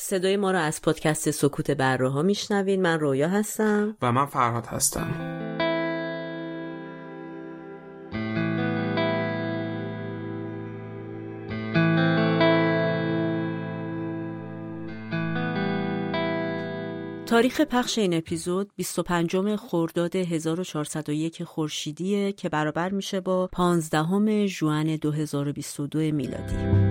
صدای ما را از پادکست سکوت بره ها میشنوین من رویا هستم. و من فرهاد هستم. تاریخ پخش این اپیزود 25 خرداد 1401 خورشیدیه که برابر میشه با 15 ژوئن 2022 میلادی.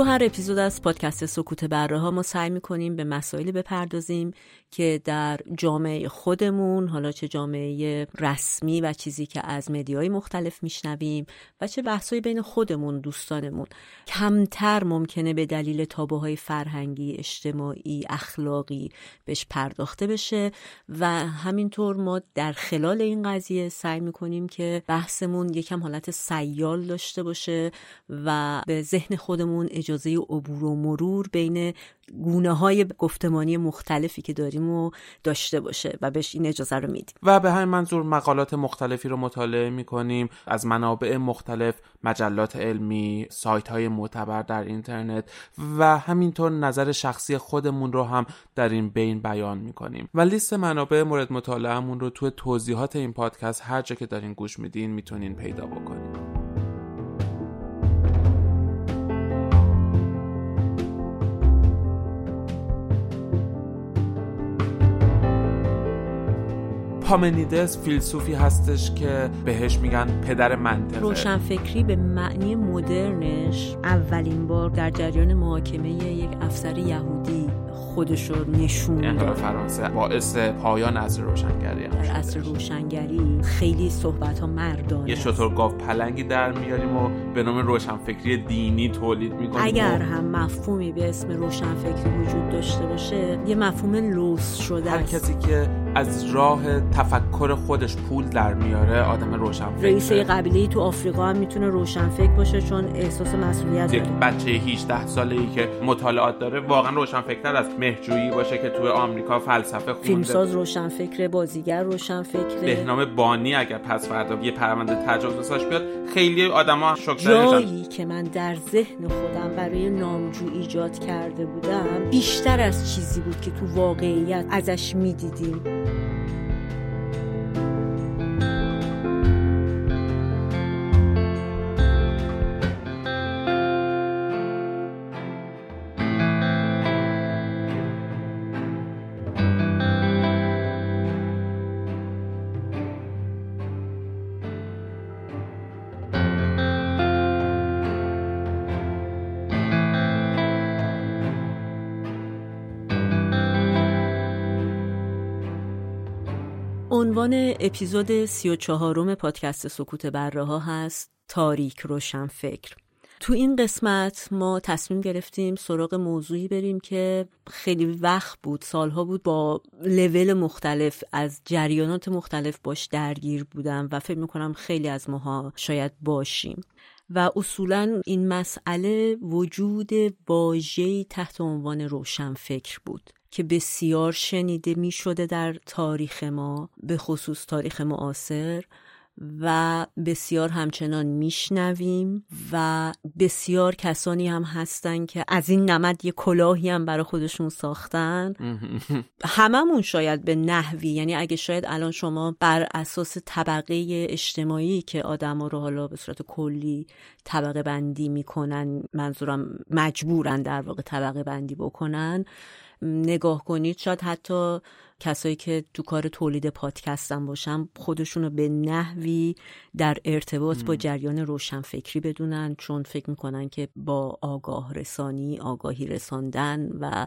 تو هر اپیزود از پادکست سکوت بره ها ما سعی می‌کنیم به مسائلی بپردازیم که در جامعه خودمون حالا چه جامعه رسمی و چیزی که از مدیای مختلف میشنویم و چه بحثایی بین خودمون دوستانمون. کمتر ممکنه به دلیل تابوهای فرهنگی اجتماعی اخلاقی بهش پرداخته بشه و همینطور ما در خلال این قضیه سعی می‌کنیم که بحثمون یکم حالت سیال داشته باشه و به ذهن خودمون اجازه عبور و مرور بین گونه های گفتمانی مختلفی که داریم و داشته باشه و بهش این اجازه رو میدیم. و به همین منظور مقالات مختلفی رو مطالعه می‌کنیم از منابع مختلف مجلات علمی سایت های معتبر در اینترنت و همینطور نظر شخصی خودمون رو هم در این بین بیان می‌کنیم. و لیست منابع مورد مطالعهمون رو توی توضیحات این پادکست هر جا که دارین گوش میدین می‌تونین پیدا بکنیم پامنیدس فیلسوفی هستش که بهش میگن پدر منطقه روشنفکری به معنی مدرنش اولین بار در جریان محاکمه یک افسر یهودی. خودش رو نشون انقلاب فرانسه. باعث پایان از روشنگری هم در اصر روشنگری خیلی صحبت ها مردانه یه شطور گاف پلنگی در میاریم و به نام روشنفکری دینی تولید می‌کنیم اگر هم مفهومی به اسم روشنفکری وجود داشته باشه یه مفهوم لوس شده هر کسی که از راه تفکر خودش پول در میاره آدم روشنفکر رئیس قبیله تو آفریقا هم می‌تونه روشنفکر باشه چون احساس مسئولیت یک بچه 18 ساله ای که مطالعات داره واقعا روشنفکر از مهجویی باشه که تو آمریکا فلسفه خونده. فیلمساز روشنفکر بازیگر روشنفکر بهنام بانی اگر پس فردا یه پرونده تجاوزش بیاد خیلی آدما شوک جایی که من در ذهن خودم برای نامجو ایجاد کرده بودم بیشتر از چیزی بود که تو واقعیت ازش می‌دیدیم. عنوان اپیزود سی و چهارم پادکست سکوت بره ها هست تاریک روشن فکر. تو این قسمت ما تصمیم گرفتیم سراغ موضوعی بریم که خیلی وقت بود سالها بود با لول مختلف از جریانات مختلف باش درگیر بودم و فکر می‌کنم خیلی از ماها شاید باشیم. و اصولا این مسئله وجود واژه‌ای تحت عنوان روشن فکر بود. که بسیار شنیده می شده در تاریخ ما به خصوص تاریخ معاصر و بسیار همچنان میشنویم و بسیار کسانی هم هستن که از این نمد یه کلاهی هم برای خودشون ساختن. هممون شاید به نحوی یعنی اگه شاید الان شما بر اساس طبقه اجتماعی که آدما رو حالا به صورت کلی طبقه بندی می‌کنن منظورم مجبورن در واقع طبقه بندی بکنن نگاه کنید شاید حتی کسایی که تو کار تولید پادکستم باشن خودشونو به نحوی در ارتباط با جریان روشنفکری بدونن چون فکر می‌کنن که با آگاه رسانی آگاهی رساندن و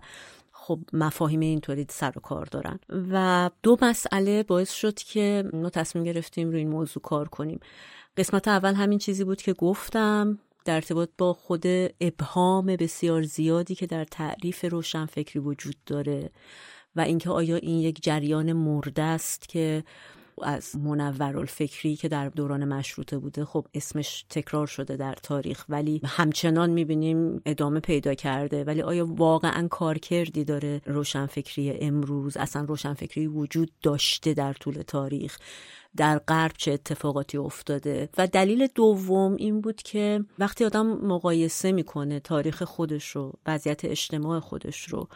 خب مفاهیم اینطوری سر و کار دارن. و دو مسئله باعث شد که ما تصمیم گرفتیم روی این موضوع کار کنیم. قسمت اول همین چیزی بود که گفتم. در ارتباط با خود ابهام بسیار زیادی که در تعریف روشنفکری وجود داره و اینکه آیا این یک جریان مرده است که از منورالفکری که در دوران مشروطه بوده خب اسمش تکرار شده در تاریخ ولی همچنان می‌بینیم ادامه پیدا کرده. ولی آیا واقعا کارکردی داره روشنفکری امروز؟ اصلا روشنفکری وجود داشته در طول تاریخ؟ در غرب چه اتفاقاتی افتاده؟ و دلیل دوم این بود که وقتی آدم مقایسه می‌کنه تاریخ خودش رو وضعیت اجتماع خودش رو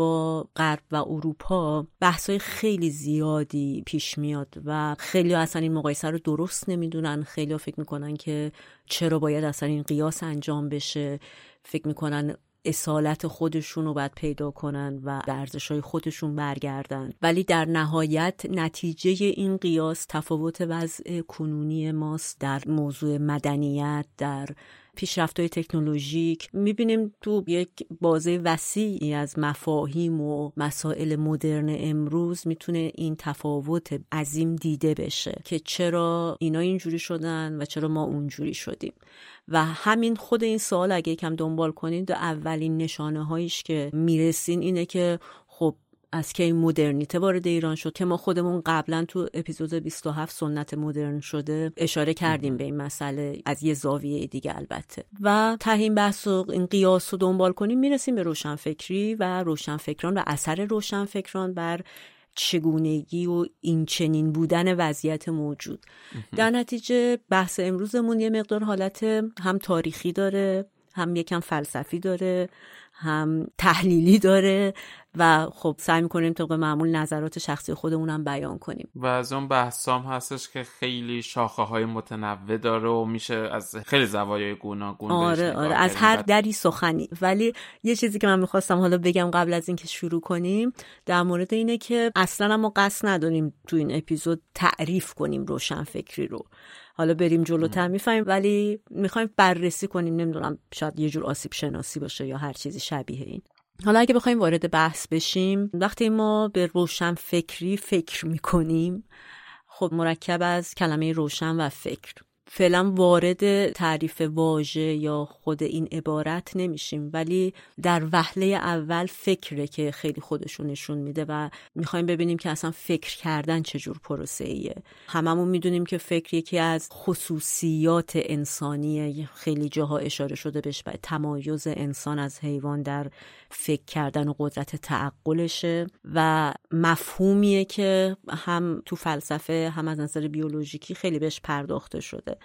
با غرب و اروپا بحثای خیلی زیادی پیش میاد و خیلی اصلا این مقایسه رو درست نمی‌دونن. خیلی فکر می‌کنن که چرا باید اصلا این قیاس انجام بشه. فکر می‌کنن اصالت خودشون رو باید پیدا کنن و به های خودشون برگردن. ولی در نهایت نتیجه این قیاس تفاوت وضع کنونی ماست در موضوع مدنیت در پیشرفت های تکنولوژیک. می‌بینیم تو یک بازه وسیعی از مفاهیم و مسائل مدرن امروز می‌تونه این تفاوت عظیم دیده بشه که چرا اینا اینجوری شدن و چرا ما اونجوری شدیم. و همین خود این سوال اگه یکم دنبال کنید اولین نشانه هایش که می‌رسین اینه که خب از کی مدرنیته وارد ایران شد که ما خودمون قبلا تو اپیزود 27 سنت مدرن شده اشاره کردیم به این مسئله. از یه زاویه دیگه البته. و تهین بحث و این قیاس رو دنبال کنیم می‌رسیم به روشنفکری و روشنفکران و اثر روشنفکران بر چگونگی و این چنین بودن وضعیت موجود. در نتیجه بحث امروزمون یه مقدار حالت هم تاریخی داره هم یکم فلسفی داره هم تحلیلی داره و خب سعی می‌کنیم طبق معمول نظرات شخصی خودمونم بیان کنیم. و از اون بحثام هستش که خیلی شاخه های متنوع داره و میشه از خیلی زوایای گوناگون آره آره از هر دری سخنی. ولی یه چیزی که من می‌خواستم حالا بگم قبل از اینکه شروع کنیم در مورد اینه که اصلا ما قصد نداریم تو این اپیزود تعریف کنیم روشن فکری رو. حالا بریم جلوتر می‌فهمیم ولی می‌خوایم بررسی کنیم. نمی‌دونم شاید یه جور آسیب شناسی باشه یا هر چیزی شبیه این. حالا اگه بخوایم وارد بحث بشیم وقتی ما به روشن فکری فکر می‌کنیم خب مرکب از کلمه روشن و فکر. فعلا وارد تعریف واژه یا خود این عبارت نمیشیم ولی در وهله اول فکره که خیلی خودشون نشون میده و می‌خوایم ببینیم که اصلا فکر کردن چجور پروسه ایه هممون می‌دونیم که فکر یکی از خصوصیات انسانیه. خیلی جاها اشاره شده بهش تمایز انسان از حیوان در فکر کردن و قدرت تعقلشه و مفهومیه که هم تو فلسفه هم از نظر بیولوژیکی خیلی بهش پرداخته شده.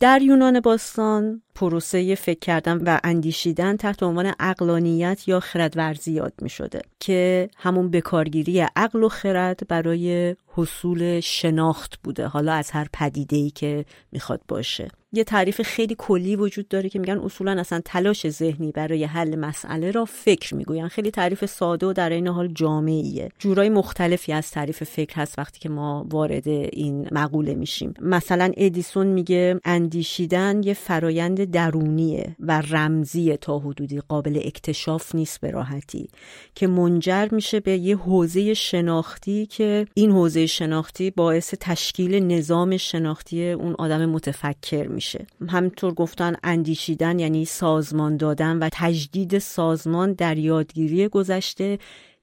در یونان باستان پروسه فکر کردن و اندیشیدن تحت عنوان اقلانیت یا خردورزی یاد می شده که همون بکارگیری عقل و خرد برای حصول شناخت بوده حالا از هر پدیده ای که می‌خواد باشه. یه تعریف خیلی کلی وجود داره که میگن اصولا اصلا تلاش ذهنی برای حل مسئله را فکر می‌گوین خیلی تعریف ساده و در این حال جامعیه. جورای مختلفی از تعریف فکر هست وقتی که ما وارد این مقوله میشیم. مثلا ادیسون میگه اندیشیدن یه فرایند درونیه و رمزی تا حدودی. قابل اکتشاف نیست به راحتی. که منجر میشه به یه حوزه شناختی که این حوزه شناختی باعث تشکیل نظام شناختی اون آدم متفکر میشه. همطور گفتن اندیشیدن یعنی سازمان دادن و تجدید سازمان در یادگیری گذشته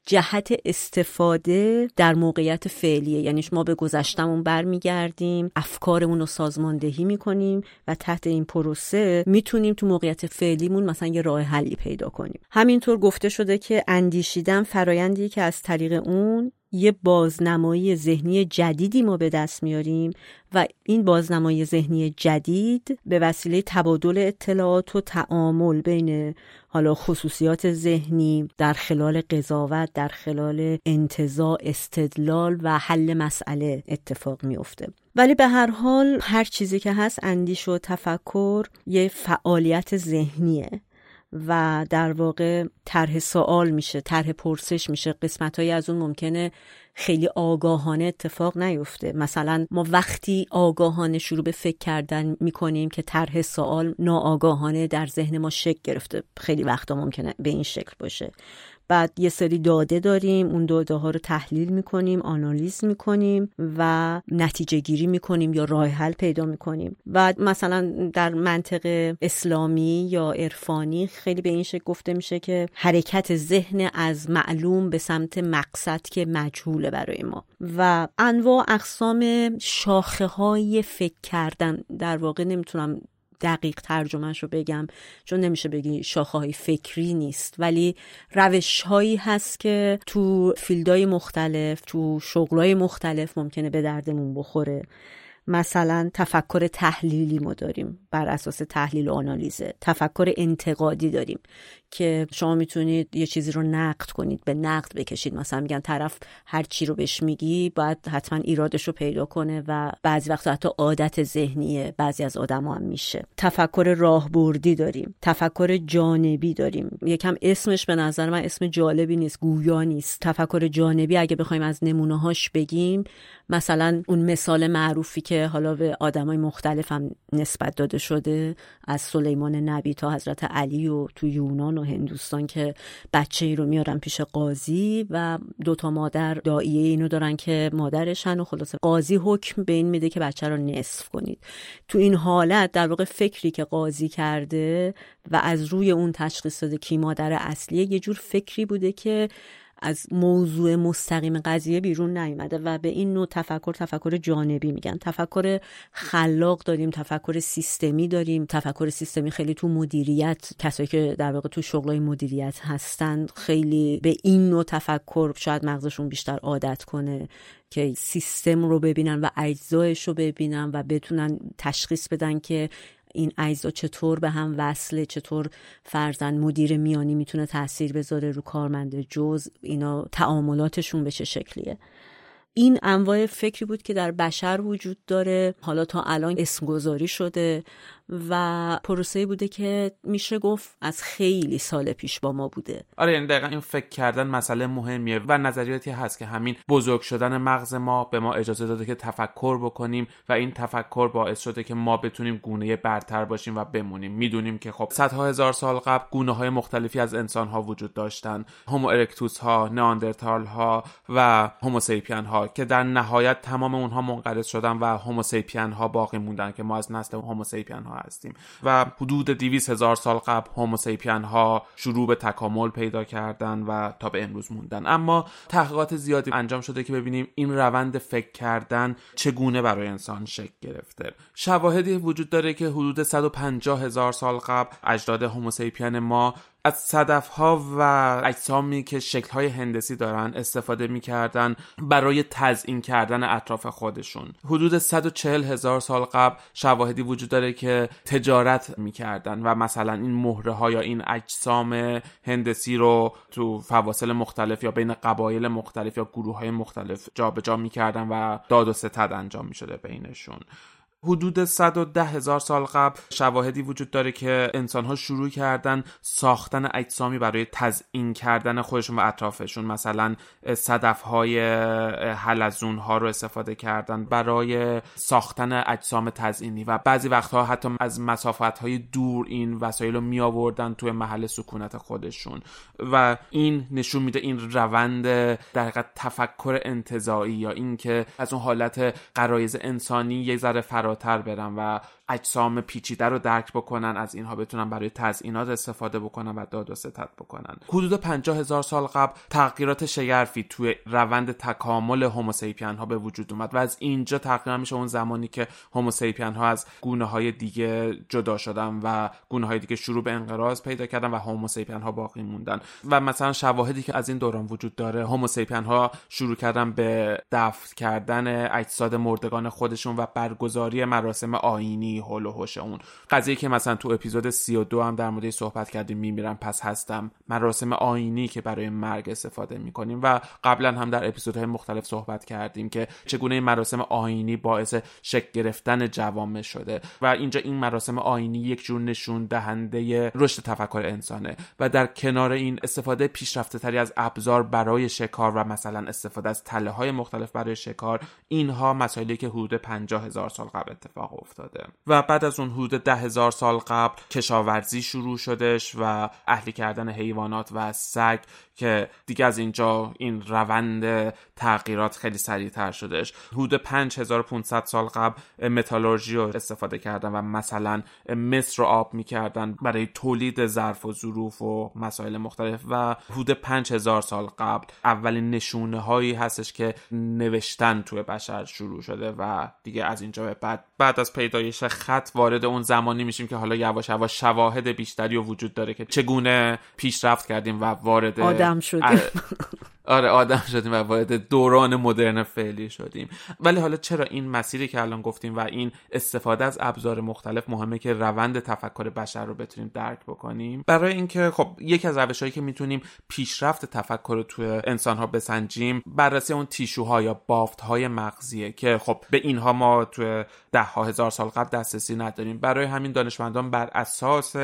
جهت استفاده در موقعیت فعلیه. یعنی ما به گذشتمون برمیگردیم افکارمون رو سازماندهی می‌کنیم و تحت این پروسه می‌تونیم تو موقعیت فعلیمون مثلا یه راه حلی پیدا کنیم. همینطور گفته شده که اندیشیدن فرایندی که از طریق اون یه بازنمایی ذهنی جدیدی ما به دست میاریم و این بازنمایی ذهنی جدید به وسیله تبادل اطلاعات و تعامل بین حالا خصوصیات ذهنی در خلال قضاوت در خلال انتظاع استدلال و حل مسئله اتفاق میافته. ولی به هر حال هر چیزی که هست اندیش و تفکر یه فعالیت ذهنیه. و در واقع طرح سوال میشه طرح پرسش میشه. قسمت از اون ممکنه خیلی آگاهانه اتفاق نیفته. مثلا ما وقتی آگاهانه شروع به فکر کردن می‌کنیم که طرح سوال ناآگاهانه در ذهن ما شکل گرفته. خیلی وقتا ممکنه به این شکل باشه. بعد یه سری داده داریم اون داده ها رو تحلیل می‌کنیم آنالیز می‌کنیم و نتیجه گیری می‌کنیم یا راه حل پیدا می‌کنیم. و مثلا در منطق اسلامی یا عرفانی خیلی به این شکل گفته میشه که حرکت ذهن از معلوم به سمت مقصد که مجهول معقوله برای ما. و انواع اقسام شاخه های فکر کردن در واقع نمی‌تونم دقیق ترجمهش رو بگم چون نمیشه بگی شاخه فکری نیست. ولی روش هایی هست که تو فیلدهای مختلف تو شغلهای مختلف ممکنه به دردمون بخوره. مثلا تفکر تحلیلی ما داریم بر اساس تحلیل و آنالیزه تفکر انتقادی داریم. که شما می‌تونید یه چیزی رو نقد کنید به نقد بکشید. مثلا میگن طرف هر چی رو بهش میگی باید حتما ایرادش رو پیدا کنه و بعضی وقت حتی عادت ذهنیه. بعضی از آدم هم میشه. تفکر راهبردی داریم تفکر جانبی داریم. یکم اسمش به نظر من اسم جالبی نیست گویا نیست. تفکر جانبی اگه بخوایم از نمونه هاش بگیم مثلا اون مثال معروفی که حالا به آدمای مختلف هم نسبت داده شده از سلیمان نبی تا حضرت علی و تو یونان و هندوستان که بچه ای رو میارن پیش قاضی و دوتا مادر داییه اینو دارن که مادرشن و خلاصه قاضی حکم به این میده که بچه رو نصف کنید. تو این حالت در واقع فکری که قاضی کرده و از روی اون تشخیص داده کی مادر اصلیه یه جور فکری بوده که از موضوع مستقیم قضیه بیرون نیومده و به این نوع تفکر تفکر جانبی میگن. تفکر خلاق داریم تفکر سیستمی داریم. تفکر سیستمی خیلی تو مدیریت کسایی که در واقع تو شغلای مدیریت هستن خیلی به این نوع تفکر شاید مغزشون بیشتر عادت کنه که سیستم رو ببینن و اجزایش رو ببینن و بتونن تشخیص بدن که این اجزا چطور به هم وصله چطور فرزن مدیر میانی می‌تونه تاثیر بذاره رو کارمند جز اینا تعاملاتشون به چه شکلیه؟ این انواع فکری بود که در بشر وجود داره. حالا تا الان اسمگذاری شده. و پروسه بوده که میشه گفت از خیلی سال پیش با ما بوده. آره یعنی دقیقا این فکر کردن مسئله مهمیه و نظریاتی هست که همین بزرگ شدن مغز ما به ما اجازه داده که تفکر بکنیم و این تفکر باعث شده که ما بتونیم گونه برتر باشیم و بمونیم. می‌دونیم که خب صدها هزار سال قبل گونه های مختلفی از انسان ها وجود داشتن هومو ارکتوس ها ناندرتال ها و هوموسیپین ها که در نهایت تمام اونها منقرض شدن و هوموسیپین ها باقی موندن که ما از نسل هوموسیپین ها هستیم. و حدود 200 هزار سال قبل هوموسیپین ها شروع به تکامل پیدا کردن و تا به امروز موندن. اما تحقیقات زیادی انجام شده که ببینیم این روند فکر کردن چگونه برای انسان شکل گرفته. شواهدی وجود داره که حدود 150 هزار سال قبل اجداد هوموسیپین ما از صدف ها و اجسامی که شکل های هندسی دارن استفاده می‌کردن برای تزئین کردن اطراف خودشون. حدود 140 هزار سال قبل شواهدی وجود داره که تجارت می‌کردن و مثلا این مهره ها یا این اجسام هندسی رو تو فواصل مختلف یا بین قبایل مختلف یا گروه های مختلف جابجا جا می‌کردن و داد و ستد انجام می‌شده بینشون. حدود 110 هزار سال قبل شواهدی وجود داره که انسان ها شروع کردن ساختن اجسامی برای تزئین کردن خودشون و اطرافشون. مثلا صدف های حلزون ها رو استفاده کردن برای ساختن اجسام تزئینی و بعضی وقتها حتی از مسافت های دور این وسایل رو می آوردن توی محل سکونت خودشون. و این نشون میده این روند در تفکر انتظایی یا اینکه از اون حالت قرایز انسانی یه ذره فرا فراتر برن و اجسام پیچیده رو درک بکنن از اینها بتونن برای تزئینات استفاده بکنن و داد و ستد بکنن. حدود 50 هزار سال قبل تغییرات شگرفی توی روند تکامل هوموسیپین ها به وجود اومد و از اینجا تقریبا میشه اون زمانی که هوموسیپین ها از گونه های دیگه جدا شدن و گونه های دیگه شروع به انقراض پیدا کردن و هوموسیپین ها باقی موندن. و مثلا شواهدی که از این دوران وجود داره هوموسیپین ها شروع کردن به دفن کردن اجساد مردگان خودشون و برگزاری مراسم آینی هول و هوش اون. قضیه که مثلا تو اپیزود 32 هم در مورد صحبت کردیم میمیرم پس هستم. مراسم آینی که برای مرگ استفاده می‌کنیم و قبلا هم در اپیزودهای مختلف صحبت کردیم که چگونه این مراسم آینی باعث شک گرفتن جوامع شده و اینجا این مراسم آینی یک جور نشون دهنده رشد تفکر انسانه و در کنار این استفاده پیشرفته تری از ابزار برای شکار و مثلا استفاده از تله های مختلف برای شکار اینها مسائلی که حدود 50 هزار سال قبل اتفاق افتاده. و بعد از اون حدود ده هزار سال قبل کشاورزی شروع شدش و اهلی کردن حیوانات و سگ که دیگه از اینجا این روند تغییرات خیلی سریعتر شدش حدود 5500 سال قبل متالورژی رو استفاده کردن و مثلا مصر رو آب می‌کردن برای تولید ظرف و ظروف و مسائل مختلف و حدود 5000 سال قبل اولین نشونه هایی هستش که نوشتن توی بشر شروع شده و دیگه از اینجا به بعد بعد از پیدایش خط وارد اون زمانی میشیم که حالا یواش یواش شواهد بیشتری وجود داره که چگونه پیشرفت کردیم و وارد آدم شدیم. آره آدم شدیم و وارد دوران مدرن فعلی شدیم. ولی حالا چرا این مسیری که الان گفتیم و این استفاده از ابزار مختلف مهمه که روند تفکر بشر رو بتونیم درک بکنیم؟ برای اینکه خب یکی از روشهایی که می‌تونیم پیشرفت تفکر رو توی انسان ها بسنجیم بررسی اون تیشوها یا بافت های مغزیه که خب به اینها ما توی ده ها هزار سال قبل دسترسی نداریم. برای همین دانشمندان بر اساس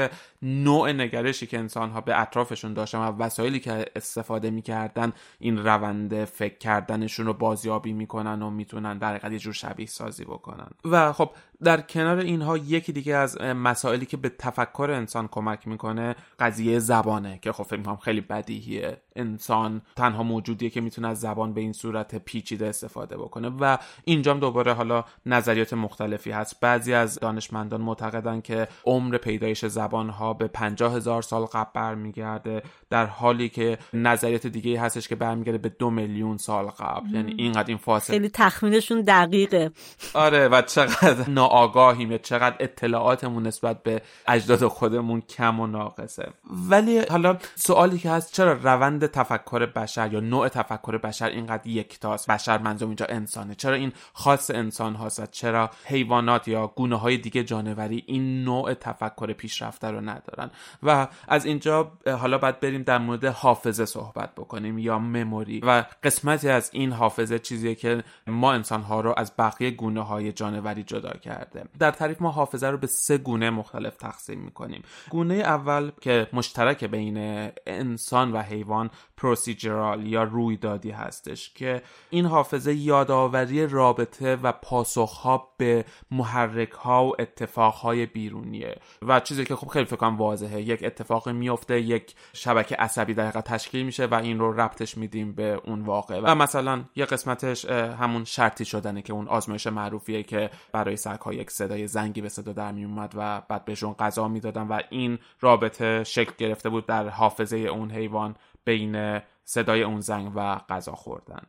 نوع نگرشی که انسان ها به اطرافشون داشتن و وسایلی که استفاده می‌کردن این روند فکر کردنشون رو بازیابی می‌کنن و می‌تونن در حقیقت یه جور شبیه سازی بکنن. و خب در کنار اینها یکی دیگه از مسائلی که به تفکر انسان کمک می‌کنه قضیه زبانه که خب فکر می‌کنم خیلی بدیهیه. انسان تنها موجودیه که می‌تونه از زبان به این صورت پیچیده استفاده بکنه و اینجام دوباره حالا نظریات مختلفی هست. بعضی از دانشمندان معتقدن که عمر پیدایش زبان ها به پنجاه هزار سال قبل برمیگرده در حالی که نظریات دیگه هستش که برمیگرده به دو میلیون سال قبل. یعنی اینقدر این فاصله. خیلی تخمینشون دقیقه. آره و چقدر ناآگاهیم یا چقدر اطلاعاتمون نسبت به اجداد خودمون کم و ناقصه. ولی حالا سوالی که هست چرا روند تفکر بشر یا نوع تفکر بشر اینقدر یکتاست بشر منظورم اینجا انسانه. چرا این خاص انسان هاست چرا حیوانات یا گونه های دیگه جانوری این نوع تفکر پیشرفته رو ندارن؟ و از اینجا حالا باید بریم در مورد حافظه صحبت بکنیم یا مموری و قسمتی از این حافظه چیزیه که ما انسان ها رو از بقیه گونه های جانوری جدا کرده. در تعریف ما حافظه رو به سه گونه مختلف تقسیم می‌کنیم. گونه اول که مشترک بین انسان و حیوان پروسیجرال یا رویدادی هستش که این حافظه یادآوری رابطه و پاسخها به محرک ها و اتفاق های بیرونیه. و چیزی که خب خیلی فکر کنم واضحه. یک اتفاق میفته یک شبکه عصبی دقیقا تشکیل میشه و این رو ربطش میدیم به اون واقع. و مثلا یه قسمتش همون شرطی شدنه که اون آزمایش معروفیه که برای سگ یک صدای زنگی به صدا در میومد و بعد بهشون غذا می‌دادن و این رابطه شکل گرفته بود در حافظه اون حیوان بین صدای اون زنگ و غذا خوردن.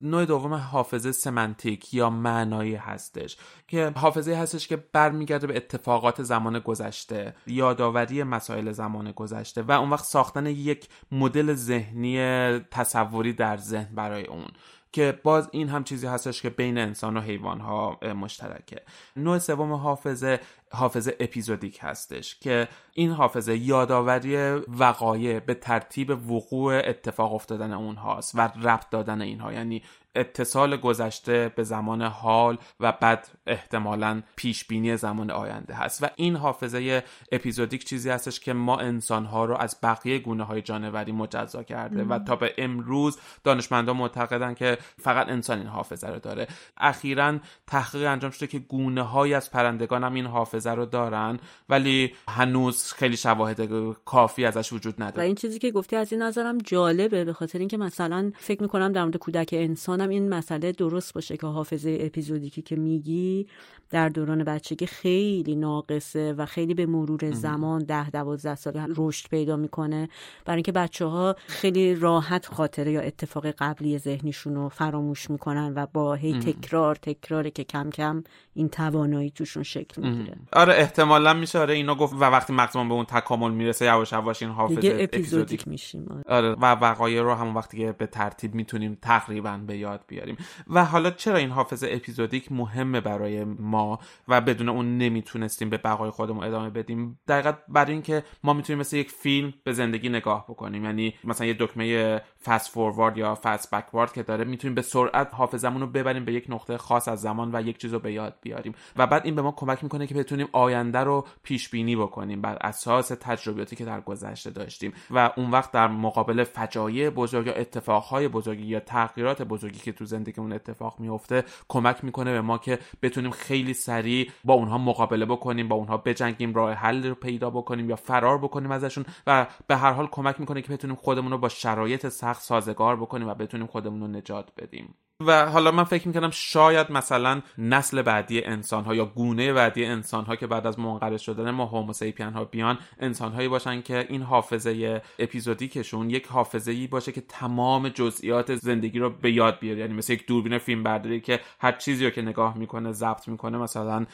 نوع دوم حافظه سمنتیک یا معنایی هستش که حافظه هستش که برمیگرده به اتفاقات زمان گذشته یادآوری مسائل زمان گذشته و اون وقت ساختن یک مدل ذهنی تصوری در ذهن برای اون. که باز این هم چیزی هستش که بین انسان و حیوان ها مشترکه. نوع سوم حافظه حافظه اپیزودیک هستش که این حافظه یادآوری وقایع به ترتیب وقوع اتفاق افتادن اونهاست و ربط دادن اینها. یعنی اتصال گذشته به زمان حال و بعد احتمالا پیش بینی زمان آینده هست. و این حافظه اپیزودیک چیزی هستش که ما انسان ها رو از بقیه گونه های جانوری مجزا کرده و تا به امروز دانشمندان معتقدن که فقط انسان این حافظه رو داره. اخیرا تحقیق انجام شده که گونه های از پرندگان هم این حافظه رو دارن ولی هنوز خیلی شواهد کافی ازش وجود نداره. و این چیزی که گفتی از این نظرم جالبه به خاطر اینکه مثلا فکر می‌کنم در مورد کودک انسان این مسئله درست باشه که حافظه اپیزودیکی که میگی در دوران بچگی خیلی ناقصه و خیلی به مرور زمان ده دوازده ساله رشد پیدا می‌کنه. برای اینکه بچه ها خیلی راحت خاطره یا اتفاق قبلی ذهنیشون رو فراموش می‌کنن و با هی تکرار تکراره که کم کم این توانایی توشون شکل می‌گیره. آره احتمالا میشه. آره اینو گفت و وقتی مغزمون به اون تکامل می‌رسه یواش یواش این حافظه دیگه اپیزودیک. میشیم. آره. آره و وقایع رو همون وقتی که به ترتیب می‌تونیم تقریبا به یاد بیاریم. و حالا چرا این حافظه اپیزودیک مهمه برای ما و بدون اون نمی‌تونستیم به بقای خودمون ادامه بدیم؟ دقیقا برای اینکه ما می‌تونیم مثل یک فیلم به زندگی نگاه بکنیم. یعنی مثلا یه دکمه فست فوروارد یا فست بکوارد که داره می‌تونیم به سرعت حافظمون رو ببریم به یک نقطه خاص از زمان و یک چیز رو به یاد بیاریم. و بعد این به ما کمک می‌کنه که بتونیم آینده رو پیش بینی بکنیم بر اساس تجربیاتی که در گذشته داشتیم. و اون وقت در مقابل فجایع بزرگ یا اتفاقهای بزرگی یا تغییرات بزرگی که تو زندگیمون اتفاق میفته کمک می‌کنه به ما که بتونیم خیلی سریع با اونها مقابله بکنیم با اونها بجنگیم راه حل رو پیدا بکنیم یا فرار بکنیم ازشون. و به هر حال کمک می‌کنه که بتونیم خودمون رو با شرایط سازگار بکنیم و بتونیم خودمون رو نجات بدیم. و حالا من فکر می‌کنم شاید مثلا نسل بعدی انسان ها یا گونه بعدی انسان ها که بعد از منقرض شدن ما هوموسیپین ها بیان انسان هایی باشن که این حافظه اپیزودیکشون یک حافظه ای باشه که تمام جزئیات زندگی رو به یاد بیاره. یعنی مثل یک دوربین فیلم برداری که هر چیزی رو که نگاه می‌کنه ضبط می‌کنه مثلا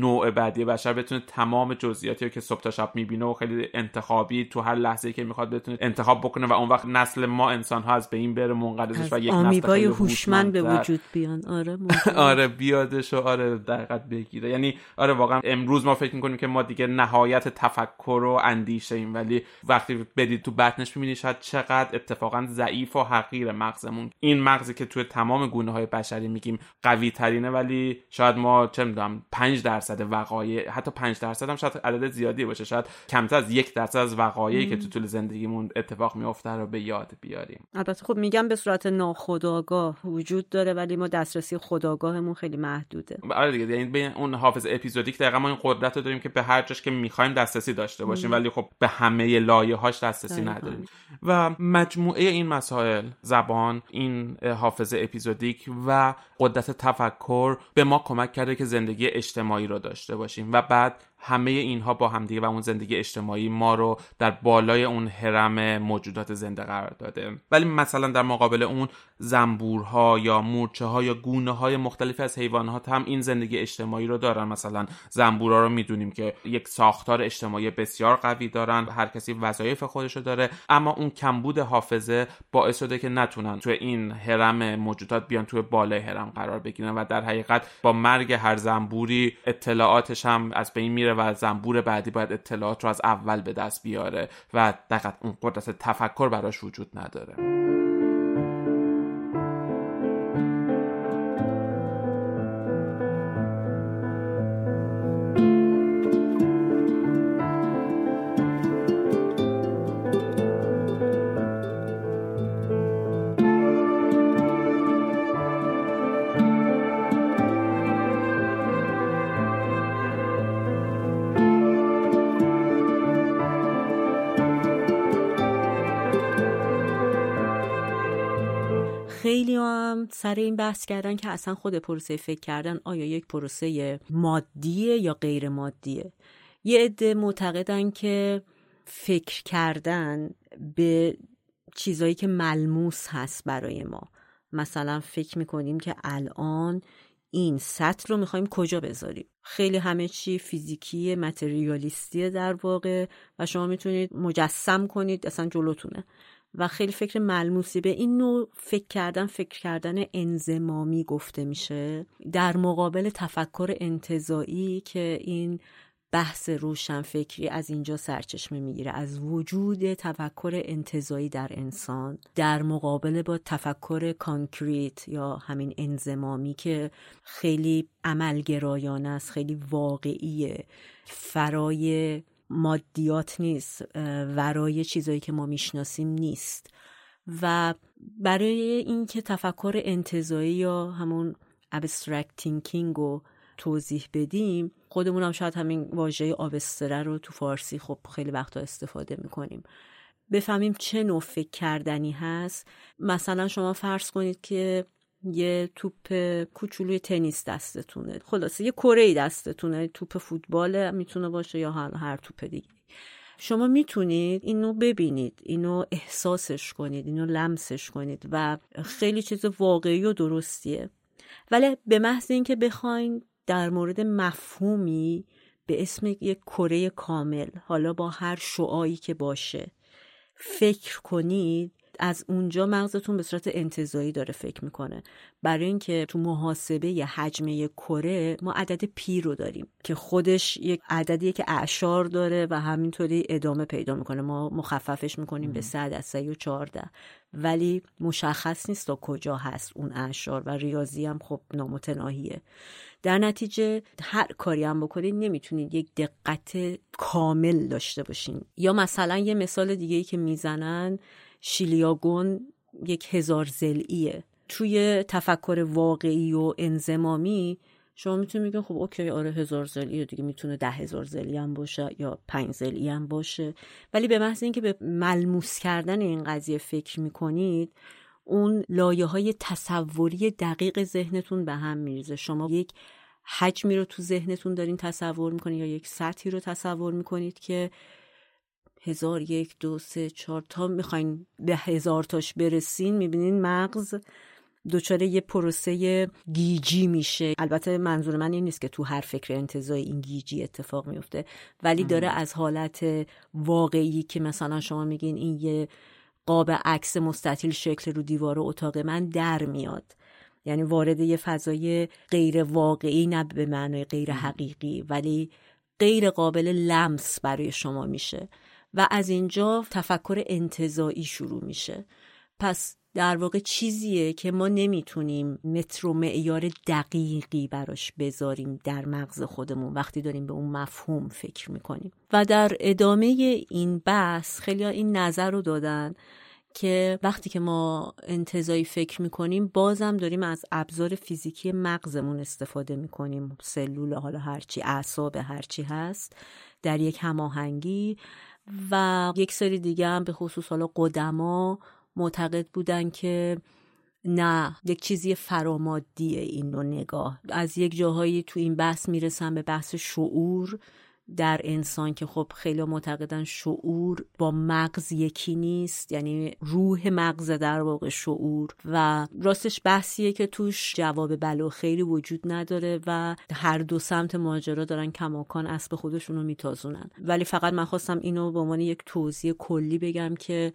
نوع بعدی بشر بتونه تمام جزئیاتی رو که صبح تا شب می‌بینه و خیلی انتخابی تو هر لحظه که می‌خواد بتونه انتخاب بکنه و اون وقت نسل ما انسان ها از بین بره منقرضش و یک نسل هوشمند به وجود بیان. آره آره بیادش و آره دقیقت بگیره. یعنی آره واقعا امروز ما فکر می‌کنیم که ما دیگه نهایت تفکر و اندیشه ایم ولی وقتی بدید تو بطنش می‌بینی شاید چقدر اتفاقا ضعیف و حقیر مغزمون. این مغزی که توی تمام گونه های بشری میگیم قوی ترینه ولی شاید ما چه می‌دونم 5 درصد وقایع حتی 5 درصد هم شاید عدد زیادی باشه. شاید کمتر از یک درصد از وقایعی که تو طول زندگیمون اتفاق میفته رو به یاد بیاریم. البته خب میگم به صورت ناخودآگاه وجود داره ولی ما دسترسی خداگاهمون خیلی محدوده. آره دیگه یعنی به اون حافظ اپیزودیک دقیقا ما این قدرت رو داریم که به هر جاش که می‌خوایم دسترسی داشته باشیم ولی خب به همه لایه هاش دسترسی نداریم. و مجموعه این مسائل زبان این حافظ اپیزودیک و قدرت تفکر به ما کمک کرده که زندگی اجتماعی رو داشته باشیم. و بعد همه اینها با همدیگه و اون زندگی اجتماعی ما رو در بالای اون حرم موجودات زنده قرار داده. ولی مثلا در مقابل اون زنبورها یا مورچه ها یا گونه های مختلفی از حیوانات هم این زندگی اجتماعی رو دارن. مثلا زنبورها رو می‌دونیم که یک ساختار اجتماعی بسیار قوی دارن هر کسی وظایف خودش داره اما اون کمبود حافظه باعث شده که نتونن تو این حرم موجودات بیان توی بالای حرم قرار بگیرن و در حقیقت با مرگ هر زنبوری اطلاعاتش هم از بین میره و زنبور بعدی باید اطلاعات رو از اول به دست بیاره و دقیقا اون قدرت تفکر براش وجود نداره. سر این بحث کردن که اصلا خود پروسه فکر کردن آیا یک پروسه مادیه یا غیر مادیه. یه عده معتقدن که فکر کردن به چیزایی که ملموس هست برای ما. مثلا فکر می‌کنیم که الان این سطح رو می‌خوایم کجا بذاریم. خیلی همه چی فیزیکی متریالیستیه در واقع و شما می‌تونید مجسم کنید اصلا جلوتونه. و خیلی فکر ملموسی به این نوع فکر کردن فکر کردن انزمامی گفته میشه. در مقابل تفکر انتظایی که این بحث روشنفکری از اینجا سرچشمه می‌گیره از وجود تفکر انتظایی در انسان در مقابل با تفکر کانکریت یا همین انزمامی که خیلی عملگرایانه است خیلی واقعیه فرای مادیات نیست ورای چیزایی که ما می‌شناسیم نیست. و برای اینکه تفکر انتظایی یا همون abstract thinking رو توضیح بدیم خودمون هم شاید همین واژه آبستره رو تو فارسی خب خیلی وقتا استفاده می‌کنیم. بفهمیم چه نوع فکر کردنی هست. مثلا شما فرض کنید که یه توپ کوچولوی تنیس دستتونه. خلاصه یه کره دستتونه. توپ فوتبال می‌تونه باشه یا هر, هر توپ دیگه. شما می‌تونید اینو ببینید اینو احساسش کنید اینو لمسش کنید و خیلی چیز واقعی و درستیه. ولی به محض اینکه بخواین در مورد مفهومی به اسم یک کره کامل حالا با هر شعایی که باشه فکر کنید از اونجا مغزتون به صورت انتظایی داره فکر می‌کنه. برای اینکه تو محاسبه ی حجمه کره ما عدد پی رو داریم که خودش یک عددیه که اعشار داره و همینطوری ادامه پیدا می‌کنه. ما مخففش می‌کنیم به صد از سه و چارده ولی مشخص نیست تا کجا هست اون اعشار و ریاضی هم خب نامتناهیه. در نتیجه هر کاری هم بکنید نمی‌تونید یک دقت کامل داشته باشین. یا مثلا یه مثال دیگه ای که می‌زنن شیلیاگون یک هزار زلعیه. توی تفکر واقعی و انزمامی شما می‌تونید بگید خب اوکی آره هزار زلیه دیگه می‌تونه ده هزار زلی هم باشه یا پنج زلی هم باشه. ولی به محض اینکه به ملموس کردن این قضیه فکر می‌کنید اون لایه های تصوری دقیق ذهنتون به هم میریزه. شما یک حجمی رو تو ذهنتون دارین تصور می‌کنید یا یک سطحی رو تصور می‌کنید که هزار یک دو سه چهار تا می‌خواین به هزار تاش برسین می‌بینین مغز دچار یه پروسه گیجی میشه. البته منظور من این نیست که تو هر فکر انتظای این گیجی اتفاق میفته ولی داره از حالت واقعی که مثلا شما میگین این یه قاب عکس مستطیل شکل رو دیوار اتاق من در میاد. یعنی وارد یه فضای غیر واقعی نه به معنای غیر حقیقی ولی غیر قابل لمس برای شما میشه. و از اینجا تفکر انتظایی شروع میشه. پس در واقع چیزیه که ما نمی‌تونیم متر و معیار دقیقی براش بذاریم در مغز خودمون وقتی داریم به اون مفهوم فکر می‌کنیم. و در ادامه این بحث خیلی این نظر رو دادن که وقتی که ما انتظایی فکر می‌کنیم بازم داریم از ابزار فیزیکی مغزمون استفاده می‌کنیم. سلول حالا هرچی اعصاب هرچی هست در یک هماهنگی و یک سری دیگه هم به خصوص حالا قدما معتقد بودن که نه یک چیزی فرامادیه این نوع نگاه. از یک جاهایی تو این بحث می‌رسن به بحث شعور. در انسان که خب خیلی معتقدن شعور با مغز یکی نیست یعنی روح مغز در واقع شعور و راستش بحثیه که توش جواب بلا خیلی وجود نداره و هر دو سمت ماجرا دارن کماکان اسب خودشونو میتازونن. ولی فقط من خواستم اینو به عنوان یک توضیح کلی بگم که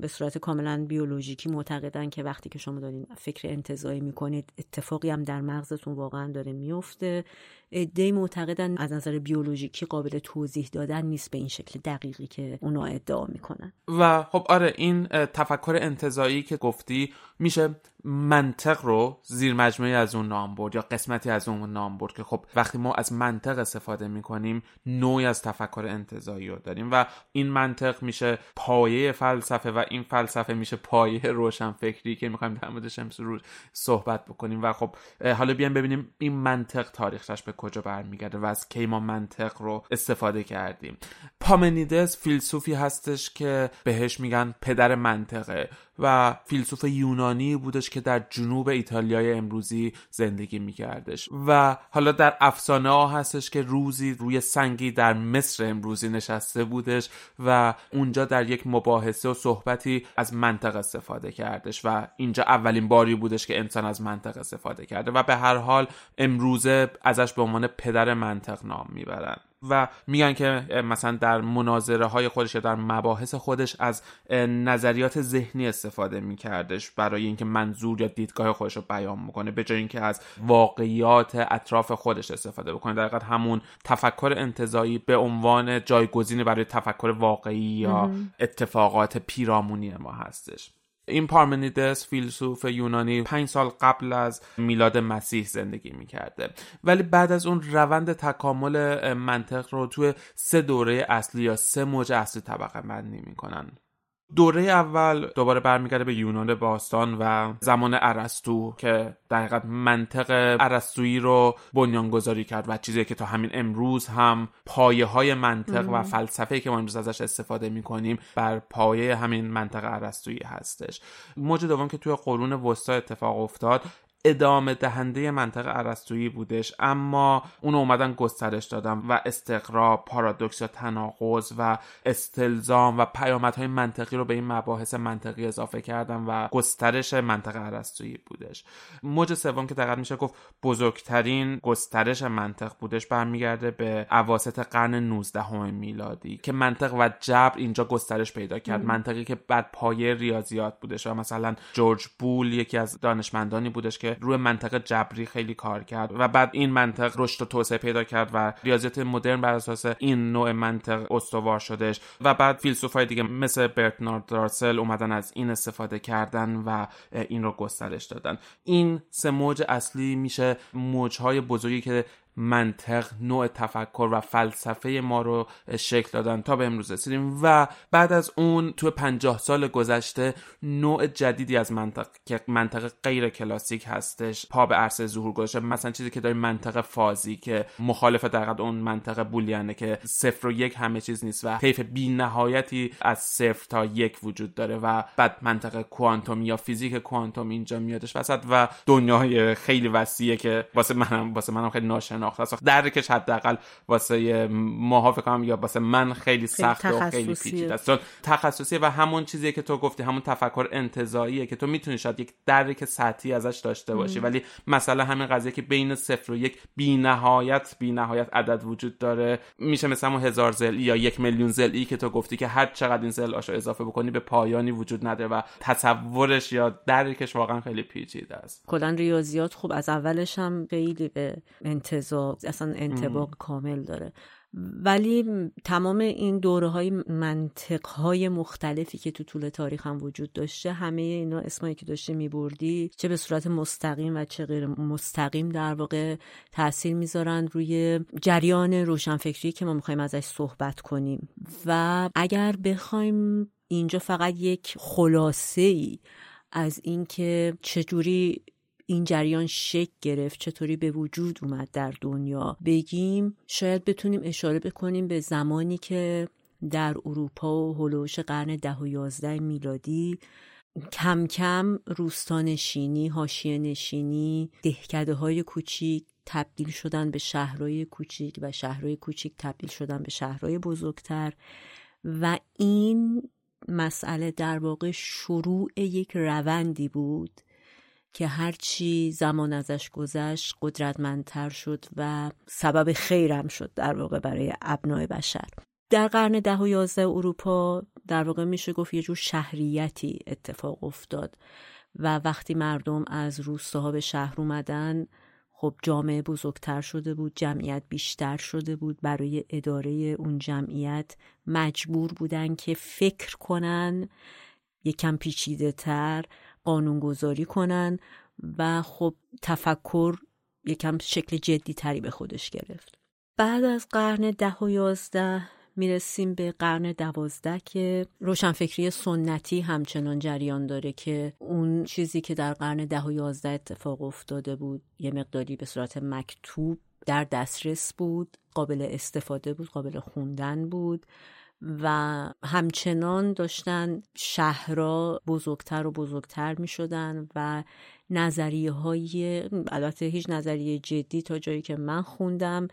به صورت کاملا بیولوژیکی معتقدن که وقتی که شما دارین فکر انتظایی می‌کنید اتفاقی هم در مغزتون واقعا داره میفته عده معتقدن از نظر بیولوژیکی قابل توضیح دادن نیست به این شکل دقیقی که اونا ادعا می‌کنن. و خب آره این تفکر انتظایی که گفتی میشه منطق رو زیر مجموعی از اون نام برد یا قسمتی از اون نام برد که خب وقتی ما از منطق استفاده می‌کنیم نوعی از تفکر انتظایی رو داریم و این منطق میشه پایه فلسفه و این فلسفه میشه پایه روشن فکری که می‌خوایم در موردش رو صحبت بکنیم. و خب حالا بیایم ببینیم این منطق تاریخش به کجا برمیگرده و از کی ما منطق رو استفاده کردیم. پامنیدس فیلسوفی هستش که بهش میگن پدر منطقه. و فیلسوف یونانی بودش که در جنوب ایتالیای امروزی زندگی میکردش. و حالا در افسانه ها هستش که روزی روی سنگی در مصر امروزی نشسته بودش و اونجا در یک مباحثه و صحبتی از منطق استفاده کردش و اینجا اولین باری بودش که انسان از منطق استفاده کرده و به هر حال امروزه ازش به عنوان پدر منطق نام می‌برن و میگن که مثلا در مناظره های خودش یا در مباحث خودش از نظریات ذهنی استفاده میکردش برای اینکه منظور یا دیدگاه خودش رو بیان می‌کنه به جای اینکه از واقعیات اطراف خودش استفاده بکنه. در حقیقت همون تفکر انتظایی به عنوان جایگزینی برای تفکر واقعی یا اتفاقات پیرامونی ما هستش. این پارمنیدس فیلسوف یونانی پنج سال قبل از میلاد مسیح زندگی می‌کرده. ولی بعد از اون روند تکامل منطق رو توی سه دوره اصلی یا سه موج اصلی طبقه بندی می‌کنن. دوره اول دوباره برمیگرده به یونان باستان و زمان ارسطو که در حقیقت منطق ارسطویی رو بنیانگذاری کرد و چیزی که تا همین امروز هم پایه های منطق و فلسفه که ما امروز ازش استفاده می‌کنیم بر پایه همین منطق ارسطویی هستش. موج دوم که توی قرون وسطا اتفاق افتاد ادامه دهنده منطق عرستویی بودش اما اون اومدن گسترش دادن و استقرا پارادوکس یا تناقض و استلزام و پیامدهای منطقی رو به این مباحث منطقی اضافه کردن و گسترش منطق عرستویی بودش. موج سوم که دقیق میشه گفت بزرگترین گسترش منطق بودش برمیگرده به اواسط قرن 19 میلادی که منطق و جبر اینجا گسترش پیدا کرد. منطقی که بعد پایه ریاضیات بودش و مثلا جورج بول یکی از دانشمندانی بودش که روی منطقه جبری خیلی کار کرد و بعد این منطق رشد و توسعه پیدا کرد و ریاضیات مدرن بر اساس این نوع منطق استوار شدش و بعد فیلسوفای دیگه مثل برتنارد راسل اومدن از این استفاده کردن و این رو گسترش دادن. این سه موج اصلی میشه موجهای بزرگی که منطق نوع تفکر و فلسفه ما رو شکل دادن تا به امروز رسیدیم و بعد از اون تو پنجاه سال گذشته نوع جدیدی از منطق که منطق غیر کلاسیک هستش پا به عرصه ظهور گذاشته. مثلا چیزی که داریم منطق فازی که مخالف در اون منطق بولیانه که صفر و یک همه چیز نیست و طیف بی نهایتی از صفر تا یک وجود داره و بعد منطق کوانتوم یا فیزیک کوانتوم اینجا میادش وسط و دنیای خیلی وسیعه که واسه منم واسه منم خیلی ناشناخته است درکش حداقل واسه ماها فکر کنم یا واسه من خیلی سخت و خیلی پیچیده است. چون تخصصی و همون چیزی که تو گفتی همون تفکر انتزاعیه که تو می‌تونی شاید یک درک سطحی ازش داشته باشی. ولی مسئله همین قضیه که بین صفر و یک بی نهایت بی نهایت عدد وجود داره. میشه مثل همون هزار زل یا یک میلیون زل که تو گفتی که هر چقدر این زل آشو اضافه بکنی به پایانی وجود نداره و تصورش یا درکش واقعا خیلی پیچیده است. کلا ریاضیات خوب از اولش هم خیلی به انتظار اصلا انتباق کامل داره. ولی تمام این دوره های منطق های مختلفی که تو طول تاریخ هم وجود داشته همه اینا اسمایی که داشته میبردی چه به صورت مستقیم و چه غیر مستقیم در واقع تاثیر می‌ذارن روی جریان روشنفکری که ما می‌خوایم ازش صحبت کنیم. و اگر بخوایم اینجا فقط یک خلاصه ای از اینکه چجوری این جریان شک گرفت چطوری به وجود اومد در دنیا. بگیم شاید بتونیم اشاره بکنیم به زمانی که در اروپا و هلوش قرن ده و یازده میلادی کم کم روستانشینی، هاشیه نشینی، دهکده های کوچیک تبدیل شدن به شهرهای کوچیک و شهرهای کوچیک تبدیل شدن به شهرهای بزرگتر و این مسئله در واقع شروع یک روندی بود که هرچی زمان ازش گذشت قدرتمندتر شد و سبب خیرم شد در واقع برای ابنای بشر. در قرن ده و یازده اروپا در واقع میشه گفت یه جور شهریتی اتفاق افتاد و وقتی مردم از روستاها به شهر اومدن خب جامعه بزرگتر شده بود جمعیت بیشتر شده بود برای اداره اون جمعیت مجبور بودن که فکر کنن یکم پیچیده تر قانونگذاری کنن و خب تفکر یکم شکل جدی تری به خودش گرفت. بعد از قرن ده و یازده می‌رسیم به قرن دوازده که روشنفکری سنتی همچنان جریان داره که اون چیزی که در قرن ده و یازده اتفاق افتاده بود یه مقداری به صورت مکتوب در دسترس بود قابل استفاده بود قابل خوندن بود. و همچنان داشتن شهرها بزرگتر و بزرگتر می شدن و نظریه های البته هیچ نظریه جدی تا جایی که من خوندم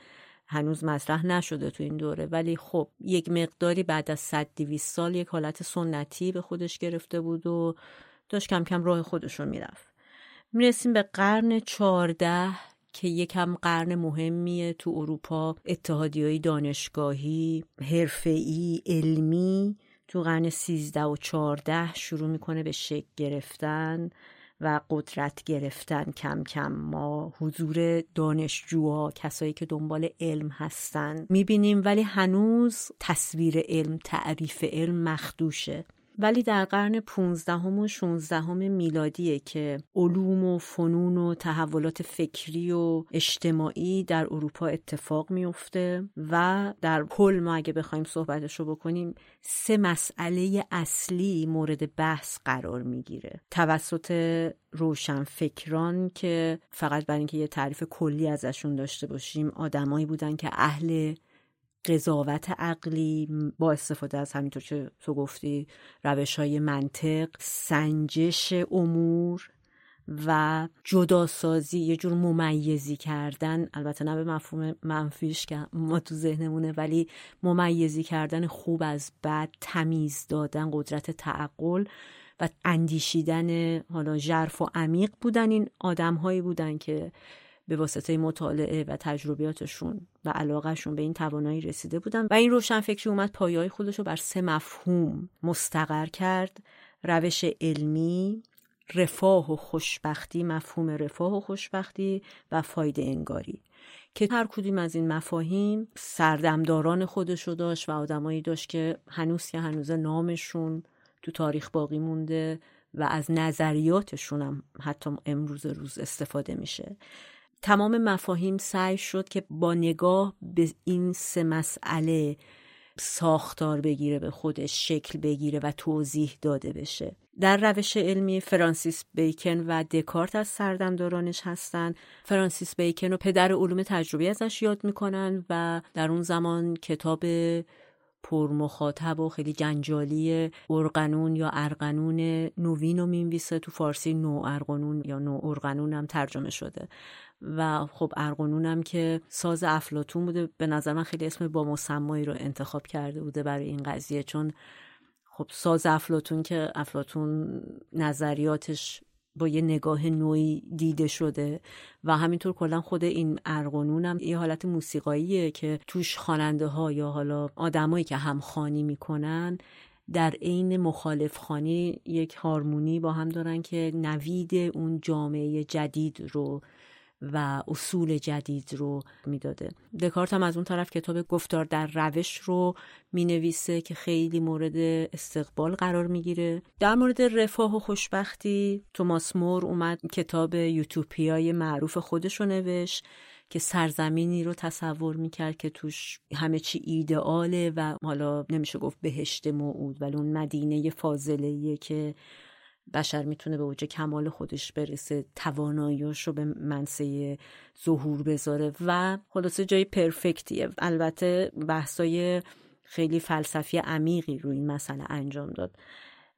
هنوز مطرح نشده تو این دوره. ولی خب یک مقداری بعد از 100 200 سال یک حالت سنتی به خودش گرفته بود و داشت کم کم راه خودش رو می‌رفت. می‌رسیم به قرن چهارده. که یکم قرن مهمیه تو اروپا اتحادی دانشگاهی حرفه‌ای علمی تو قرن سیزده و چارده شروع می‌کنه به شکل گرفتن و قدرت گرفتن. کم کم ما حضور دانشجوها کسایی که دنبال علم هستن می‌بینیم ولی هنوز تصویر علم تعریف علم مخدوشه. ولی در قرن 15 و 16 میلادیه که علوم و فنون و تحولات فکری و اجتماعی در اروپا اتفاق میفته و در کل ما اگه بخوایم صحبتش رو بکنیم سه مسئله اصلی مورد بحث قرار می‌گیره. توسط روشنفکران که فقط برای اینکه یه تعریف کلی ازشون داشته باشیم آدمایی بودن که اهل قضاوت عقلی با استفاده از همینطور که تو گفتی روش های منطق سنجش امور و جداسازی یه جور ممیزی کردن. البته نه به مفهوم منفیش که ما تو ذهنمونه ولی ممیزی کردن خوب از بد تمیز دادن قدرت تعقل و اندیشیدن حالا ژرف و عمیق بودن. این آدم هایی بودن که به واسطه مطالعه و تجربیاتشون و علاقهشون به این توانایی رسیده بودن و این روشنفکری اومد پایای خودش رو بر سه مفهوم مستقر کرد. روش علمی رفاه و خوشبختی مفهوم رفاه و خوشبختی و فایده انگاری. که هر کدوم از این مفاهیم سردمداران خودش رو داشت و آدمایی داشت که هنوز که هنوز نامشون تو تاریخ باقی مونده و از نظریاتشون هم حتی امروز روز استفاده میشه. تمام مفاهیم سعی شد که با نگاه به این سه مسئله ساختار بگیره به خودش شکل بگیره و توضیح داده بشه. در روش علمی فرانسیس بیکن و دکارت از سردمدارانش هستند. فرانسیس بیکن و پدر علوم تجربی ازش یاد می‌کنن و در اون زمان کتاب پرمخاطب و خیلی جنجالی ارقنون یا ارقنون نوین رو می‌نویسه. تو فارسی نو ارقنون یا نو ارقنون هم ترجمه شده. و خب ارقنون هم که ساز افلاتون بوده. به نظر من خیلی اسم با مسمایی رو انتخاب کرده بوده برای این قضیه. چون خب ساز افلاتون که افلاتون نظریاتش با یه نگاه نوعی دیده شده و همینطور کلا خود این ارقنون هم یه حالت موسیقاییه که توش خواننده ها یا حالا آدمایی که هم خانی می‌کنن در عین مخالف خانی یک هارمونی با هم دارن که نوید اون جامعه جدید رو و اصول جدید رو می‌داده. دکارت هم از اون طرف کتاب گفتار در روش رو می نویسه که خیلی مورد استقبال قرار می‌گیره. در مورد رفاه و خوشبختی توماس مور اومد کتاب یوتوپیای معروف خودش رو نوشت که سرزمینی رو تصور می‌کرد که توش همه چی ایدئاله و حالا نمیشه گفت بهشت موعود ولی اون مدینه فاضله که بشر می‌تونه به اوج کمال خودش برسه تواناییاش رو به منصه ظهور بذاره و خلاصه جای پرفکتیه. البته بحثای خیلی فلسفی عمیقی روی این مسئله انجام داد.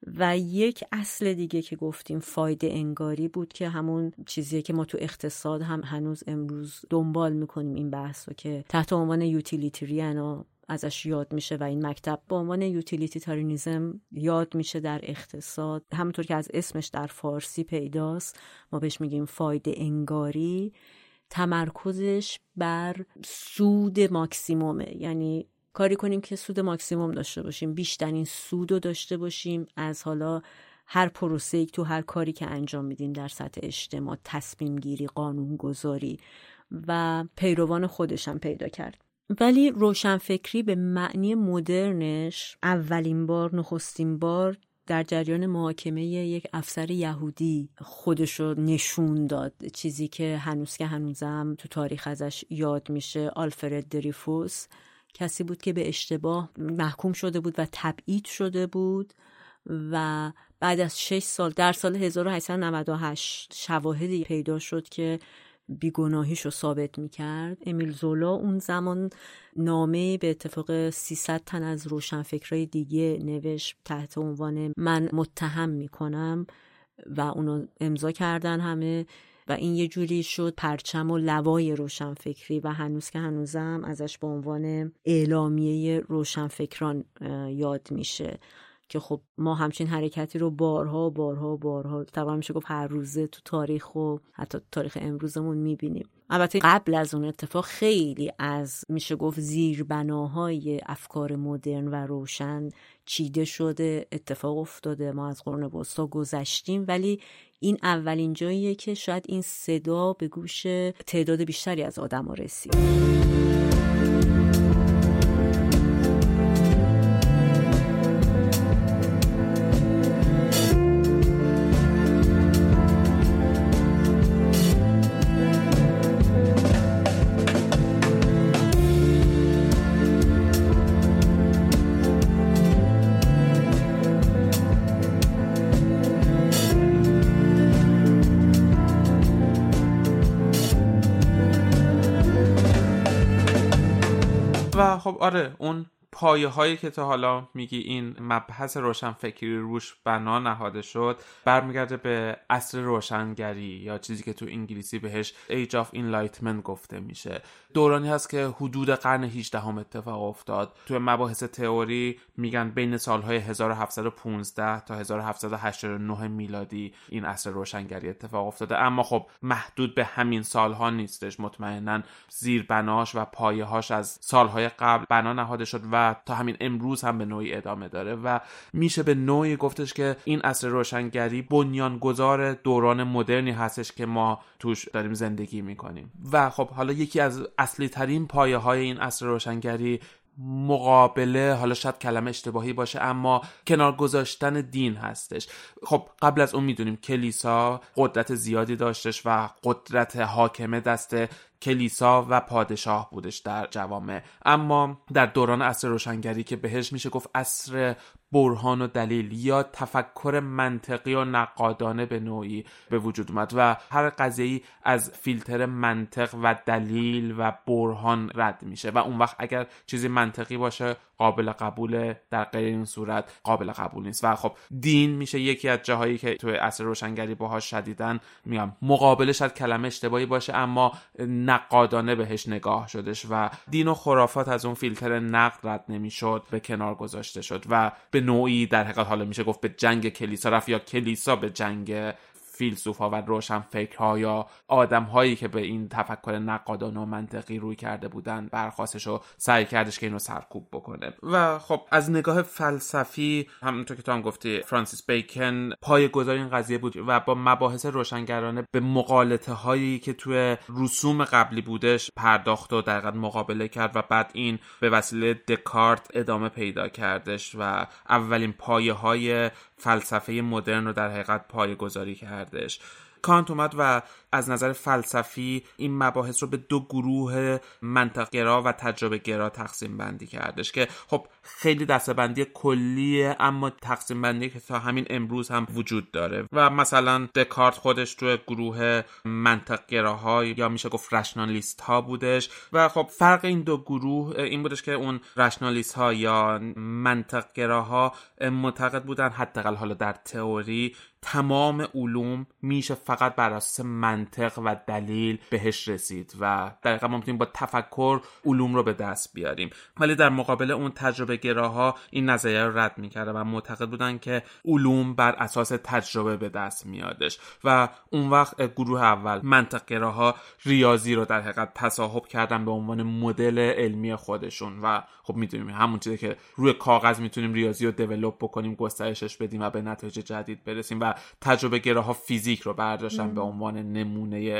و یک اصل دیگه که گفتیم فایده انگاری بود که همون چیزیه که ما تو اقتصاد هم هنوز امروز دنبال می‌کنیم این بحث رو که تحت عنوان utilitarian ازش یاد میشه و این مکتب به عنوان utilitarianism یاد میشه در اقتصاد. همونطور که از اسمش در فارسی پیداست ما بهش میگیم فایده انگاری. تمرکزش بر سود ماکسیمومه. یعنی کاری کنیم که سود ماکسیموم داشته باشیم. بیشترین سود رو داشته باشیم. از حالا هر پروسه تو هر کاری که انجام میدیم در سطح اجتماع تصمیم گیری قانون گذاری و پیروان خودشم پیدا کرد. ولی روشنفکری به معنی مدرنش اولین بار نخستین بار در جریان محاکمه یک افسر یهودی خودشو نشون داد. چیزی که هنوز که هنوزم تو تاریخ ازش یاد میشه آلفرد دریفوس کسی بود که به اشتباه محکوم شده بود و تبعید شده بود و بعد از 6 سال در سال 1898 شواهدی پیدا شد که بیگناهیش رو ثابت می‌کرد. امیل زولا اون زمان نامه به اتفاق 300 تن از روشنفکرای دیگه نوشت تحت عنوان من متهم می‌کنم و اونو امضا کردن همه و این یه جوری شد پرچم و لوای روشنفکری و هنوز که هنوزم ازش به عنوان اعلامیه روشنفکران یاد میشه. که خب ما همچین حرکتی رو بارها بارها بارها تقریبا میشه گفت هر روزه تو تاریخ و حتی تاریخ امروزمون می‌بینیم. البته قبل از اون اتفاق خیلی از میشه گفت زیربناهای افکار مدرن و روشن چیده شده اتفاق افتاده ما از قرن وسطا گذشتیم ولی این اولین جاییه که شاید این صدا به گوش تعداد بیشتری از آدم رسید. آره اون پایه هایی که تا حالا میگی این مبحث روشنفکری روش بنا نهاده شد برمیگرده به عصر روشنگری یا چیزی که تو انگلیسی بهش Age of Enlightenment گفته میشه. دورانی هست که حدود قرن 18 هم اتفاق افتاد. تو مباحث تئوری میگن بین سالهای 1715 تا 1789 میلادی این عصر روشنگری اتفاق افتاده. اما خب محدود به همین سالها نیستش. مطمئنا زیر بناش و پایه هاش از سالهای قبل بنا نهاده شد و تا همین امروز هم به نوعی ادامه داره و میشه به نوعی گفتش که این عصر روشنگری بنیانگذار دوران مدرنی هستش که ما توش داریم زندگی می‌کنیم. و خب حالا یکی از اصلی ترین پایه های این عصر روشنگری مقابله حالا شاید کلمه اشتباهی باشه اما کنار گذاشتن دین هستش. خب قبل از اون می‌دونیم کلیسا قدرت زیادی داشتش و قدرت حاکمه دست کلیسا و پادشاه بودش در جوامع. اما در دوران عصر روشنگری که بهش میشه گفت عصر برهان و دلیل یا تفکر منطقی و نقادانه به نوعی به وجود اومد و هر قضیه از فیلتر منطق و دلیل و برهان رد میشه و اون وقت اگر چیزی منطقی باشه قابل قبول در غیر این صورت قابل قبول نیست. و خب دین میشه یکی از جاهایی که توی اصر روشنگری باهاش شدیدن میگم مقابله شاید کلمه اشتباهی باشه اما نقادانه بهش نگاه شدش و دین و خرافات از اون فیلتر نقد رد نمی‌شد به کنار گذاشته شد و به نوعی در حقیقت حالا میشه گفت به جنگ کلیسا رفت یا کلیسا به جنگ فیلسوفا و روشن فکرها یا آدم هایی که به این تفکر نقادانه و منطقی روی کرده بودن برخواستش و سعی کردش که اینو سرکوب بکنه. و خب از نگاه فلسفی همونطور که تو هم گفتی فرانسیس بیکن پای گذار این قضیه بود و با مباحث روشنگرانه به مقالطه هایی که توی رسوم قبلی بودش پرداخت و در مقابله کرد و بعد این به وسیله دکارت ادامه پیدا کردش و اولین پایه های فلسفه مدرن رو در حقیقت پایه گذاری کردش. کانت اومد و از نظر فلسفی این مباحث رو به دو گروه منطقگرا و تجربه گرا تقسیم بندی کردش که خب خیلی دستبندی کلیه اما تقسیم بندی که تا همین امروز هم وجود داره. و مثلا دکارت خودش توی گروه منطقگراها یا میشه گفت رشنالیست ها بودش. و خب فرق این دو گروه این بودش که اون رشنالیست ها یا منطقگراها معتقد بودن حداقل حالا در تئوری تمام علوم میشه فقط بر اساس منطق و دلیل بهش رسید و در ما می‌تونیم با تفکر علوم رو به دست بیاریم. ولی در مقابل اون تجربه گراها این نظریه رو رد می‌کرده و معتقد بودن که علوم بر اساس تجربه به دست میادش و اون وقت گروه اول منطق گراها ریاضی رو در حقیقت تصاحب کردن به عنوان مدل علمی خودشون و خب می‌دونیم همون چیزی که روی کاغذ می‌تونیم ریاضی رو دیولپ بکنیم گسترشش بدیم و به نتایج جدید برسیم و تجربه گراها فیزیک رو برداشتن به عنوان نمونه.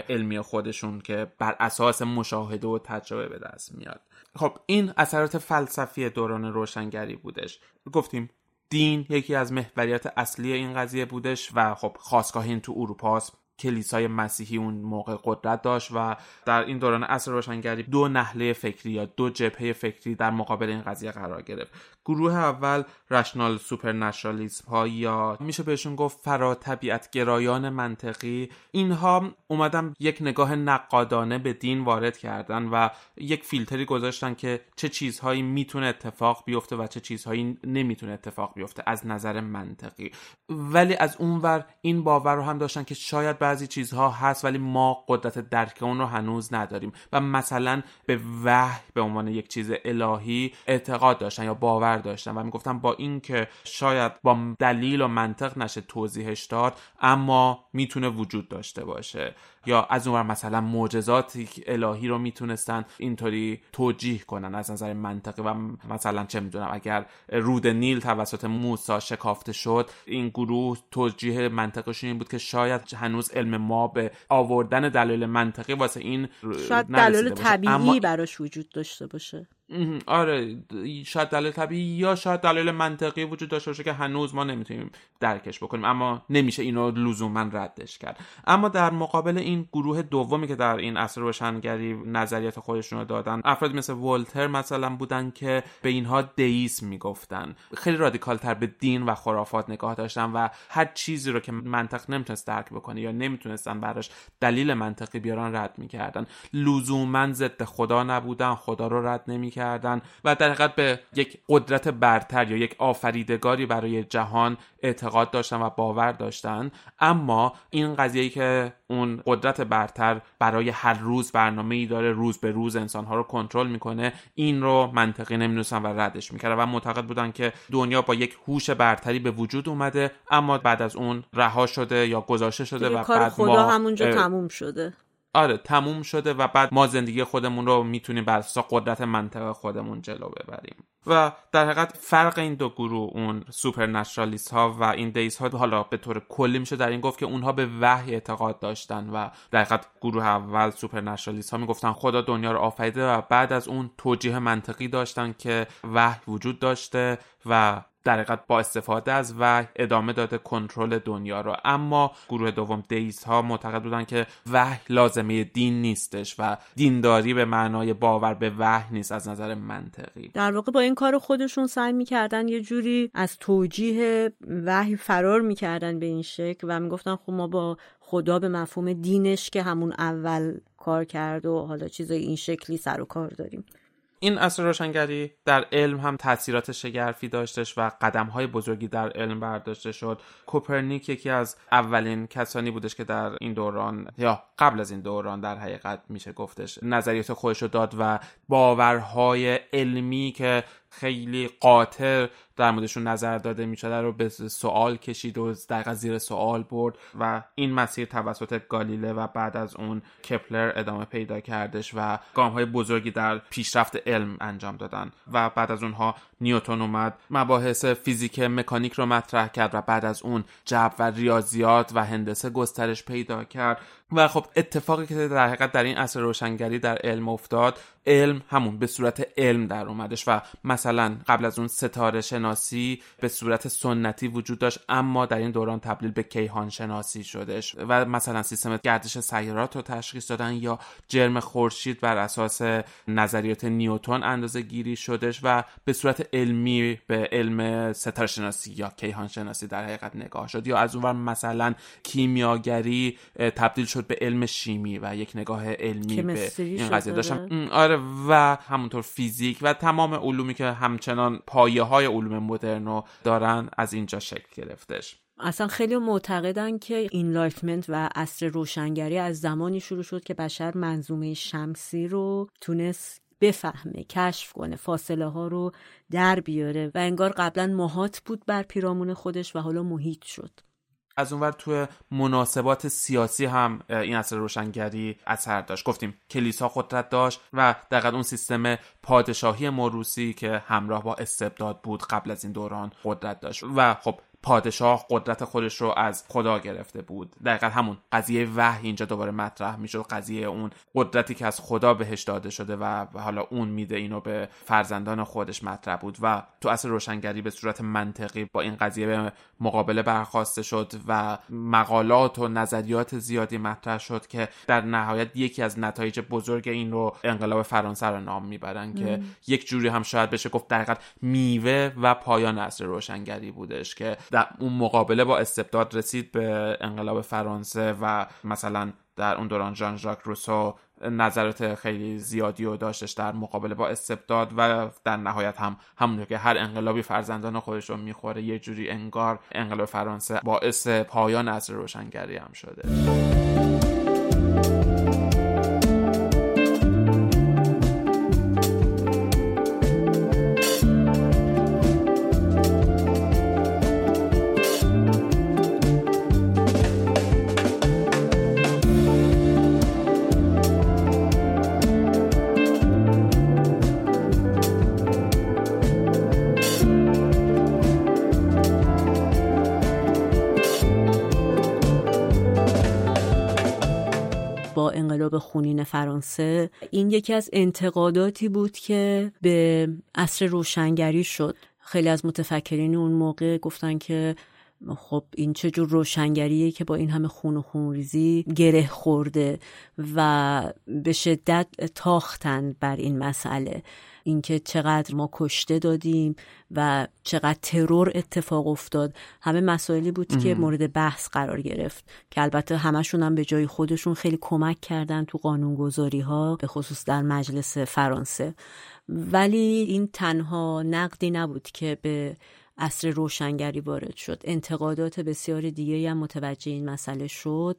علمی خودشون که بر اساس مشاهده و تجربه به دست میاد. خب این اثرات فلسفی دوران روشنگری بودش. گفتیم دین یکی از محوریت اصلی این قضیه بودش و خب خواستگاه این تو اروپاست کلیسای مسیحی اون موقع قدرت داشت و در این دوران عصر روشنگری دو نحله فکری یا دو جبهه فکری در مقابل این قضیه قرار گرفت. گروه اول رشنال سوپرنشرالیسم ها یا میشه بهشون گفت فرا طبیعت گرایان منطقی. اینها اومدن یک نگاه نقادانه به دین وارد کردن و یک فیلتری گذاشتن که چه چیزهایی می‌تونه اتفاق بیفته و چه چیزهایی نمی‌تونه اتفاق بیفته از نظر منطقی. ولی از اونور این باور رو هم داشتن که شاید بعضی چیزها هست ولی ما قدرت درک اون رو هنوز نداریم. و مثلا به وحی به عنوان یک چیز الهی اعتقاد داشتن یا باور داشتن و می‌گفتن با اینکه شاید با دلیل و منطق نشه توضیحش داد اما می‌تونه وجود داشته باشه. یا از اونور مثلا معجزاتی الهی رو می‌تونستن اینطوری توجیه کنن از نظر منطقی و مثلا چه می‌دونم اگر رود نیل توسط موسی شکافته شد این گروه توجیه منطقشون این بود که شاید هنوز علم ما به آوردن دلیل منطقی واسه این شاید دلیل طبیعی اما... براش وجود داشته باشه. آره شاید دلیل طبیعی یا شاید دلیل منطقی وجود داشته باشه که هنوز ما نمی‌تونیم درکش بکنیم. اما نمیشه اینو لزوما ردش کرد. اما در مقابل این گروه دومی که در این عصر روشنگری نظریات خودشون رو دادن افراد مثل ولتر مثلا بودن که به اینها دیسم می‌گفتن. خیلی رادیکال تر به دین و خرافات نگاه داشتن و هر چیزی رو که منطق نمی‌تونست درک بکنه یا نمی‌تونستن براش دلیل منطقی بیارن رد می‌کردن. لزوما ضد خدا نبودن خدا رو رد نمی‌کردن و در حقیقت به یک قدرت برتر یا یک آفریدگاری برای جهان اعتقاد داشتن و باور داشتن. اما این قضیه که اون قدرت برتر برای هر روز برنامه ای داره روز به روز انسانها رو کنترل می‌کنه. این رو منطقی نمی‌دونستن و ردش می‌کردن و معتقد بودن که دنیا با یک هوش برتری به وجود اومده اما بعد از اون رها شده یا گذاشته شده و کار بعد خدا ما همونجا تموم شده. آره تموم شده و بعد ما زندگی خودمون رو می‌تونیم بر اساس قدرت منطق خودمون جلو ببریم. و در حقیقت فرق این دو گروه اون سوپر ها و این deist ها حالا به طور کلی میشه در این گفت که اونها به وحی اعتقاد داشتن و در حقیقت گروه اول سوپر ها می‌گفتن خدا دنیا رو آفریده و بعد از اون توجیه منطقی داشتن که وحی وجود داشته و در حقیقت با استفاده از وحی ادامه داده کنترل دنیا رو. اما گروه دوم deist ها معتقد بودن که وحی لازمه دین نیستش و دینداری به معنای باور به وحی نیست از نظر منطقی. در واقع با این کار خودشون سعی می‌کردن یه جوری از توجیه وحی فرار می‌کردن به این شکل و می‌گفتن خب ما با خدا به مفهوم دینش که همون اول کار کرد و حالا چیزای این شکلی سر و کار داریم. این اصل روشنگری در علم هم تاثیرات شگرفی داشتش و قدم های بزرگی در علم برداشته شد. کوپرنیک یکی از اولین کسانی بودش که در این دوران یا قبل از این دوران در حقیقت میشه گفتش. نظریات خودش رو داد و باورهای علمی که خیلی قاطر در موردشون نظر داده می‌شده رو به سوال کشید و در زیر سوال برد و این مسیر توسط گالیله و بعد از اون کپلر ادامه پیدا کردش و گام های بزرگی در پیشرفت علم انجام دادن و بعد از اونها نیوتون اومد. مباحث فیزیک مکانیک رو مطرح کرد و بعد از اون جبر و ریاضیات و هندسه گسترش پیدا کرد. و خب اتفاقی که در حقیقت در این عصر روشنگری در علم افتاد علم همون به صورت علم در اومدش و مثلا قبل از اون ستاره شناسی به صورت سنتی وجود داشت اما در این دوران تبدیل به کیهان شناسی شدش و مثلا سیستم گردش سیارات رو تشخیص دادن یا جرم خورشید بر اساس نظریات نیوتن اندازه گیری شدش و به صورت علمی به علم ستاره شناسی یا کیهان شناسی در حقیقت نگاه شد یا از اونور مثلا کیمیاگری تبدیل شد به علم شیمی و یک نگاه علمی به این قضیه داشتم. آره و همونطور فیزیک و تمام علومی که همچنان پایه های علوم مدرن دارن از اینجا شکل گرفتش. اصلا خیلی معتقدن که enlightenment و عصر روشنگری از زمانی شروع شد که بشر منظومه شمسی رو تونست بفهمه کشف کنه فاصله ها رو در بیاره و انگار قبلا محاط بود بر پیرامون خودش و حالا محیط شد. از اونور توی مناسبات سیاسی هم این اثر روشنگری اثر داشت. گفتیم کلیسا قدرت داشت و دقیقا اون سیستم پادشاهی موروسی که همراه با استبداد بود قبل از این دوران قدرت داشت. و خب پادشاه قدرت خودش رو از خدا گرفته بود. دقیقا همون قضیه وحی اینجا دوباره مطرح می‌شد. قضیه اون قدرتی که از خدا بهش داده شده و حالا اون میده اینو به فرزندان خودش مطرح بود و تو اصل روشنگری به صورت منطقی با این قضیه به مقابله برخواسته شد و مقالات و نظریات زیادی مطرح شد که در نهایت یکی از نتایج بزرگ این رو انقلاب فرانسه رو نام می‌برن که یک جوری هم شاید بشه گفت در میوه و پایان اصل روشنگری بودش که در اون مقابله با استبداد رسید به انقلاب فرانسه و مثلا در اون دوران ژان ژاک روسو نظرات خیلی زیادی رو داشتش در مقابله با استبداد و در نهایت هم همونطور که هر انقلابی فرزندان خودش رو می‌خوره یه جوری انگار انقلاب فرانسه باعث پایان عصر روشنگری هم شده. خونین فرانسه این یکی از انتقاداتی بود که به عصر روشنگری شد. خیلی از متفکرین اون موقع گفتن که خب این چه جور روشنگریه که با این همه خون و خونریزی گره خورده و به شدت تاختن بر این مسئله. اینکه چقدر ما کشته دادیم و چقدر ترور اتفاق افتاد. همه مسائلی بود که مورد بحث قرار گرفت که البته همشون هم به جای خودشون خیلی کمک کردن تو قانونگذاری ها به خصوص در مجلس فرانسه. ولی این تنها نقدی نبود که به عصر روشنگری وارد شد. انتقادات بسیار دیگه هم متوجه این مسئله شد.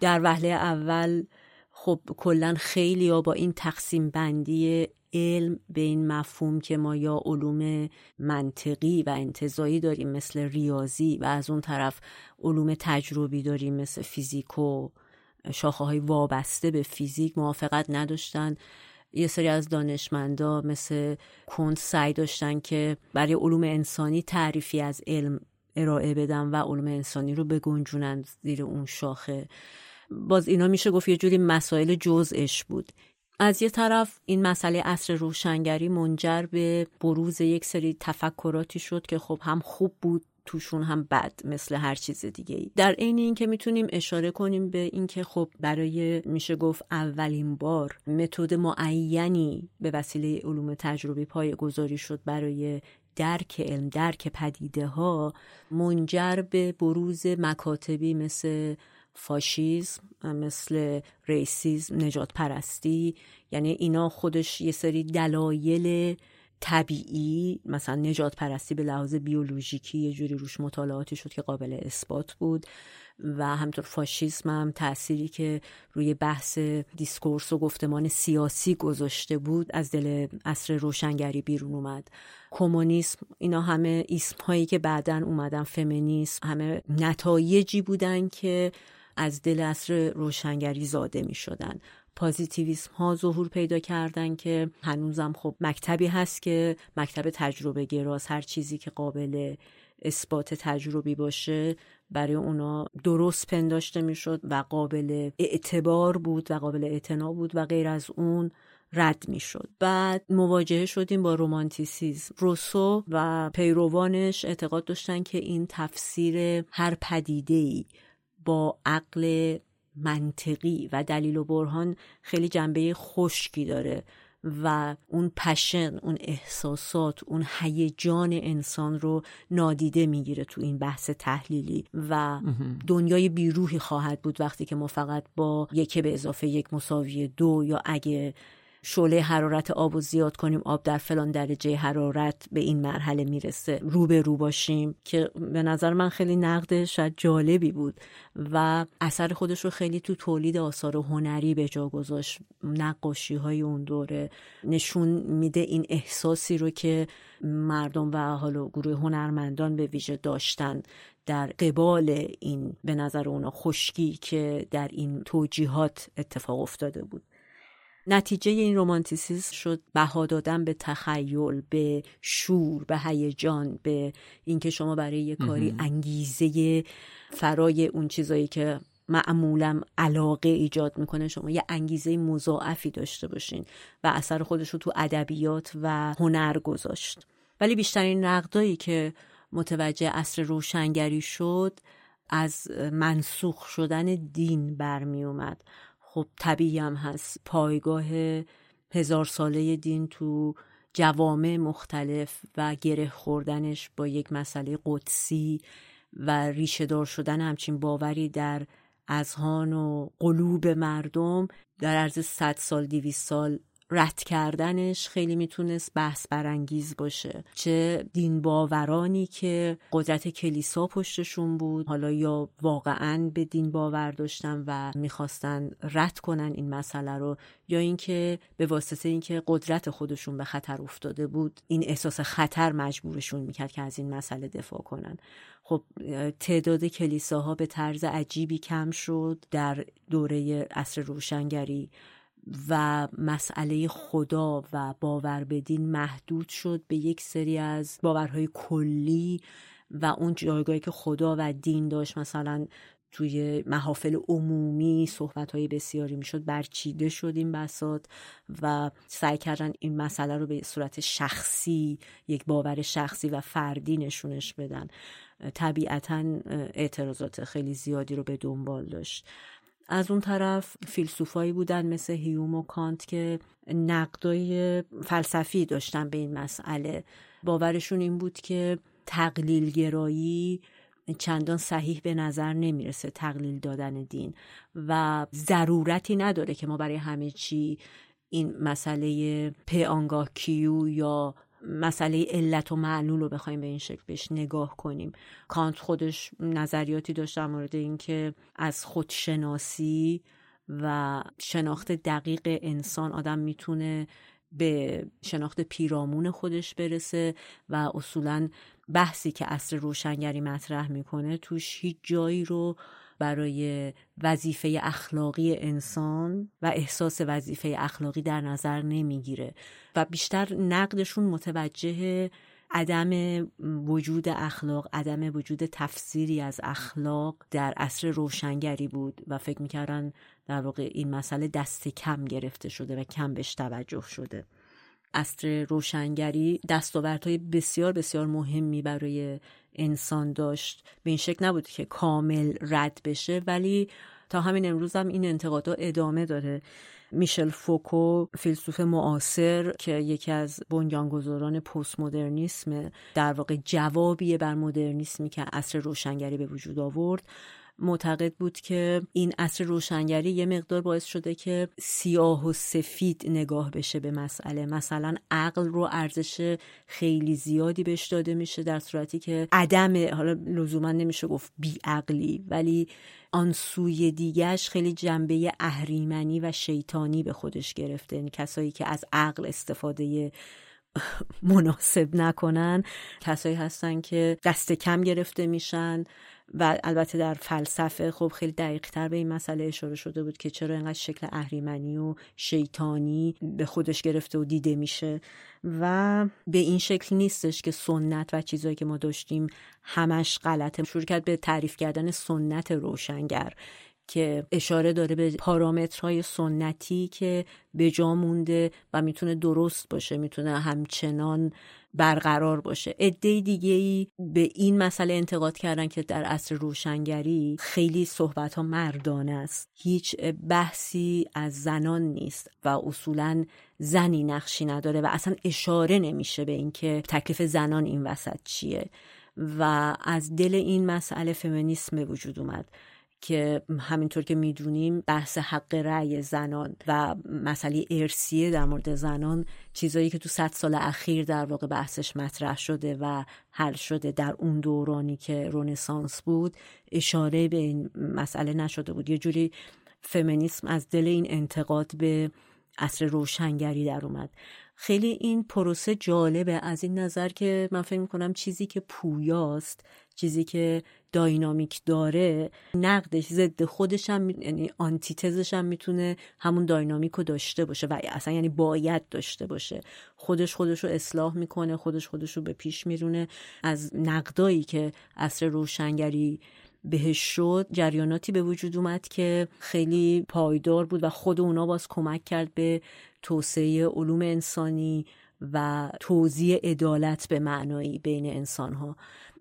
در وهله اول خب کلا خیلی ها با این تقسیم بندی علم به این مفهوم که ما یا علوم منطقی و انتظایی داریم مثل ریاضی و از اون طرف علوم تجربی داریم مثل فیزیک و شاخه های وابسته به فیزیک موافقت نداشتن. یه سری از دانشمندا مثل کونت سعی داشتن که برای علوم انسانی تعریفی از علم ارائه بدن و علوم انسانی رو بگنجونن زیر اون شاخه. باز اینا میشه گفت یه جوری مسائل جزش بود. از یه طرف این مسئله اصر روشنگری منجر به بروز یک سری تفکراتی شد که خب هم خوب بود توشون هم بد مثل هر چیز دیگه ای در عین اینکه می‌تونیم اشاره کنیم به اینکه خب برای میشه گفت اولین بار متد معینی به وسیله علوم تجربی پای گذاری شد برای درک علم درک پدیده ها منجر به بروز مکاتبی مثل فاشیزم مثل racism نژاد پرستی یعنی اینا خودش یه سری دلایل طبیعی مثلا نژاد پرستی به لحاظ بیولوژیکی یه جوری روش مطالعاتی شد که قابل اثبات بود. و همطور فاشیسم هم تأثیری که روی بحث discourse و گفتمان سیاسی گذاشته بود از دل عصر روشنگری بیرون اومد. کمونیسم اینا همه اسم هایی که بعدا اومدن فمینیسم همه نتایجی بودن که از دل اصر روشنگری زاده می شدن پازیتیویسم ها ظهور پیدا کردن که هنوزم خب مکتبی هست که مکتب تجربه گراز هر چیزی که قابل اثبات تجربی باشه برای اونا درست پنداشته می‌شد و قابل اعتبار بود و قابل اعتنا بود و غیر از اون رد می‌شد. بعد مواجهه شدیم با رومانتیسیزم. روسو و پیروانش اعتقاد داشتن که این تفسیر هر پدیده ای با عقل منطقی و دلیل و برهان خیلی جنبه خشکی داره و اون پشن اون احساسات اون هیجان انسان رو نادیده می‌گیره تو این بحث تحلیلی و دنیای بیروحی خواهد بود وقتی که ما فقط با یک به اضافه یک مساوی دو یا اگه شعله حرارت آب و زیاد کنیم آب در فلان درجه حرارت به این مرحله می‌رسه. رو به رو باشیم که به نظر من خیلی نقد شاید جالبی بود و اثر خودش رو خیلی تو تولید آثار هنری به جا گذاشت. نقاشی های اون دوره نشون میده این احساسی رو که مردم و حالا گروه هنرمندان به ویژه داشتن در قبال این به نظر اونا خشکی که در این توجیهات اتفاق افتاده بود. نتیجه این رومانتیسیسم شد بها دادن به تخیل به شور به هیجان به اینکه شما برای یه کاری انگیزه فرای اون چیزایی که معمولا علاقه ایجاد می‌کنه شما یه انگیزه مضاعفی داشته باشین و اثر خودش رو تو ادبیات و هنر گذاشت. ولی بیشترین نقدایی که متوجه اصر روشنگری شد از منسوخ شدن دین برمی اومد خب طبیعی هم هست. پایگاه هزار ساله دین تو جوامع مختلف و گره خوردنش با یک مسئله قدسی و ریشه دار شدن همچین باوری در اذهان و قلوب مردم در عرض صد سال دیویس سال رد کردنش خیلی می‌تونست بحث برانگیز باشه. چه دین باورانی که قدرت کلیسا پشتشون بود حالا یا واقعا به دین باور داشتن و می‌خواستن رد کنن این مسئله رو یا اینکه به واسطه اینکه قدرت خودشون به خطر افتاده بود این احساس خطر مجبورشون می‌کرد که از این مسئله دفاع کنن. خب تعداد کلیساها به طرز عجیبی کم شد در دوره عصر روشنگری. و مسئله خدا و باور به دین محدود شد به یک سری از باورهای کلی و اون جایگاهی که خدا و دین داشت مثلا توی محافل عمومی صحبت های بسیاری می‌شد برچیده شد این بسات و سعی کردن این مسئله رو به صورت شخصی یک باور شخصی و فردی نشونش بدن. طبیعتا اعتراضات خیلی زیادی رو به دنبال داشت. از اون طرف فیلسوفایی بودن مثل هیوم و کانت که نقدای فلسفی داشتن به این مسئله. باورشون این بود که تقلیل گرایی چندان صحیح به نظر نمی‌رسه تقلیل دادن دین و ضرورتی نداره که ما برای همه چی این مسئله آنگاه کیو یا مسئله علت و معلول رو بخوایم به این شکل بهش نگاه کنیم. کانت خودش نظریاتی داشت در مورد اینکه از خودشناسی و شناخت دقیق انسان آدم می‌تونه به شناخت پیرامون خودش برسه و اصولا بحثی که اصر روشنگری مطرح می‌کنه توش هیچ جایی رو برای وظیفه اخلاقی انسان و احساس وظیفه اخلاقی در نظر نمی‌گیره و بیشتر نقدشون متوجه عدم وجود اخلاق عدم وجود تفسیری از اخلاق در عصر روشنگری بود و فکر می‌کردن در واقع این مسئله دست کم گرفته شده و کم بهش توجه شده. عصر روشنگری دستاوردهای بسیار بسیار مهمی برای انسان داشت. به این شکل نبود که کامل رد بشه ولی تا همین امروز هم این انتقادها ادامه داره. میشل فوکو فیلسوف معاصر که یکی از بنیانگذاران پست مدرنیسم در واقع جوابیه بر مدرنیسمی که عصر روشنگری به وجود آورد معتقد بود که این عصر روشنگری یه مقدار باعث شده که سیاه و سفید نگاه بشه به مسئله. مثلا عقل رو ارزش خیلی زیادی بهش داده میشه در صورتی که عدم حالا لزوما نمیشه گفت بیعقلی ولی آن سوی دیگهش خیلی جنبه اهریمنی و شیطانی به خودش گرفته. یعنی کسایی که از عقل استفاده مناسب نکنن کسایی هستن که دست کم گرفته میشن. و البته در فلسفه خب خیلی دقیق تر به این مسئله اشاره شده بود که چرا اینقدر شکل اهریمنی و شیطانی به خودش گرفته و دیده میشه و به این شکل نیستش که سنت و چیزهایی که ما داشتیم همش غلطه. شروع کرد به تعریف کردن سنت روشنگر. که اشاره داره به پارامترهای سنتی که به جا مونده و می‌تونه درست باشه می‌تونه همچنان برقرار باشه. عده دیگه ای به این مسئله انتقاد کردن که در عصر روشنگری خیلی صحبت ها مردانه است. هیچ بحثی از زنان نیست و اصولا زنی نقشی نداره و اصلا اشاره نمیشه به اینکه تکلیف زنان این وسط چیه. و از دل این مسئله فمینیسم به وجود اومد. که همینطور که می‌دونیم بحث حق رأی زنان و مسئله ارسیه در مورد زنان چیزایی که تو صد سال اخیر در واقع بحثش مطرح شده و حل شده در اون دورانی که رونسانس بود اشاره به این مسئله نشده بود. یه جوری فمینیسم از دل این انتقاد به عصر روشنگری در اومد. خیلی این پروسه جالبه. از این نظر که من فکر می‌کنم چیزی که پویاست چیزی که داینامیک داره نقدش ضد خودش هم یعنی آنتیتزش هم می‌تونه همون داینامیک رو داشته باشه و اصلا یعنی باید داشته باشه. خودش خودش رو اصلاح می‌کنه خودش خودش رو به پیش میرونه. از نقدایی که اصر روشنگری بهش شد جریاناتی به وجود اومد که خیلی پایدار بود و خود اونا باز کمک کرد به توسعه علوم انسانی و توزیع عدالت به معنایی بین انسانها.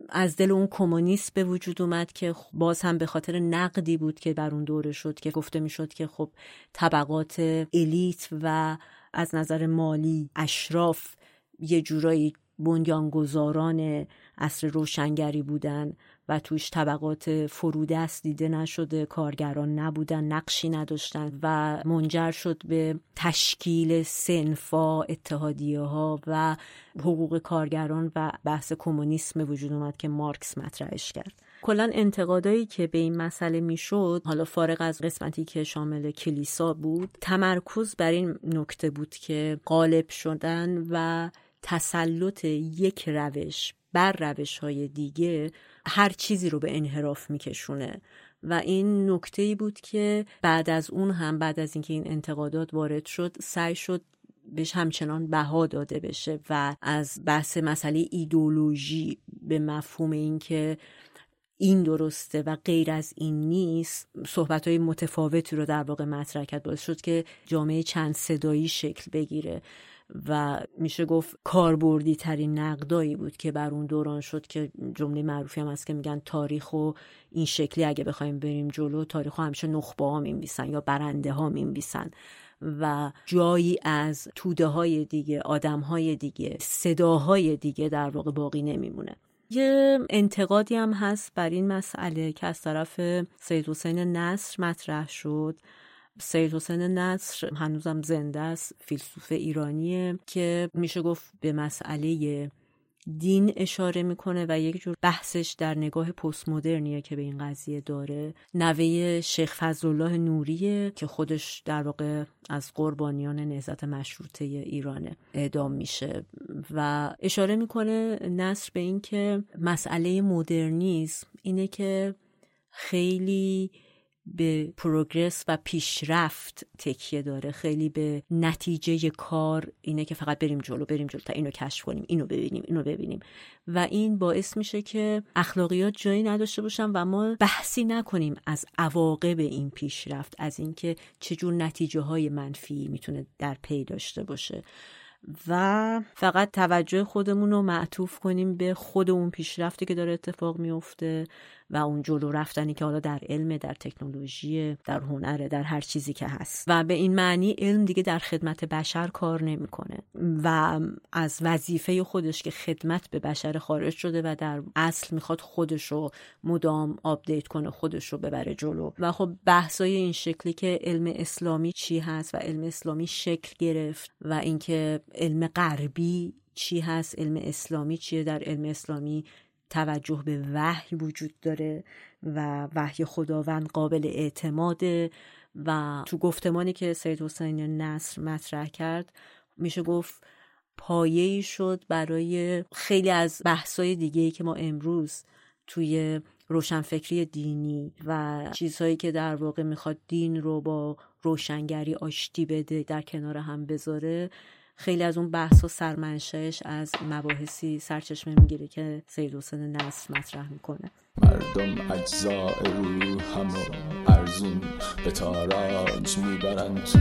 از دل اون کمونیست به وجود اومد که باز هم به خاطر نقدی بود که بر اون دوره شد که گفته می‌شد که خب طبقات الیت و از نظر مالی اشراف یه جورایی بنیانگذاران اصر روشنگری بودن. و توش طبقات فرودست دیده نشده کارگران نبودن نقشی نداشتن و منجر شد به تشکیل سنفا اتحادیه ها و حقوق کارگران و بحث کمونیسم وجود اومد که مارکس مطرحش کرد. کلا انتقادایی که به این مسئله می‌شد حالا فارغ از قسمتی که شامل کلیسا بود تمرکز بر این نکته بود که غالب شدن و تسلط یک روش بر روش های دیگه هر چیزی رو به انحراف میکشونه. و این نکته ای بود که بعد از اون هم بعد از اینکه این انتقادات وارد شد سعی شد بهش همچنان بها داده بشه و از بحث مسئله ایدولوژی به مفهوم اینکه این درسته و غیر از این نیست صحبت های متفاوتی رو در واقع مطرح کرد. باعث شد که جامعه چند صدایی شکل بگیره. و میشه گفت کاربردی ترین نقدایی بود که بر اون دوران شد که جمله معروفی هم هست که میگن تاریخ و این شکلی اگه بخوایم بریم جلو تاریخ همیشه نخبه ها می‌نویسن یا برنده ها می‌نویسن. و جایی از توده های دیگه آدم های دیگه صداهای دیگه در واقع باقی نمیمونه. یه انتقادی هم هست بر این مسئله که از طرف سید حسین نصر مطرح شد. سید حسین نصر هنوزم زنده است فیلسوف ایرانیه که میشه گفت به مسئله دین اشاره می‌کنه و یک جور بحثش در نگاه پست مدرنیه که به این قضیه داره. نوه شیخ فضلالله نوریه که خودش در واقع از قربانیان نهضت مشروطه ایرانه اعدام میشه و اشاره می‌کنه نصر به اینکه مسئله مدرنیسم اینه که خیلی به پروگرس و پیشرفت تکیه داره. خیلی به نتیجه کار اینه که فقط بریم جلو بریم جلو تا اینو کشف کنیم اینو ببینیم اینو ببینیم. و این باعث میشه که اخلاقیات جایی نداشته باشن و ما بحثی نکنیم از عواقب این پیشرفت از اینکه چجور نتیجه های منفی می‌تونه در پی داشته باشه. و فقط توجه خودمون رو معطوف کنیم به خود اون پیشرفتی که داره اتفاق میفته و اون جلو رفتنی که حالا در علم در تکنولوژی در هنر در هر چیزی که هست. و به این معنی علم دیگه در خدمت بشر کار نمی‌کنه. و از وظیفه خودش که خدمت به بشر خارج شده و در اصل می‌خواد خودش رو مدام آپدیت کنه خودش رو ببره جلو. و خب بحثای این شکلی که علم اسلامی چی هست و علم اسلامی شکل گرفت و اینکه علم غربی چی هست علم اسلامی چیه در علم اسلامی توجه به وحی وجود داره و وحی خداوند قابل اعتماده و تو گفتمانی که سید حسین نصر مطرح کرد میشه گفت پایه‌ای شد برای خیلی از بحثای دیگه که ما امروز توی روشنفکری دینی و چیزهایی که در واقع می‌خواد دین رو با روشنگری آشتی بده در کنار هم بذاره خیلی از اون بحث و سرمنشهش از مباحثی سرچشمه می‌گیره که سید حسین نصر مطرح می‌کنه. مردم اجزاء روحم و ارزون به تاراج می‌برن تو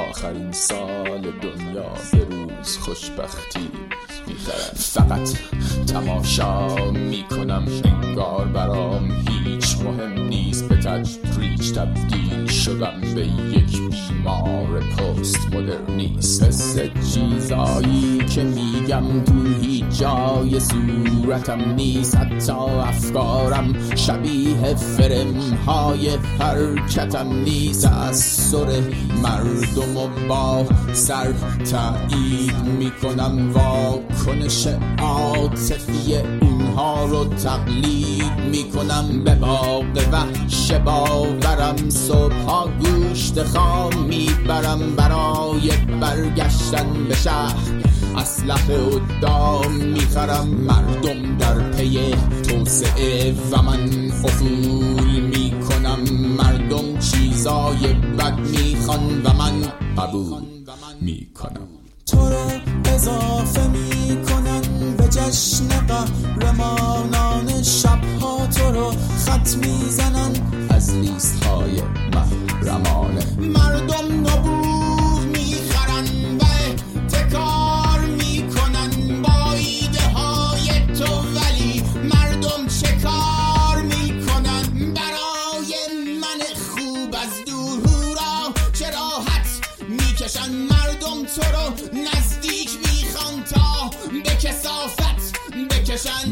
آخرین سال دنیا. به روز خوشبختی می‌خرن فقط تماشا می‌کنم. انگار برام هیچ مهم نیست. به تدریج تبدیل شدم به یک بیمار پست مدرنیست مثل چیزایی که میگم تو هیچ جای صورتم نیست. حتی افکارم شبیه فرم های حرکتم نیست از سر مردم و با سر تایید می‌کنم واکنش عاطفی اونها رو تقلید می‌کنم. به باغ وحش باورم صبح گوشت خام می‌برم. برای برگشتن به شهر اسلحه و دام می‌خرم. مردم در پی توسعه و من افول مردم چیزای بد می‌خوان و من قبول می‌کنم. تو رو اضافه می‌کنن به جشن قهرمانان شبها تو رو خط می‌زنن از لیست های محرمانه. مردم نبوغ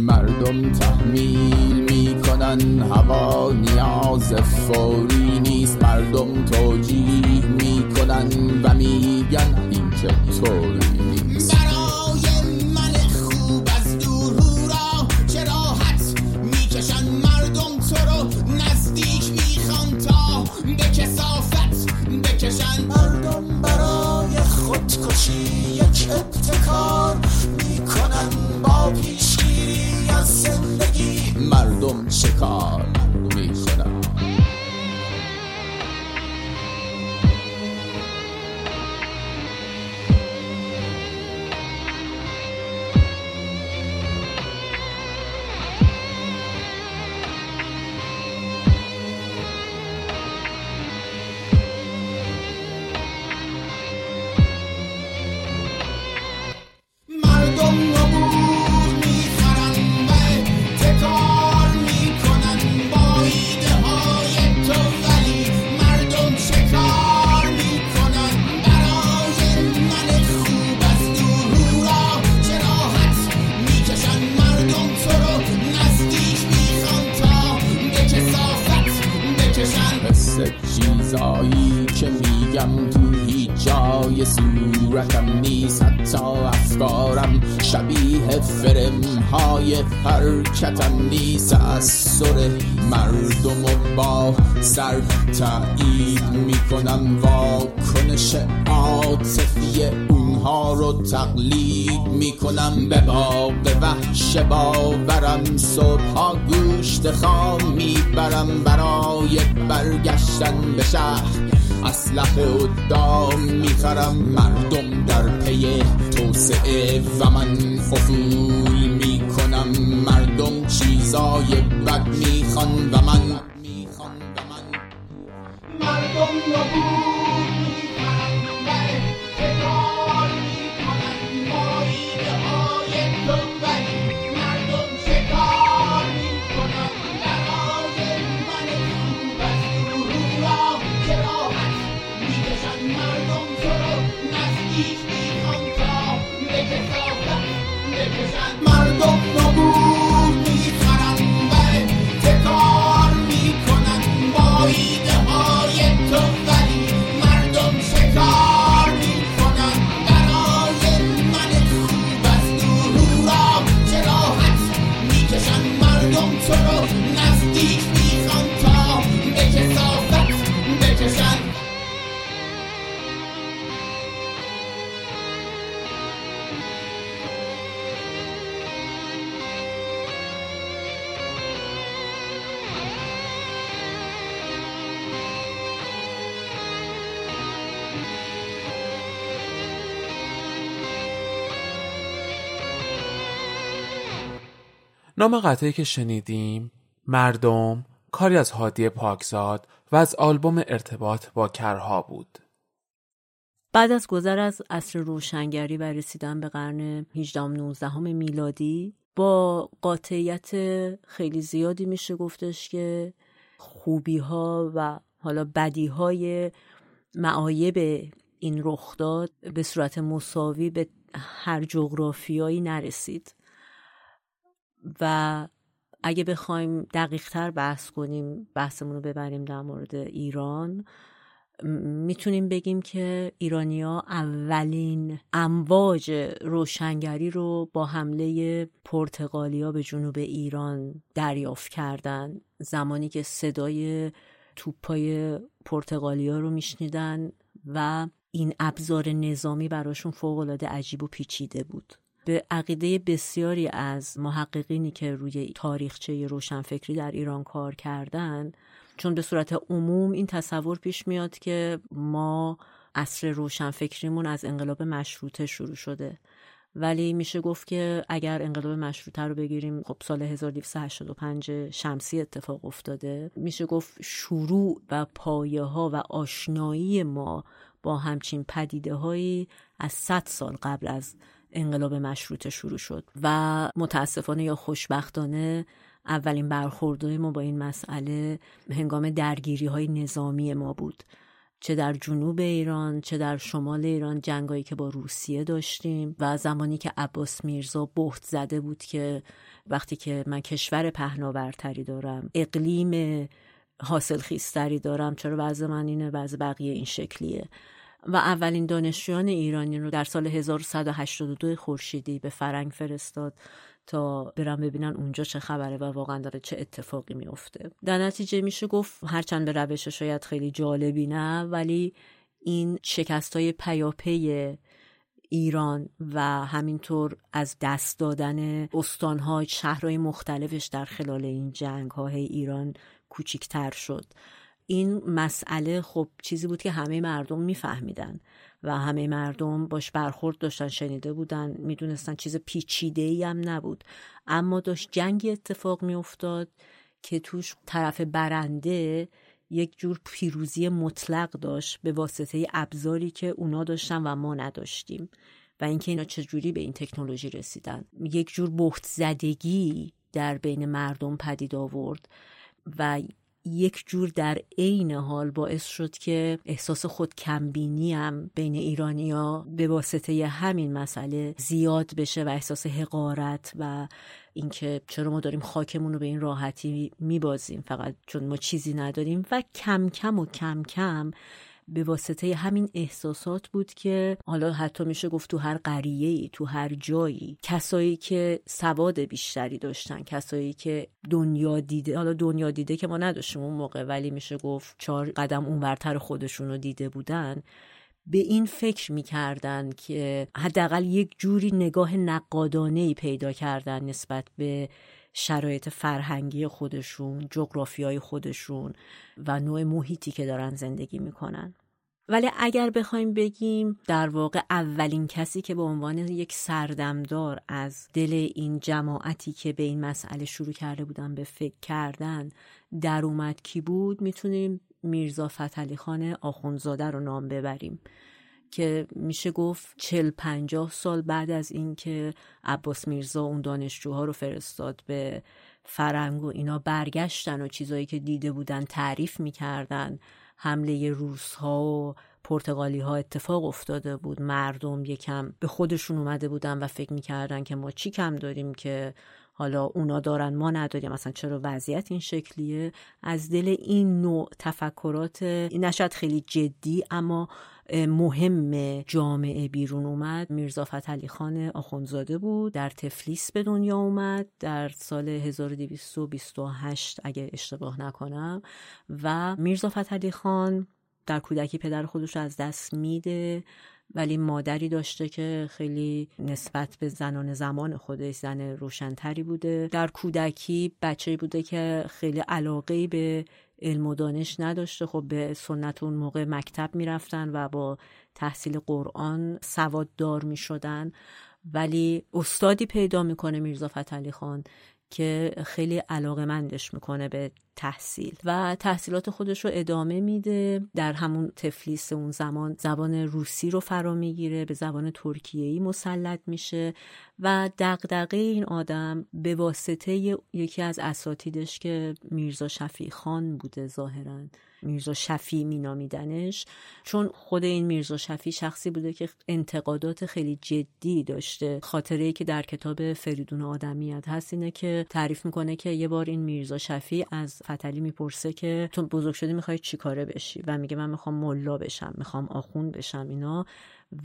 مردم تحمیل می‌کنن هوا نیاز فوری نیست. مردم توجیه می‌کنن و میگن این چطوری نیست. برای من خوب از دور هورا چه راحت می‌کشن. مردم تو رو نزدیک می‌خوان تا به کسافت بکشن. مردم برای خودکشی یک ابتکار می‌کنن با پیشگیری از زندگی مردم چه کار چیزایی که میگم تو هیچ جای صورتم نیست. حتی افکارم شبیه فرم های حرکتم نیست. از سر مردم و با سر تایید می‌کنم. واکنش عاطفی ها رو تقلید می‌کنم به باغ وحش باورم. صبح ها گوشت خام می‌برم برای برگشتن به شهر. اسلحه و دام می‌خرم مردم در پی توسعه و من خفول می‌کنم. مردم چیزای بد می‌خوان و من می‌خوان و من مردم نبود. نام قطعی که شنیدیم مردم کاری از هادی پاکزاد و از آلبوم ارتباط با کرها بود. بعد از گذر از عصر روشنگری و رسیدن به قرن 18 19 میلادی با قاطعیت خیلی زیادی میشه گفتش که خوبی ها و حالا بدی های معایب این رخداد به صورت مساوی به هر جغرافیایی نرسید. و اگه بخوایم دقیق تر بحث کنیم بحثمون رو ببریم در مورد ایران می‌تونیم بگیم که ایرانیا اولین امواج روشنگری رو با حمله پرتغالیا به جنوب ایران دریافت کردن. زمانی که صدای توپای پرتغالیا رو میشنیدن و این ابزار نظامی براشون فوقالعاده عجیب و پیچیده بود. به عقیده بسیاری از محققینی که روی تاریخچه روشنفکری در ایران کار کردن چون به صورت عموم این تصور پیش میاد که ما اصر روشنفکریمون از انقلاب مشروطه شروع شده. ولی میشه گفت که اگر انقلاب مشروطه رو بگیریم خب سال 1285 شمسی اتفاق افتاده. میشه گفت شروع و پایه ها و آشنایی ما با همچین پدیده هایی از 100 سال قبل از انقلاب مشروطه شروع شد و متاسفانه یا خوشبختانه اولین برخوردهای ما با این مسئله هنگام درگیری های نظامی ما بود. چه در جنوب ایران چه در شمال ایران جنگایی که با روسیه داشتیم و زمانی که عباس میرزا بهت زده بود که وقتی که من کشور پهناورتری دارم اقلیم حاصل خیستری دارم چرا وضع من اینه؟ وضع بقیه این شکلیه. و اولین دانشجویان ایرانی رو در سال 1182 خورشیدی به فرنگ فرستاد تا برم ببینن اونجا چه خبره و واقعا داره چه اتفاقی میفته در نتیجه میشه گفت هرچند به روش شاید خیلی جالبی نه ولی این شکست های پیاپی ایران و همینطور از دست دادن استانهای شهرهای مختلفش در خلال این جنگ های ایران کوچیکتر شد. این مسئله خب چیزی بود که همه مردم میفهمیدن و همه مردم باش برخورد داشتن شنیده بودن می‌دونستن چیز پیچیده ای هم نبود. اما داشت جنگی اتفاق میافتاد که توش طرف برنده یک جور پیروزی مطلق داشت به واسطه ابزاری که اونا داشتن و ما نداشتیم و اینکه اینا چجوری به این تکنولوژی رسیدن. یک جور بهت زدگی در بین مردم پدید آورد و یک جور در عین حال باعث شد که احساس خود کمبینی هم بین ایرانیا به واسطه همین مسئله زیاد بشه و احساس حقارت و اینکه چرا ما داریم خاکمون رو به این راحتی میبازیم فقط چون ما چیزی نداریم. و کم کم و کم کم به واسطه همین احساسات بود که حالا حتی میشه گفت تو هر قریه ای تو هر جایی کسایی که سواد بیشتری داشتن کسایی که دنیا دیده حالا دنیا دیده که ما نداشتیم اون موقع ولی میشه گفت چهار قدم اونورتر خودشون رو دیده بودن به این فکر می‌کردن که حداقل یک جوری نگاه نقادانه ای پیدا کردن نسبت به شرایط فرهنگی خودشون جغرافیای خودشون و نوع محیطی که دارن زندگی می‌کنن. ولی اگر بخوایم بگیم در واقع اولین کسی که به عنوان یک سردمدار از دل این جماعتی که به این مسئله شروع کرده بودن به فکر کردن در اومد کی بود می‌تونیم میرزا فتلی خان آخونزاده رو نام ببریم. که میشه گفت چل پنجاه سال بعد از اینکه عباس میرزا اون دانشجوها رو فرستاد به فرنگ و اینا برگشتن و چیزایی که دیده بودن تعریف می‌کردن حمله روس ها و پرتغالی ها اتفاق افتاده بود. مردم یکم به خودشون اومده بودن و فکر می‌کردن که ما چی کم داریم که حالا اونا دارن ما نداریم مثلا چرا وضعیت این شکلیه؟ از دل این نوع تفکرات نشد خیلی جدی اما مهم جامعه بیرون اومد. میرزا فتلی خان آخونزاده بود در تفلیس به دنیا اومد در سال 1228 اگه اشتباه نکنم. و میرزا فتلی خان در کودکی پدر خودش از دست میده ولی مادری داشته که خیلی نسبت به زنان زمان خودش زن روشنتری بوده. در کودکی بچه بوده که خیلی علاقه به علم و دانش نداشته. خب به سنت اون موقع مکتب می‌رفتن و با تحصیل قرآن سواد دار می شدن ولی استادی پیدا می‌کنه میرزا فتلی خان که خیلی علاقه مندش می‌کنه به تحصیل و تحصیلات خودش رو ادامه میده. در همون تفلیس اون زمان زبان روسی رو فرا می‌گیره به زبان ترکیه‌ای مسلط میشه و دغدغه این آدم به واسطه یکی از اساتیدش که میرزا شفیع خان بوده ظاهرا. میرزا شفی مینامیدنش چون خود این میرزا شفی شخصی بوده که انتقادات خیلی جدی داشته. خاطره ای که در کتاب فریدون آدمیت هست اینه که تعریف می‌کنه که یه بار این میرزا شفی از فتلی می‌پرسه که تو بزرگ شدی می‌خوای چیکاره بشی؟ و میگه من می‌خوام ملا بشم می‌خوام آخون بشم اینا.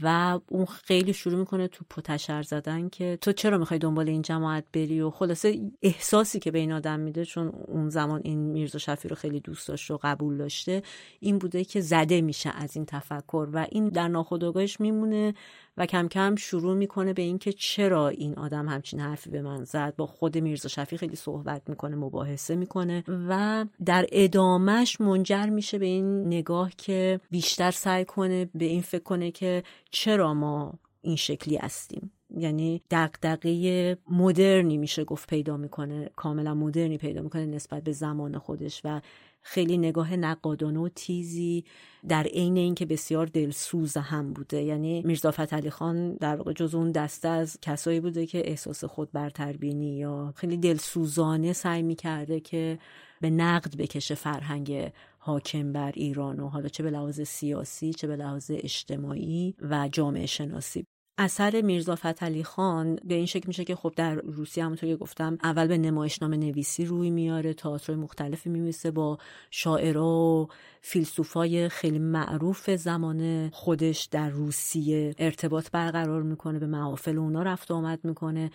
و اون خیلی شروع می‌کنه تو پتشر زدن که تو چرا می‌خوای دنبال این جماعت بری و خلاصه احساسی که به این آدم میده چون اون زمان این میرزا شفی رو خیلی دوست داشته و قبول داشته این بوده که زده میشه از این تفکر و این در ناخودآگاهش میمونه و کم کم شروع می‌کنه به اینکه چرا این آدم همچین حرفی به من زد. با خود میرزا شفی خیلی صحبت می‌کنه مباحثه می‌کنه و در ادامش منجر میشه به این نگاه که بیشتر سعی کنه به این فکر کنه که چرا ما این شکلی هستیم؟ یعنی دقدقه مدرنی میشه گفت پیدا می‌کنه کاملا مدرنی پیدا می‌کنه نسبت به زمان خودش و خیلی نگاه نقادانه و تیزی در عین اینکه بسیار دلسوز هم بوده. یعنی میرزا فتلی خان در واقع جز اون دسته از کسایی بوده که احساس خود برتربینی یا خیلی دلسوزانه سعی می‌کرده که به نقد بکشه فرهنگ حاکم بر ایران و حالا چه به لحاظ سیاسی چه به لحاظ اجتماعی و جامعه شناسی. اثر میرزا فتلی خان به این شکل میشه که خب در روسیه همونطور که گفتم اول به نمایشنامه نویسی روی میاره تئاترهای مختلفی میمیسه با شاعرها و فیلسوفای خیلی معروف زمان خودش در روسیه ارتباط برقرار می‌کنه به محافل اونا رفت آمد می‌کنه.